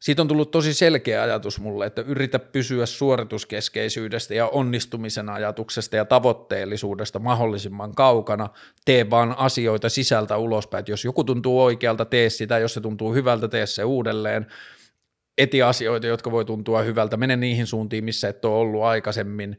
siitä on tullut tosi selkeä ajatus mulle, että yritä pysyä suorituskeskeisyydestä ja onnistumisen ajatuksesta ja tavoitteellisuudesta mahdollisimman kaukana, tee vaan asioita sisältä ulospäin, jos joku tuntuu oikealta, tee sitä, jos se tuntuu hyvältä, tee se uudelleen, eti asioita, jotka voi tuntua hyvältä, mene niihin suuntiin, missä et ole ollut aikaisemmin,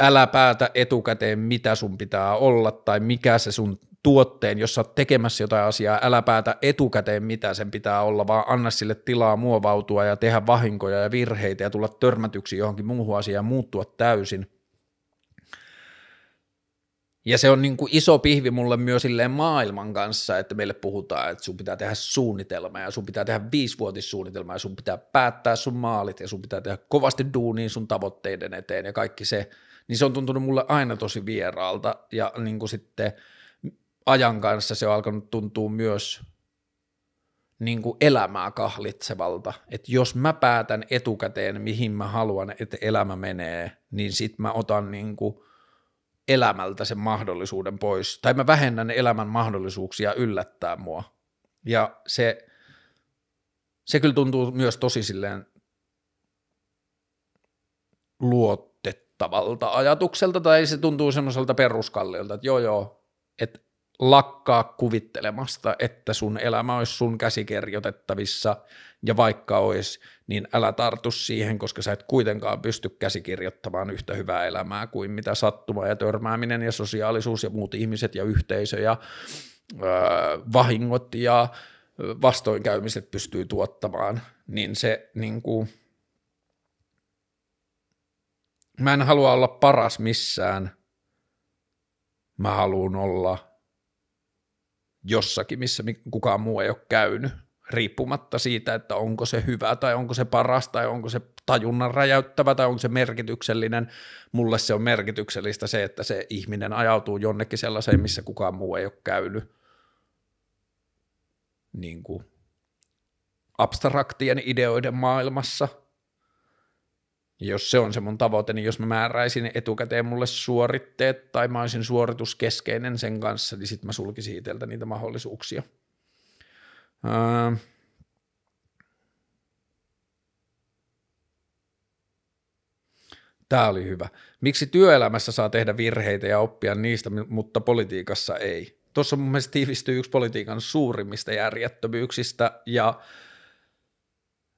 älä päätä etukäteen, mitä sun pitää olla tai mikä se sun tuotteen, jos sä oot tekemässä jotain asiaa, älä päätä etukäteen mitä sen pitää olla, vaan anna sille tilaa muovautua ja tehdä vahinkoja ja virheitä ja tulla törmätyksi johonkin muuhun asiaan ja muuttua täysin. Ja se on niin kuin iso pihvi mulle myös silleen maailman kanssa, että meille puhutaan, että sun pitää tehdä suunnitelma ja sun pitää tehdä viisivuotissuunnitelma ja sun pitää päättää sun maalit ja sun pitää tehdä kovasti duuniin sun tavoitteiden eteen ja kaikki se, niin se on tuntunut mulle aina tosi vieraalta ja niin kuin sitten – ajan kanssa se on alkanut tuntua myös niin kuin elämää kahlitsevalta, että jos mä päätän etukäteen, mihin mä haluan, että elämä menee, niin sit mä otan niin kuin elämältä sen mahdollisuuden pois, tai mä vähennän elämän mahdollisuuksia yllättää mua. Ja se, se kyllä tuntuu myös tosi silleen luotettavalta ajatukselta, tai se tuntuu semmoiselta peruskalliolta, että joo joo, että lakkaa kuvittelemasta, että sun elämä olisi sun käsikirjoitettavissa, ja vaikka olisi, niin älä tartu siihen, koska sä et kuitenkaan pysty käsikirjoittamaan yhtä hyvää elämää kuin mitä sattuma ja törmääminen ja sosiaalisuus ja muut ihmiset ja yhteisö ja öö, vahingot ja vastoinkäymiset pystyy tuottamaan, niin se niin kuin, mä en halua olla paras missään, mä haluan olla jossakin, missä kukaan muu ei ole käynyt, riippumatta siitä, että onko se hyvä tai onko se paras tai onko se tajunnan räjäyttävä tai onko se merkityksellinen. Mulle se on merkityksellistä se, että se ihminen ajautuu jonnekin sellaiseen, missä kukaan muu ei ole käynyt. Niin kuin abstraktien ideoiden maailmassa – jos se on se mun tavoite, niin jos mä määräisin etukäteen mulle suoritteet tai mä olisin suorituskeskeinen sen kanssa, niin sitten mä sulkisin itseltä niitä mahdollisuuksia. Öö. Tämä oli hyvä. Miksi työelämässä saa tehdä virheitä ja oppia niistä, mutta politiikassa ei? Tuossa mun mielestä tiivistyy yksi politiikan suurimmista järjettömyyksistä ja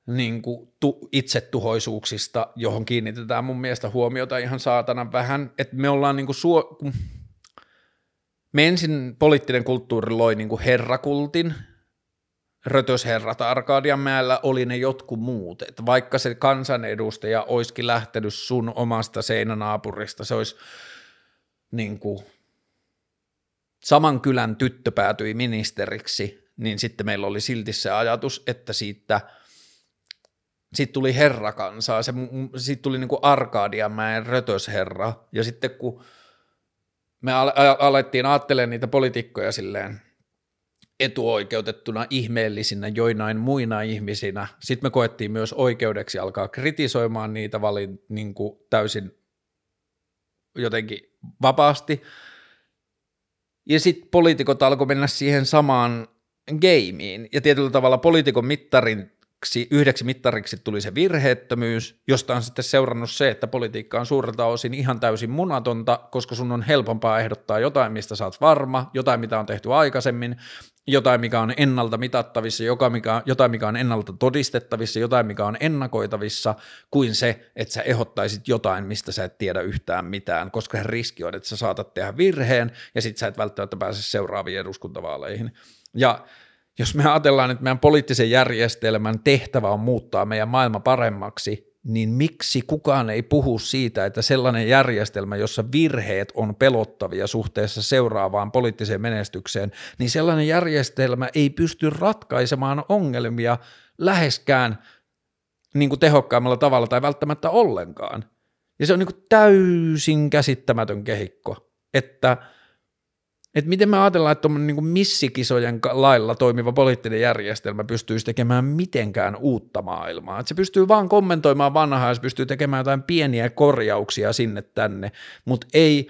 niin kuin tu, itsetuhoisuuksista, johon kiinnitetään mun mielestä huomiota ihan saatana vähän, että me ollaan niin kuin suo, me ensin poliittinen kulttuuri loi niin kuin herrakultin, rötösherrat Arkadianmäellä oli ne jotkut muut, että vaikka se kansanedustaja olisikin lähtenyt sun omasta seinänaapurista, se olisi niin kuin, saman kylän tyttö päätyi ministeriksi, niin sitten meillä oli silti se ajatus, että siitä – sitten tuli herrakansaa, se, sitten tuli niin kuin Arkadianmäen rötösherra, ja sitten kun me alettiin ajattelemaan niitä poliitikkoja silleen etuoikeutettuna ihmeellisinä joinain muina ihmisinä, sitten me koettiin myös oikeudeksi alkaa kritisoimaan niitä valin, niin kuin täysin jotenkin vapaasti, ja sitten poliitikot alkoi mennä siihen samaan gameiin, ja tietyllä tavalla poliitikon mittarin yhdeksi mittariksi tuli se virheettömyys, josta on sitten seurannut se, että politiikka on suurelta osin ihan täysin munatonta, koska sun on helpompaa ehdottaa jotain, mistä saat varma, jotain, mitä on tehty aikaisemmin, jotain, mikä on ennalta mitattavissa, joka mikä, jotain, mikä on ennalta todistettavissa, jotain, mikä on ennakoitavissa, kuin se, että sä ehdottaisit jotain, mistä sä et tiedä yhtään mitään, koska riski on, että sä saatat tehdä virheen, ja sit sä et välttämättä pääse seuraaviin eduskuntavaaleihin. Ja jos me ajatellaan, että meidän poliittisen järjestelmän tehtävä on muuttaa meidän maailma paremmaksi, niin miksi kukaan ei puhu siitä, että sellainen järjestelmä, jossa virheet on pelottavia suhteessa seuraavaan poliittiseen menestykseen, niin sellainen järjestelmä ei pysty ratkaisemaan ongelmia läheskään niin kuin tehokkaimmalla tavalla tai välttämättä ollenkaan. Ja se on niin kuin täysin käsittämätön kehikko, että – että miten me ajatellaan, että tuommoinen niin missikisojen lailla toimiva poliittinen järjestelmä pystyisi tekemään mitenkään uutta maailmaa. Että se pystyy vaan kommentoimaan vanhaa ja se pystyy tekemään jotain pieniä korjauksia sinne tänne, mutta ei,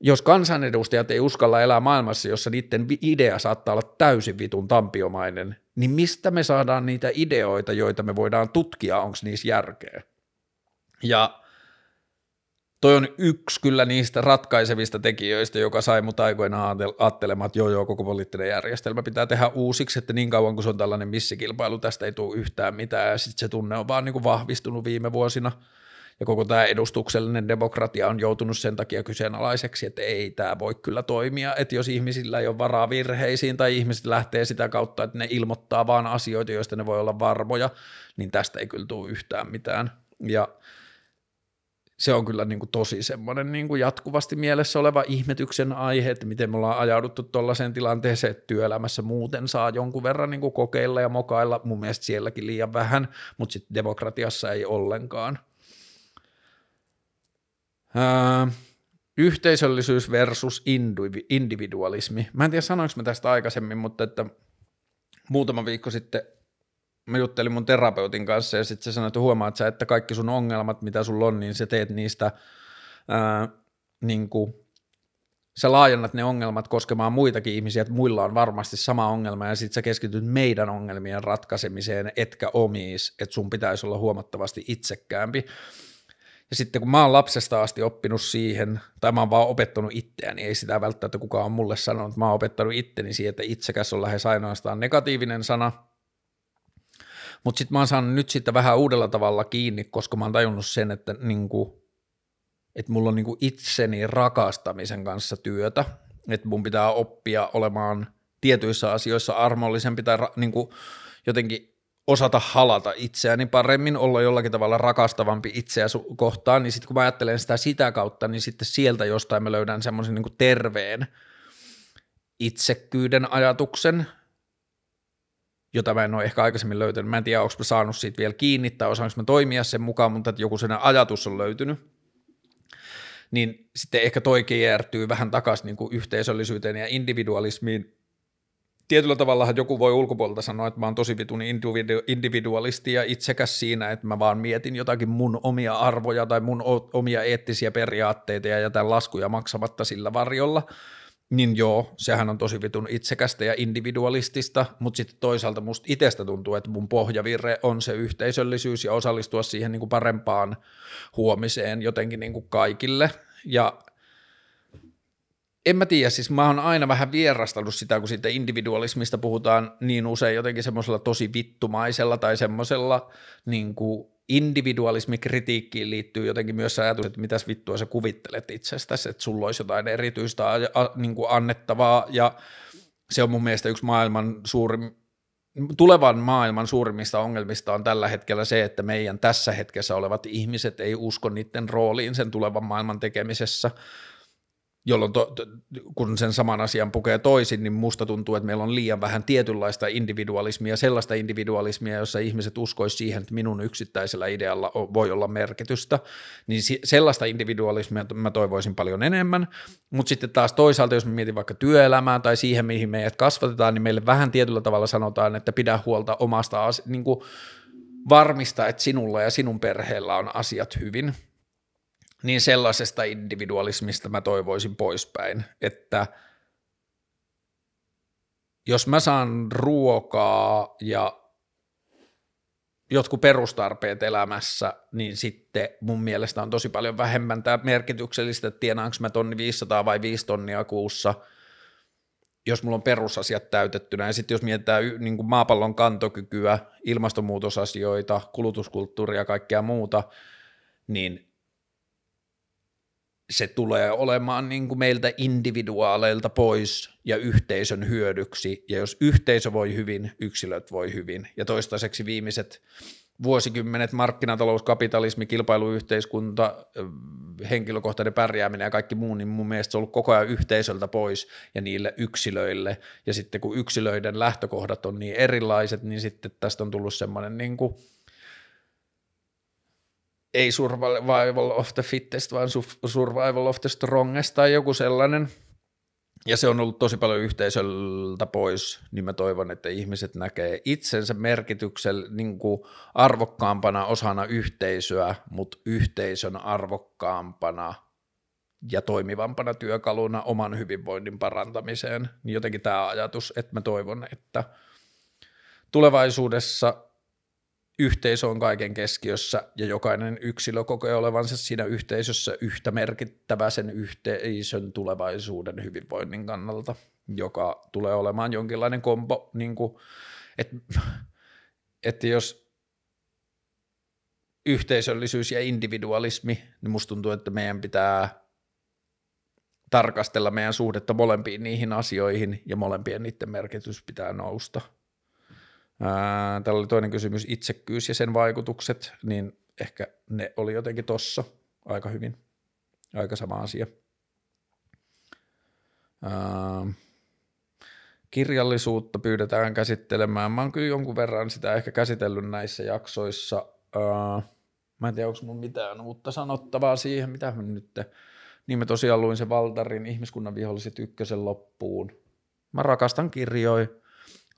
jos kansanedustajat ei uskalla elää maailmassa, jossa niiden idea saattaa olla täysin vitun tampiomainen, niin mistä me saadaan niitä ideoita, joita me voidaan tutkia, onko niissä järkeä? Ja toi on yksi kyllä niistä ratkaisevista tekijöistä, joka sai mut aikoinaan ajattelemaan, että joo joo, koko poliittinen järjestelmä pitää tehdä uusiksi, että niin kauan kuin se on tällainen missikilpailu, tästä ei tule yhtään mitään, ja sitten se tunne on vaan niin kuin vahvistunut viime vuosina, ja koko tämä edustuksellinen demokratia on joutunut sen takia kyseenalaiseksi, että ei tämä voi kyllä toimia, että jos ihmisillä ei ole varaa virheisiin tai ihmiset lähtee sitä kautta, että ne ilmoittaa vaan asioita, joista ne voi olla varmoja, niin tästä ei kyllä tule yhtään mitään. Ja se on kyllä niin kuin tosi semmoinen niin kuin jatkuvasti mielessä oleva ihmetyksen aihe, että miten me ollaan ajauduttu tuollaiseen tilanteeseen, että työelämässä muuten saa jonkun verran niin kuin kokeilla ja mokailla, mun mielestä sielläkin liian vähän, mutta sitten demokratiassa ei ollenkaan. Ää, yhteisöllisyys versus individualismi. Mä en tiedä sanoinko mä tästä aikaisemmin, mutta että muutama viikko sitten mä juttelin mun terapeutin kanssa ja sitten se sanoi, että huomaat sä, että kaikki sun ongelmat, mitä sulla on, niin sä teet niistä ää, niin kuin, sä laajennat ne ongelmat koskemaan muitakin ihmisiä, että muilla on varmasti sama ongelma ja sitten sä keskityt meidän ongelmien ratkaisemiseen, etkä omiis, että sun pitäisi olla huomattavasti itsekkäämpi. Ja sitten kun mä oon lapsesta asti oppinut siihen, tai mä oon vaan opettanut itseäni, ei sitä välttämättä kukaan on mulle sanonut, mä oon opettanut itteni siihen, että itsekäs on lähes ainoastaan negatiivinen sana, mutta sitten mä oon saanut nyt sitten vähän uudella tavalla kiinni, koska mä oon tajunnut sen, että niinku, et mulla on niinku itseni rakastamisen kanssa työtä, että mun pitää oppia olemaan tietyissä asioissa armollisempi tai ra, niinku, jotenkin osata halata itseäni paremmin, olla jollakin tavalla rakastavampi itseä kohtaan, niin sitten kun mä ajattelen sitä sitä kautta, niin sitten sieltä jostain mä löydän semmoisen niin terveen itsekkyyden ajatuksen, jota mä en ole ehkä aikaisemmin löytänyt. Mä en tiedä, onko mä saanut siitä vielä kiinni tai osaanko mä toimia sen mukaan, mutta että joku sen ajatus on löytynyt. Niin sitten ehkä toi kiertyy vähän takaisin niin kuin yhteisöllisyyteen ja individualismiin. Tietyllä tavalla joku voi ulkopuolelta sanoa, että mä oon tosi vitun individualisti ja itsekäs siinä, että mä vaan mietin jotakin mun omia arvoja tai mun omia eettisiä periaatteita ja jätän laskuja maksamatta sillä varjolla – niin joo, sehän on tosi vitun itsekästä ja individualistista, mutta sitten toisaalta musta itsestä tuntuu, että mun pohjavirre on se yhteisöllisyys ja osallistua siihen niin kuin parempaan huomiseen jotenkin niin kuin kaikille. Ja en mä tiedä, siis mä oon aina vähän vierastanut sitä, kun siitä individualismista puhutaan niin usein jotenkin semmoisella tosi vittumaisella tai semmoisella niin kuin individualismikritiikkiin liittyy jotenkin myös se ajatus, että mitäs vittua sä kuvittelet itsestäsi, että sulla olisi jotain erityistä niin kuin annettavaa. Ja se on mun mielestä yksi maailman suurin, tulevan maailman suurimmista ongelmista on tällä hetkellä se, että meidän tässä hetkessä olevat ihmiset ei usko niiden rooliin sen tulevan maailman tekemisessä, jolloin to, to, kun sen saman asian pukee toisin, niin musta tuntuu, että meillä on liian vähän tietynlaista individualismia, sellaista individualismia, jossa ihmiset uskoisivat siihen, että minun yksittäisellä idealla voi olla merkitystä, niin sellaista individualismia mä toivoisin paljon enemmän, mutta sitten taas toisaalta, jos mä mietin vaikka työelämää tai siihen, mihin meidät kasvatetaan, niin meille vähän tietyllä tavalla sanotaan, että pidä huolta omasta, niin varmista, että sinulla ja sinun perheellä on asiat hyvin, niin sellaisesta individualismista mä toivoisin poispäin, että jos mä saan ruokaa ja jotkut perustarpeet elämässä, niin sitten mun mielestä on tosi paljon vähemmän tämä merkityksellistä, että tienaanko mä tonni 500 vai 5 tonnia kuussa, jos mulla on perusasiat täytettynä. Ja sitten jos mietitään niin kuin maapallon kantokykyä, ilmastonmuutosasioita, kulutuskulttuuria ja kaikkea muuta, niin se tulee olemaan niin kuin meiltä individuaaleilta pois ja yhteisön hyödyksi, ja jos yhteisö voi hyvin, yksilöt voi hyvin, ja toistaiseksi viimeiset vuosikymmenet, markkinatalous, kapitalismi, kilpailuyhteiskunta, henkilökohtainen pärjääminen ja kaikki muu, niin mun mielestä se on ollut koko ajan yhteisöltä pois ja niille yksilöille, ja sitten kun yksilöiden lähtökohdat on niin erilaiset, niin sitten tästä on tullut semmoinen niin kuin – ei survival of the fittest, vaan survival of the strongest tai joku sellainen. Ja se on ollut tosi paljon yhteisöltä pois, niin mä toivon, että ihmiset näkee itsensä merkityksellä niin kuin arvokkaampana osana yhteisöä, mutta yhteisön arvokkaampana ja toimivampana työkaluna oman hyvinvoinnin parantamiseen. Niin jotenkin tämä ajatus, että mä toivon, että tulevaisuudessa yhteisö on kaiken keskiössä ja jokainen yksilö kokee olevansa siinä yhteisössä yhtä merkittävä sen yhteisön tulevaisuuden hyvinvoinnin kannalta, joka tulee olemaan jonkinlainen kombo, niin kuin, että, että jos yhteisöllisyys ja individualismi, niin musta tuntuu, että meidän pitää tarkastella meidän suhdetta molempiin niihin asioihin ja molempien niiden merkitys pitää nousta – Täällä oli toinen kysymys, itsekkyys ja sen vaikutukset, niin ehkä ne oli jotenkin tossa aika hyvin, aika sama asia. Kirjallisuutta pyydetään käsittelemään. Mä oon kyllä jonkun verran sitä ehkä käsitellyt näissä jaksoissa. Mä en tiedä, onko mun mitään uutta sanottavaa siihen, mitä mä nyt... Niin mä tosiaan luin se Valtarin ihmiskunnan viholliset ykkösen loppuun. Mä rakastan kirjoja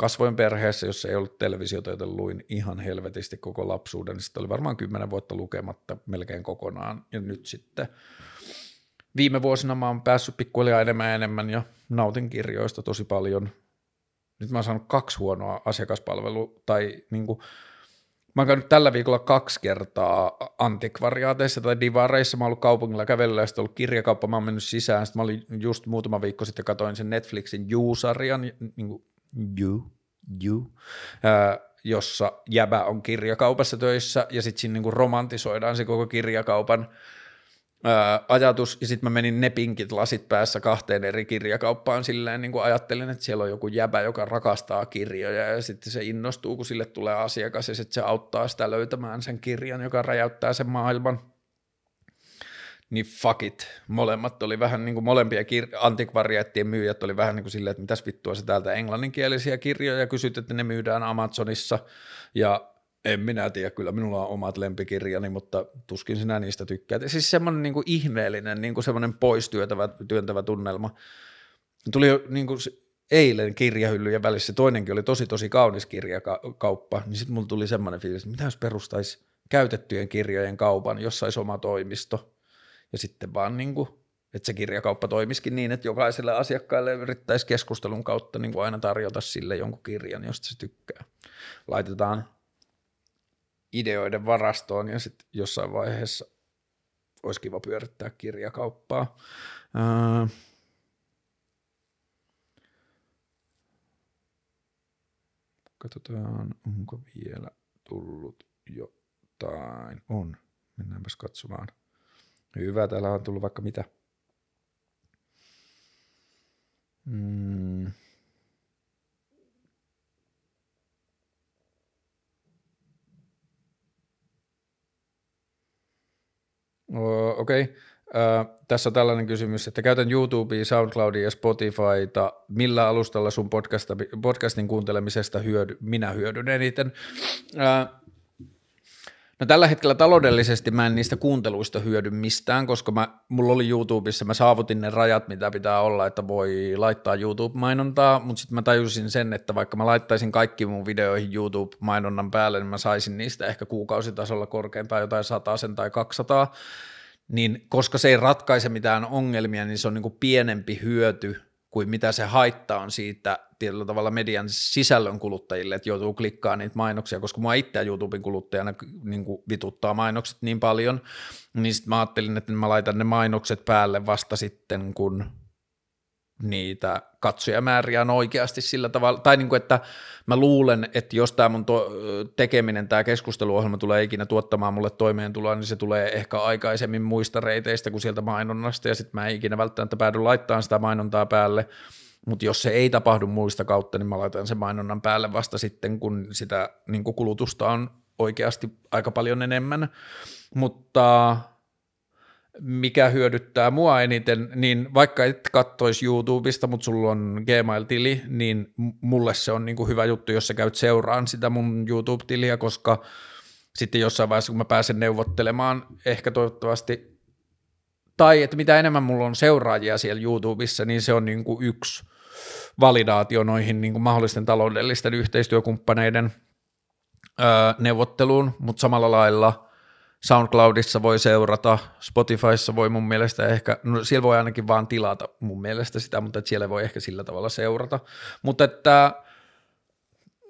kasvoin perheessä, jossa ei ollut televisiota, joten luin ihan helvetisti koko lapsuuden. Sitten oli varmaan kymmenen vuotta lukematta melkein kokonaan. Ja nyt sitten viime vuosina mä oon päässyt pikkuhiljaa enemmän ja enemmän ja nautin kirjoista tosi paljon. Nyt mä oon saanut kaksi huonoa asiakaspalvelua tai niin kuin, Mä oon käynyt tällä viikolla kaksi kertaa antikvariaateissa tai divareissa. Mä oon ollut kaupungilla kävellä ja sitten ollut kirjakauppa. Mä oon mennyt sisään. Sitten mä olin just muutama viikko sitten katoin sen Netflixin You-sarjan, niin kuin You, You, jossa jäbä on kirjakaupassa töissä ja sitten siinä niinku romantisoidaan se koko kirjakaupan ajatus. Ja sitten mä menin ne pinkit lasit päässä kahteen eri kirjakauppaan silleen niin kuin ajattelin, että siellä on joku jäbä, joka rakastaa kirjoja ja sitten se innostuu, kun sille tulee asiakas ja sitten se auttaa sitä löytämään sen kirjan, joka räjäyttää sen maailman – niin fuck it. Molemmat oli vähän niin kuin molempia kir- antikvariaattien myyjät oli vähän niin kuin silleen, että mitäs vittua se täältä englanninkielisiä kirjoja kysyt, että ne myydään Amazonissa ja en minä tiedä, kyllä minulla on omat lempikirjani, mutta tuskin sinä niistä tykkäät. Siis semmoinen niin kuin ihmeellinen, niin kuin semmoinen poistyöntävä työntävä tunnelma. Tuli jo niin kuin eilen kirjahyllyjen välissä, toinenkin oli tosi tosi kaunis kirjakauppa, niin sitten mulla tuli semmoinen fiilis, että mitä jos perustaisi käytettyjen kirjojen kaupan, jossa olisi oma toimisto – ja sitten vaan niin kuin, että se kirjakauppa toimisikin niin, että jokaiselle asiakkaalle yrittäisi keskustelun kautta niin kuin aina tarjota sille jonkun kirjan, josta se tykkää. Laitetaan ideoiden varastoon ja sitten jossain vaiheessa olisi kiva pyörittää kirjakauppaa. Öö, Katsotaan, onko vielä tullut jotain. On. Mennäänpäs katsomaan. Hyvä, täällä on tullut vaikka mitä. Mm. Okei. Okay. tässä on tällainen kysymys, että käytän YouTubea, SoundCloudia ja Spotifyta. Millä alustalla sun podcastin kuuntelemisesta hyödy, minä hyödyn eniten? No tällä hetkellä taloudellisesti mä en niistä kuunteluista hyödy mistään, koska mä, mulla oli YouTubessa, mä saavutin ne rajat, mitä pitää olla, että voi laittaa YouTube-mainontaa, mutta sitten mä tajusin sen, että vaikka mä laittaisin kaikki mun videoihin YouTube-mainonnan päälle, niin mä saisin niistä ehkä kuukausitasolla korkeintaan jotain sen tai 200, niin koska se ei ratkaise mitään ongelmia, niin se on niin kuin pienempi hyöty kuin mitä se haitta on siitä tietyllä tavalla median sisällön kuluttajille, että joutuu klikkaamaan niitä mainoksia, koska mua itseä YouTuben kuluttajana niin kuin vituttaa mainokset niin paljon, niin sitten mä ajattelin, että mä laitan ne mainokset päälle vasta sitten, kun niitä katsojamääriä on oikeasti sillä tavalla, tai niin kuin, että mä luulen, että jos tämä mun to- tekeminen, tämä keskusteluohjelma tulee ikinä tuottamaan mulle toimeentuloa, niin se tulee ehkä aikaisemmin muista reiteistä kuin sieltä mainonnasta, ja sitten mä en ikinä välttämättä päädy laittamaan sitä mainontaa päälle, mutta jos se ei tapahdu muista kautta, niin mä laitan sen mainonnan päälle vasta sitten, kun sitä niin kuin kulutusta on oikeasti aika paljon enemmän, mutta mikä hyödyttää mua eniten, niin vaikka et kattoisi YouTubesta, mutta sulla on Gmail-tili, niin mulle se on niin kuin hyvä juttu, jos sä käyt seuraan sitä mun YouTube-tiliä, koska sitten jossain vaiheessa, kun mä pääsen neuvottelemaan, ehkä toivottavasti, tai että mitä enemmän mulla on seuraajia siellä YouTubessa, niin se on niin kuin yksi validaatio noihin niin kuin mahdollisten taloudellisten yhteistyökumppaneiden öö, neuvotteluun, mutta samalla lailla – SoundCloudissa voi seurata, Spotifyssa voi mun mielestä ehkä, no siellä voi ainakin vaan tilata mun mielestä sitä, mutta että siellä voi ehkä sillä tavalla seurata. Mutta että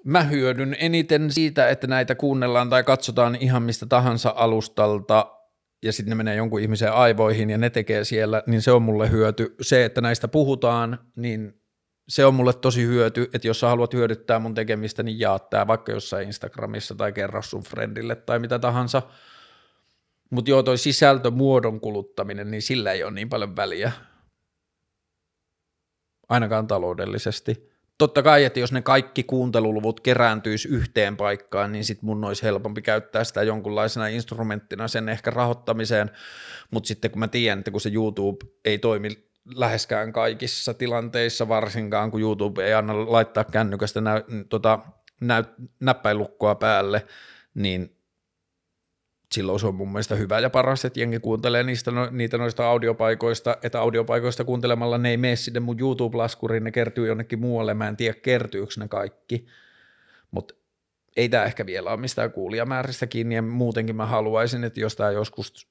mä hyödyn eniten siitä, että näitä kuunnellaan tai katsotaan ihan mistä tahansa alustalta ja sitten ne menee jonkun ihmisen aivoihin ja ne tekee siellä, niin se on mulle hyöty. Se, että näistä puhutaan, niin se on mulle tosi hyöty, että jos sä haluat hyödyttää mun tekemistä, niin jaa tää vaikka jossain Instagramissa tai kerro sun friendille tai mitä tahansa – mutta joo, toi sisältömuodon kuluttaminen, niin sillä ei ole niin paljon väliä. Ainakaan taloudellisesti. Totta kai, että jos ne kaikki kuunteluluvut kerääntyisi yhteen paikkaan, niin sit mun olisi helpompi käyttää sitä jonkunlaisena instrumenttina sen ehkä rahoittamiseen, mutta sitten kun mä tiedän, että kun se YouTube ei toimi läheskään kaikissa tilanteissa, varsinkaan kun YouTube ei anna laittaa kännykästä nä, tota, nä, näppäilukkoa päälle, niin silloin se on mun mielestä hyvä ja paras, että jengi kuuntelee niistä, no, niitä noista audiopaikoista, että audiopaikoista kuuntelemalla ne ei mene sinne mun YouTube-laskuriin, ne kertyy jonnekin muualle, mä en tiedä kertyykö ne kaikki, mutta ei tämä ehkä vielä ole mistään kuulijamääristä kiinni. Ja muutenkin mä haluaisin, että jos tämä joskus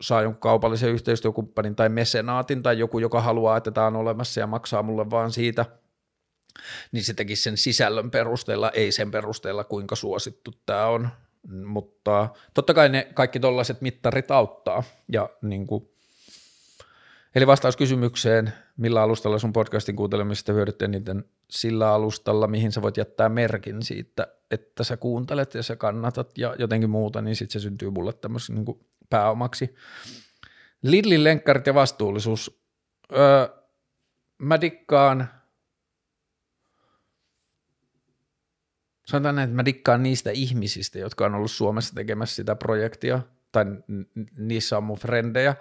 saa jonkun kaupallisen yhteistyökumppanin tai mesenaatin tai joku, joka haluaa, että tämä on olemassa ja maksaa mulle vaan siitä, niin se tekisi sen sisällön perusteella, ei sen perusteella, kuinka suosittu tämä on mutta totta kai ne kaikki tollaiset mittarit auttaa. Ja niin kuin, eli vastaus kysymykseen, millä alustalla sun podcastin kuuntelemisesta hyödyt eniten sillä alustalla, mihin sä voit jättää merkin siitä, että sä kuuntelet ja sä kannatat ja jotenkin muuta, niin sitten se syntyy mulle tämmöisen niin pääomaksi. Lidlin lenkkarit ja vastuullisuus. Öö, mä dikkaan – sanotaan näin, että mä dikkaan niistä ihmisistä, jotka on ollut Suomessa tekemässä sitä projektia, tai niissä on mun frendejä,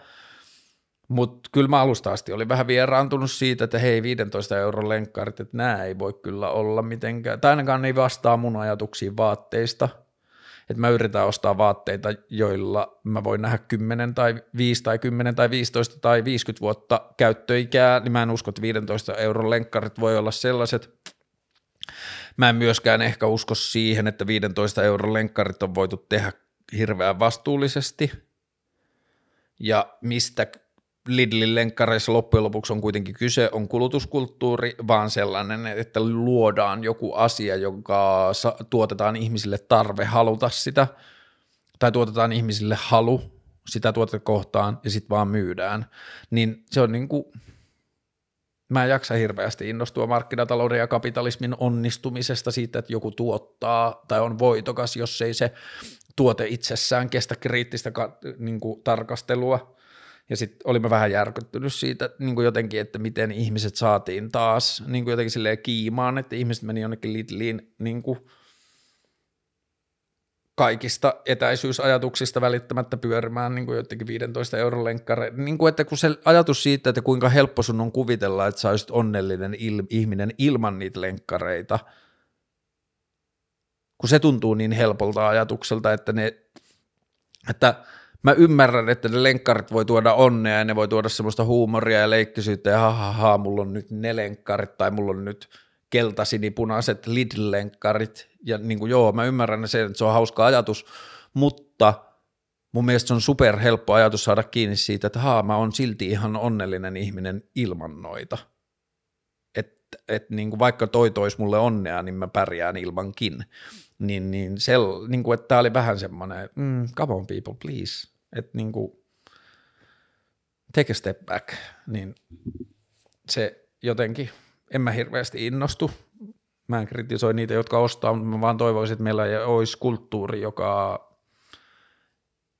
mutta kyllä mä alusta asti olin vähän vieraantunut siitä, että hei 15 euron lenkkarit, että nämä ei voi kyllä olla mitenkään, tai ainakaan ne ei vastaa mun ajatuksiin vaatteista, että mä yritän ostaa vaatteita, joilla mä voin nähdä 10 tai 5 tai 10 tai 15 tai 50 vuotta käyttöikää, niin mä en usko, että 15 euron lenkkarit voi olla sellaiset, Mä en myöskään ehkä usko siihen, että 15 euron lenkkarit on voitu tehdä hirveän vastuullisesti. Ja mistä Lidlin lenkkareissa loppujen lopuksi on kuitenkin kyse, on kulutuskulttuuri, vaan sellainen, että luodaan joku asia, joka tuotetaan ihmisille tarve haluta sitä, tai tuotetaan ihmisille halu sitä tuotetta kohtaan, ja sitten vaan myydään. Niin se on niin kuin, mä en jaksa hirveästi innostua markkinatalouden ja kapitalismin onnistumisesta siitä, että joku tuottaa tai on voitokas, jos ei se tuote itsessään kestä kriittistä niin kuin, tarkastelua. Ja sitten olimme vähän järkyttynyt siitä niin kuin jotenkin, että miten ihmiset saatiin taas niin kuin jotenkin kiimaan, että ihmiset meni jonnekin Lidliin niin kuin kaikista etäisyysajatuksista välittämättä pyörimään niin kuin jotenkin 15 euron lenkkare. Niin kuin, että kun se ajatus siitä, että kuinka helppo sun on kuvitella, että sä olisit onnellinen il- ihminen ilman niitä lenkkareita, kun se tuntuu niin helpolta ajatukselta, että ne, että mä ymmärrän, että ne lenkkarit voi tuoda onnea ja ne voi tuoda semmoista huumoria ja leikkisyyttä ja ha, ha, ha mulla on nyt ne lenkkarit tai mulla on nyt keltasinipunaiset Lidl-lenkkarit ja niin kuin, joo, mä ymmärrän sen, että se on hauska ajatus, mutta mun mielestä se on super helppo ajatus saada kiinni siitä, että haa, mä oon silti ihan onnellinen ihminen ilman noita. Että et, niin kuin vaikka toi tois mulle onnea, niin mä pärjään ilmankin. Niin, niin, sel, niin kuin, että tää oli vähän semmoinen, mm, come on people, please. Että niin kuin, take a step back. Niin se jotenkin, en mä hirveästi innostu. Mä en kritisoi niitä, jotka ostaa, mutta mä vaan toivoisin, että meillä olisi kulttuuri, joka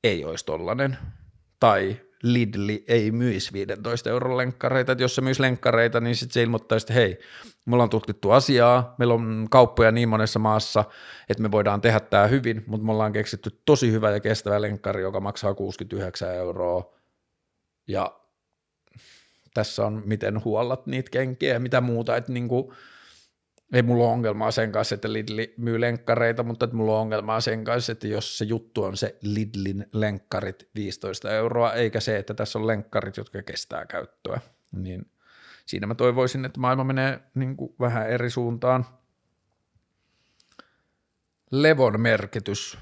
ei olisi tollainen. Tai Lidli ei myisi 15 euron lenkkareita, että jos se myisi lenkkareita, niin sitten se ilmoittaisi, että hei, me ollaan tutkittu asiaa, meillä on kauppoja niin monessa maassa, että me voidaan tehdä tämä hyvin, mutta me ollaan keksitty tosi hyvä ja kestävä lenkkari, joka maksaa 69 euroa, ja tässä on miten huollat niitä kenkiä ja mitä muuta, että niinku, ei mulla ole ongelmaa sen kanssa, että Lidli myy lenkkareita, mutta että mulla on ongelmaa sen kanssa, että jos se juttu on se Lidlin lenkkarit 15 euroa, eikä se, että tässä on lenkkarit, jotka kestää käyttöä, niin siinä mä toivoisin, että maailma menee niin kuin vähän eri suuntaan. Levon merkitys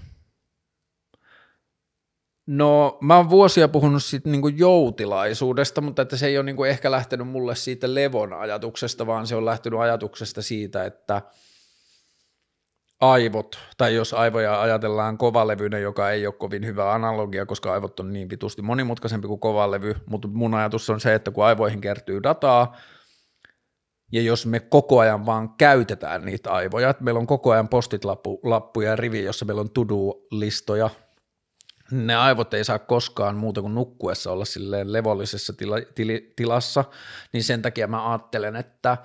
No mä oon vuosia puhunut siitä niinku joutilaisuudesta, mutta että se ei ole niinku ehkä lähtenyt mulle siitä levon ajatuksesta, vaan se on lähtenyt ajatuksesta siitä, että aivot, tai jos aivoja ajatellaan kovalevynä, joka ei ole kovin hyvä analogia, koska aivot on niin vitusti monimutkaisempi kuin kovalevy, mutta mun ajatus on se, että kun aivoihin kertyy dataa, ja jos me koko ajan vaan käytetään niitä aivoja, että meillä on koko ajan postit-lappuja ja rivi, jossa meillä on to-do-listoja, ne aivot ei saa koskaan muuta kuin nukkuessa olla silleen levollisessa tila, tili, tilassa, niin sen takia mä ajattelen, että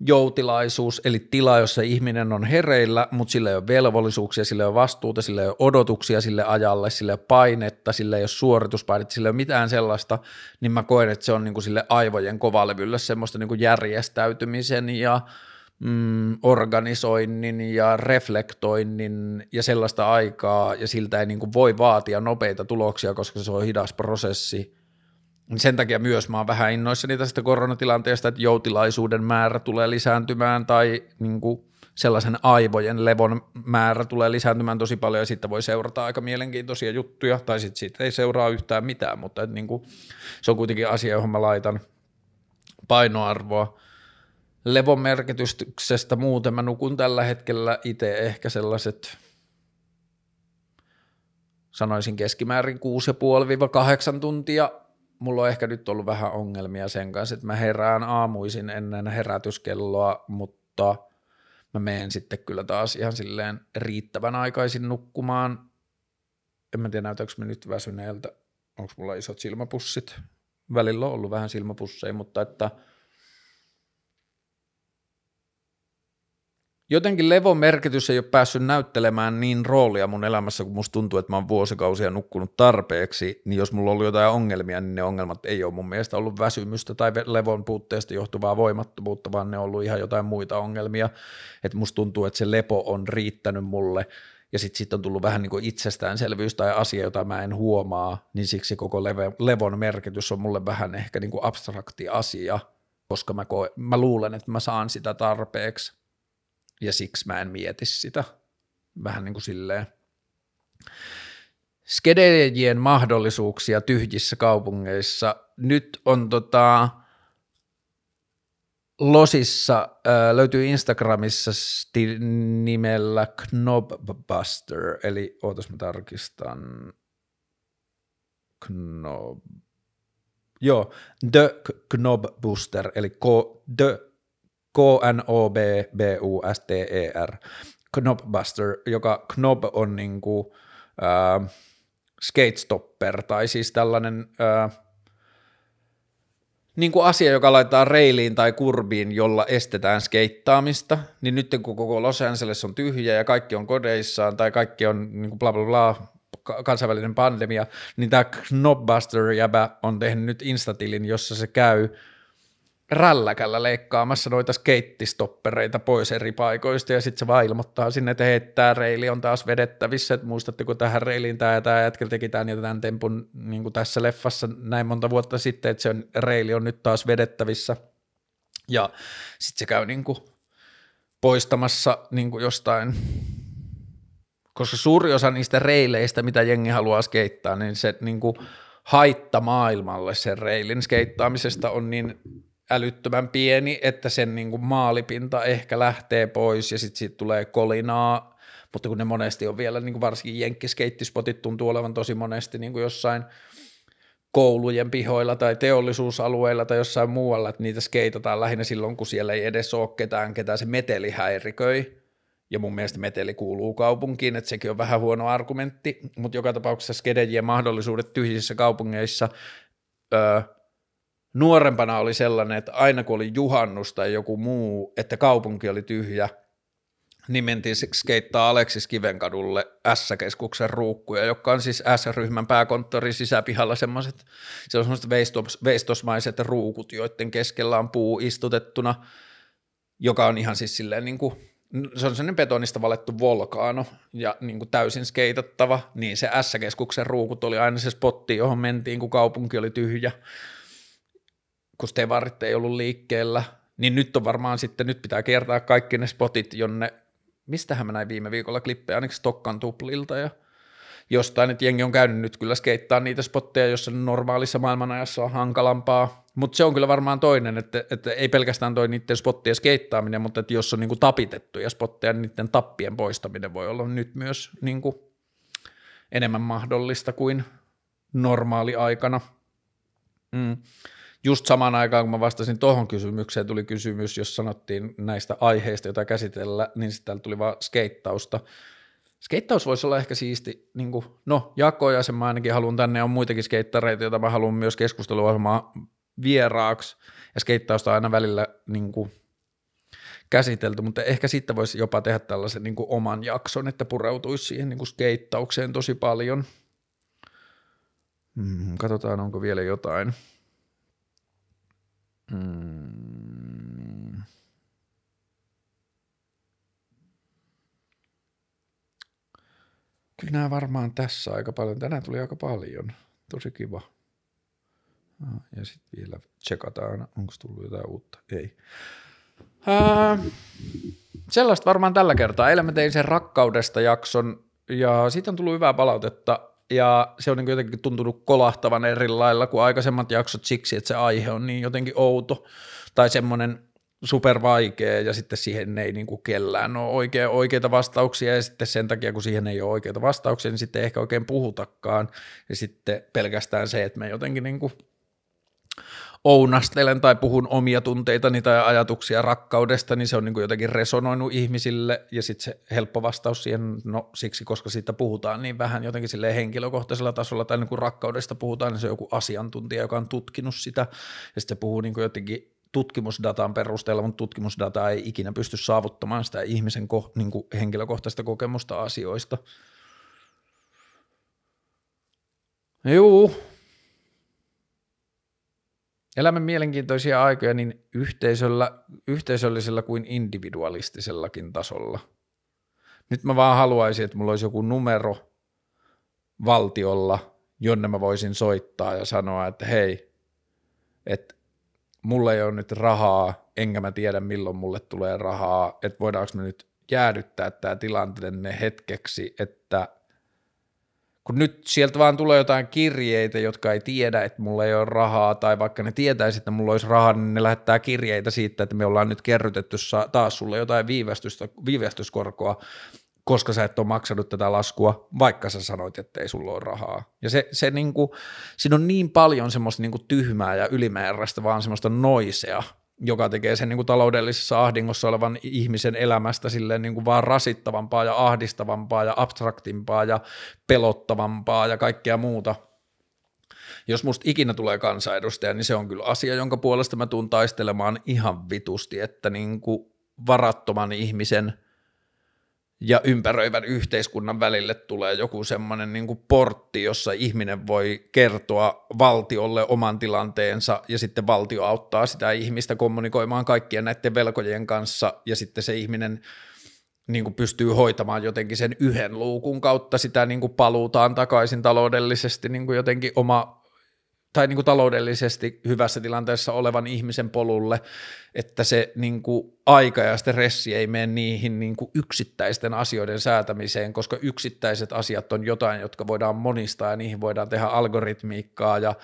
joutilaisuus, eli tila, jossa ihminen on hereillä, mutta sillä ei ole velvollisuuksia, sillä ei ole vastuuta, sillä ei ole odotuksia sille ajalle, sillä ei ole painetta, sillä ei ole suorituspainetta, sillä ei ole mitään sellaista, niin mä koen, että se on niin kuin sille aivojen kovalevylle semmoista niin kuin järjestäytymisen ja mm, organisoinnin ja reflektoinnin ja sellaista aikaa, ja siltä ei niin kuin voi vaatia nopeita tuloksia, koska se on hidas prosessi. Sen takia myös mä oon vähän innoissani tästä koronatilanteesta, että joutilaisuuden määrä tulee lisääntymään tai niin kuin sellaisen aivojen levon määrä tulee lisääntymään tosi paljon ja sitten voi seurata aika mielenkiintoisia juttuja tai sitten siitä ei seuraa yhtään mitään, mutta että niin kuin, se on kuitenkin asia, johon mä laitan painoarvoa levon merkityksestä muuten. Mä nukun tällä hetkellä itse ehkä sellaiset, sanoisin keskimäärin 6,5-8 tuntia. Mulla on ehkä nyt ollut vähän ongelmia sen kanssa, että mä herään aamuisin ennen herätyskelloa, mutta mä menen sitten kyllä taas ihan silleen riittävän aikaisin nukkumaan. En mä tiedä, näytäkö mä nyt väsyneeltä, onko mulla isot silmäpussit. Välillä on ollut vähän silmäpusseja, mutta että – jotenkin levon merkitys ei ole päässyt näyttelemään niin roolia mun elämässä, kun musta tuntuu, että mä oon vuosikausia nukkunut tarpeeksi, niin jos mulla ollut jotain ongelmia, niin ne ongelmat ei ole mun mielestä ollut väsymystä tai levon puutteesta johtuvaa voimattomuutta, vaan ne on ollut ihan jotain muita ongelmia, että musta tuntuu, että se lepo on riittänyt mulle, ja sitten sit on tullut vähän niin kuin itsestäänselvyys tai asia, jota mä en huomaa, niin siksi koko levon merkitys on mulle vähän ehkä niin kuin abstrakti asia, koska mä, koe, mä luulen, että mä saan sitä tarpeeksi ja siksi mä en mieti sitä. Vähän niin kuin silleen. Skedeejien mahdollisuuksia tyhjissä kaupungeissa. Nyt on tota, Losissa äh, löytyy Instagramissa sti- nimellä Knobbuster, eli ootas mä tarkistan. Knob, Joo, The Knob Booster, eli K, The K-N-O-B-B-U-S-T-E-R, Knob Buster, joka Knob on niinku, äh, skate stopper, tai siis tällainen äh, niin kuin asia, joka laitetaan reiliin tai kurbiin, jolla estetään skeittaamista, niin nyt kun koko Los Angeles on tyhjä ja kaikki on kodeissaan tai kaikki on niin kuin bla bla bla, kansainvälinen pandemia, niin tämä Knobbuster jäbä on tehnyt nyt instatilin, jossa se käy rälläkällä leikkaamassa noita skeittistoppereita pois eri paikoista ja sitten se vaan ilmoittaa sinne, että hei, tämä reili on taas vedettävissä, että muistatteko tähän reiliin tämä ja tämä jätkel teki tämän ja tämän tempun niin tässä leffassa näin monta vuotta sitten, että se on, reili on nyt taas vedettävissä. Ja sitten se käy niin kuin poistamassa niin kuin jostain koska suuri osa niistä reileistä, mitä jengi haluaa skeittaa, niin se niin kuin haitta maailmalle sen reilin skeittaamisesta on niin älyttömän pieni, että sen niin kuin maalipinta ehkä lähtee pois ja sitten siitä tulee kolinaa, mutta kun ne monesti on vielä, niin kuin varsinkin jenkkiskeittispotit tuntuu olevan tosi monesti niin kuin jossain koulujen pihoilla tai teollisuusalueilla tai jossain muualla, että niitä skeitataan lähinnä silloin, kun siellä ei edes ole ketään, ketään se meteli häiriköi, ja mun mielestä meteli kuuluu kaupunkiin, että sekin on vähän huono argumentti, mutta joka tapauksessa skedejien mahdollisuudet tyhjissä kaupungeissa öö, nuorempana oli sellainen, että aina kun oli juhannus tai joku muu, että kaupunki oli tyhjä, niin mentiin skeittaa Aleksis Kivenkadulle S-keskuksen ruukkuja, joka on siis S-ryhmän pääkonttorin sisäpihalla semmoiset, se on veistosmaiset ruukut, joiden keskellä on puu istutettuna, joka on ihan siis silleen niin kuin se on sellainen betonista valettu volkaano ja niin kuin täysin skeitattava, niin se S-keskuksen ruukut oli aina se spotti, johon mentiin, kun kaupunki oli tyhjä, kun stevarit ei ollut liikkeellä, niin nyt on varmaan sitten, nyt pitää kertaa kaikki ne spotit, jonne, mistähän mä näin viime viikolla klippejä, ainakin Stokkan tuplilta ja jostain, että jengi on käynyt nyt kyllä skeittaa niitä spotteja, jossa normaalissa maailmanajassa on hankalampaa, mutta se on kyllä varmaan toinen, että, että ei pelkästään toi niiden spottien skeittaaminen, mutta että jos on niinku tapitettuja spotteja, niin niiden tappien poistaminen voi olla nyt myös niinku enemmän mahdollista kuin normaali aikana. Mm. Just samaan aikaan, kun mä vastasin tuohon kysymykseen, tuli kysymys, jos sanottiin näistä aiheista, joita käsitellä, niin sitten tuli vaan skeittausta. Skeittaus voisi olla ehkä siisti, niin kuin, no ja sen mä ainakin haluan tänne, on muitakin skeittareita, joita mä haluan myös keskusteluohjelmaa vieraaksi, ja skeittausta aina välillä niin kuin, käsitelty, mutta ehkä sitten voisi jopa tehdä tällaisen niin kuin, oman jakson, että pureutuisi siihen niin kuin, skeittaukseen tosi paljon. Hmm, katsotaan, onko vielä jotain. Hmm. Kyllä nämä varmaan tässä aika paljon. Tänään tuli aika paljon. Tosi kiva. Ja sitten vielä tsekataan, onko tullut jotain uutta. Ei. Ää, sellaista varmaan tällä kertaa. Eilen mä tein sen rakkaudesta jakson ja siitä on tullut hyvää palautetta ja se on niin jotenkin tuntunut kolahtavan eri lailla kuin aikaisemmat jaksot siksi, että se aihe on niin jotenkin outo tai semmoinen super vaikea ja sitten siihen ei niin kuin kellään ole oikea, oikeita vastauksia. Ja sitten sen takia, kun siihen ei ole oikeita vastauksia, niin sitten ei ehkä oikein puhutakaan. Ja sitten pelkästään se, että me jotenkin niin kuin ounastelen tai puhun omia tunteitani tai ajatuksia rakkaudesta, niin se on niin kuin jotenkin resonoinut ihmisille. Ja sitten se helppo vastaus siihen, no siksi, koska siitä puhutaan niin vähän jotenkin sille henkilökohtaisella tasolla tai niin kuin rakkaudesta puhutaan, niin se on joku asiantuntija, joka on tutkinut sitä. Ja sitten se puhuu niin kuin jotenkin tutkimusdatan perusteella, mutta tutkimusdata ei ikinä pysty saavuttamaan sitä ihmisen ko, niin kuin henkilökohtaista kokemusta asioista. Joo, Elämme mielenkiintoisia aikoja niin yhteisöllä, yhteisöllisellä kuin individualistisellakin tasolla. Nyt mä vaan haluaisin, että mulla olisi joku numero valtiolla, jonne mä voisin soittaa ja sanoa, että hei, että mulla ei ole nyt rahaa, enkä mä tiedä milloin mulle tulee rahaa, että voidaanko me nyt jäädyttää tämä tilanteenne hetkeksi, että kun nyt sieltä vaan tulee jotain kirjeitä, jotka ei tiedä, että mulla ei ole rahaa, tai vaikka ne tietäisi, että mulla olisi rahaa, niin ne lähettää kirjeitä siitä, että me ollaan nyt kerrytetty taas sulle jotain viivästystä, viivästyskorkoa, koska sä et ole maksanut tätä laskua, vaikka sä sanoit, että ei sulla ole rahaa. Ja se, se niin kuin, siinä on niin paljon semmoista niin kuin tyhmää ja ylimääräistä, vaan semmoista noisea, joka tekee sen niin kuin taloudellisessa ahdingossa olevan ihmisen elämästä silleen niin kuin vaan rasittavampaa ja ahdistavampaa ja abstraktimpaa ja pelottavampaa ja kaikkea muuta. Jos musta ikinä tulee kansanedustaja, niin se on kyllä asia, jonka puolesta mä tuun taistelemaan ihan vitusti, että niin kuin varattoman ihmisen – ja ympäröivän yhteiskunnan välille tulee joku semmoinen niin portti, jossa ihminen voi kertoa valtiolle oman tilanteensa ja sitten valtio auttaa sitä ihmistä kommunikoimaan kaikkien näiden velkojen kanssa ja sitten se ihminen niin kuin pystyy hoitamaan jotenkin sen yhden luukun kautta sitä niin kuin paluutaan takaisin taloudellisesti niin kuin jotenkin oma tai niin kuin taloudellisesti hyvässä tilanteessa olevan ihmisen polulle, että se niin kuin aika ja stressi ei mene niihin niin kuin yksittäisten asioiden säätämiseen, koska yksittäiset asiat on jotain, jotka voidaan monistaa ja niihin voidaan tehdä algoritmiikkaa ja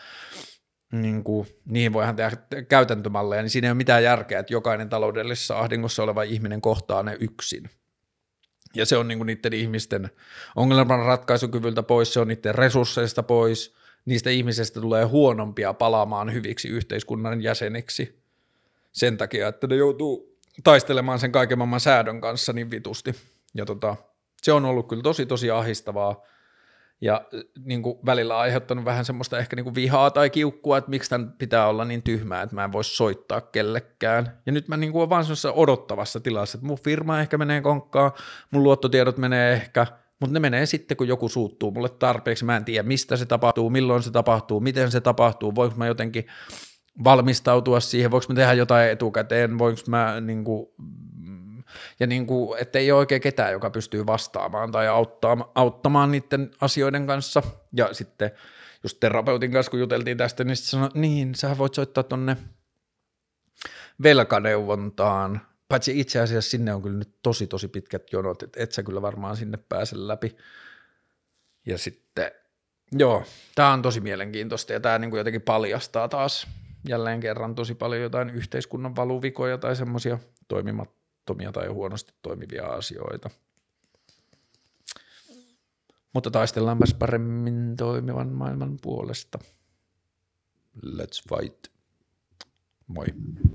niin kuin, niihin voidaan tehdä käytäntömalleja, niin siinä ei ole mitään järkeä, että jokainen taloudellisessa ahdingossa oleva ihminen kohtaa ne yksin. Ja se on niin kuin niiden ihmisten ongelman ratkaisukyvyltä pois, se on niiden resursseista pois – niistä ihmisistä tulee huonompia palaamaan hyviksi yhteiskunnan jäseniksi sen takia, että ne joutuu taistelemaan sen kaiken maailman säädön kanssa niin vitusti. Ja tota, se on ollut kyllä tosi tosi ahistavaa ja niin kuin välillä aiheuttanut vähän semmoista ehkä niin kuin vihaa tai kiukkua, että miksi tämän pitää olla niin tyhmää, että mä en voi soittaa kellekään. Ja nyt mä niin kuin olen vaan odottavassa tilassa, että mun firma ehkä menee konkkaan, mun luottotiedot menee ehkä – mutta ne menee sitten, kun joku suuttuu mulle tarpeeksi, mä en tiedä mistä se tapahtuu, milloin se tapahtuu, miten se tapahtuu, voinko mä jotenkin valmistautua siihen, voinko mä tehdä jotain etukäteen, voinko mä niin kuin, ja niin kuin, että ei ole oikein ketään, joka pystyy vastaamaan tai auttamaan, auttamaan niiden asioiden kanssa. Ja sitten just terapeutin kanssa, kun juteltiin tästä, niin sitten sanoi, niin, sä voit soittaa tonne velkaneuvontaan, Paitsi itse asiassa sinne on kyllä nyt tosi tosi pitkät jonot, että et sä kyllä varmaan sinne pääse läpi. Ja sitten, joo, tämä on tosi mielenkiintoista ja tämä niin jotenkin paljastaa taas jälleen kerran tosi paljon jotain yhteiskunnan valuvikoja tai semmoisia toimimattomia tai huonosti toimivia asioita. Mutta taistellaanpas paremmin toimivan maailman puolesta. Let's fight. Moi.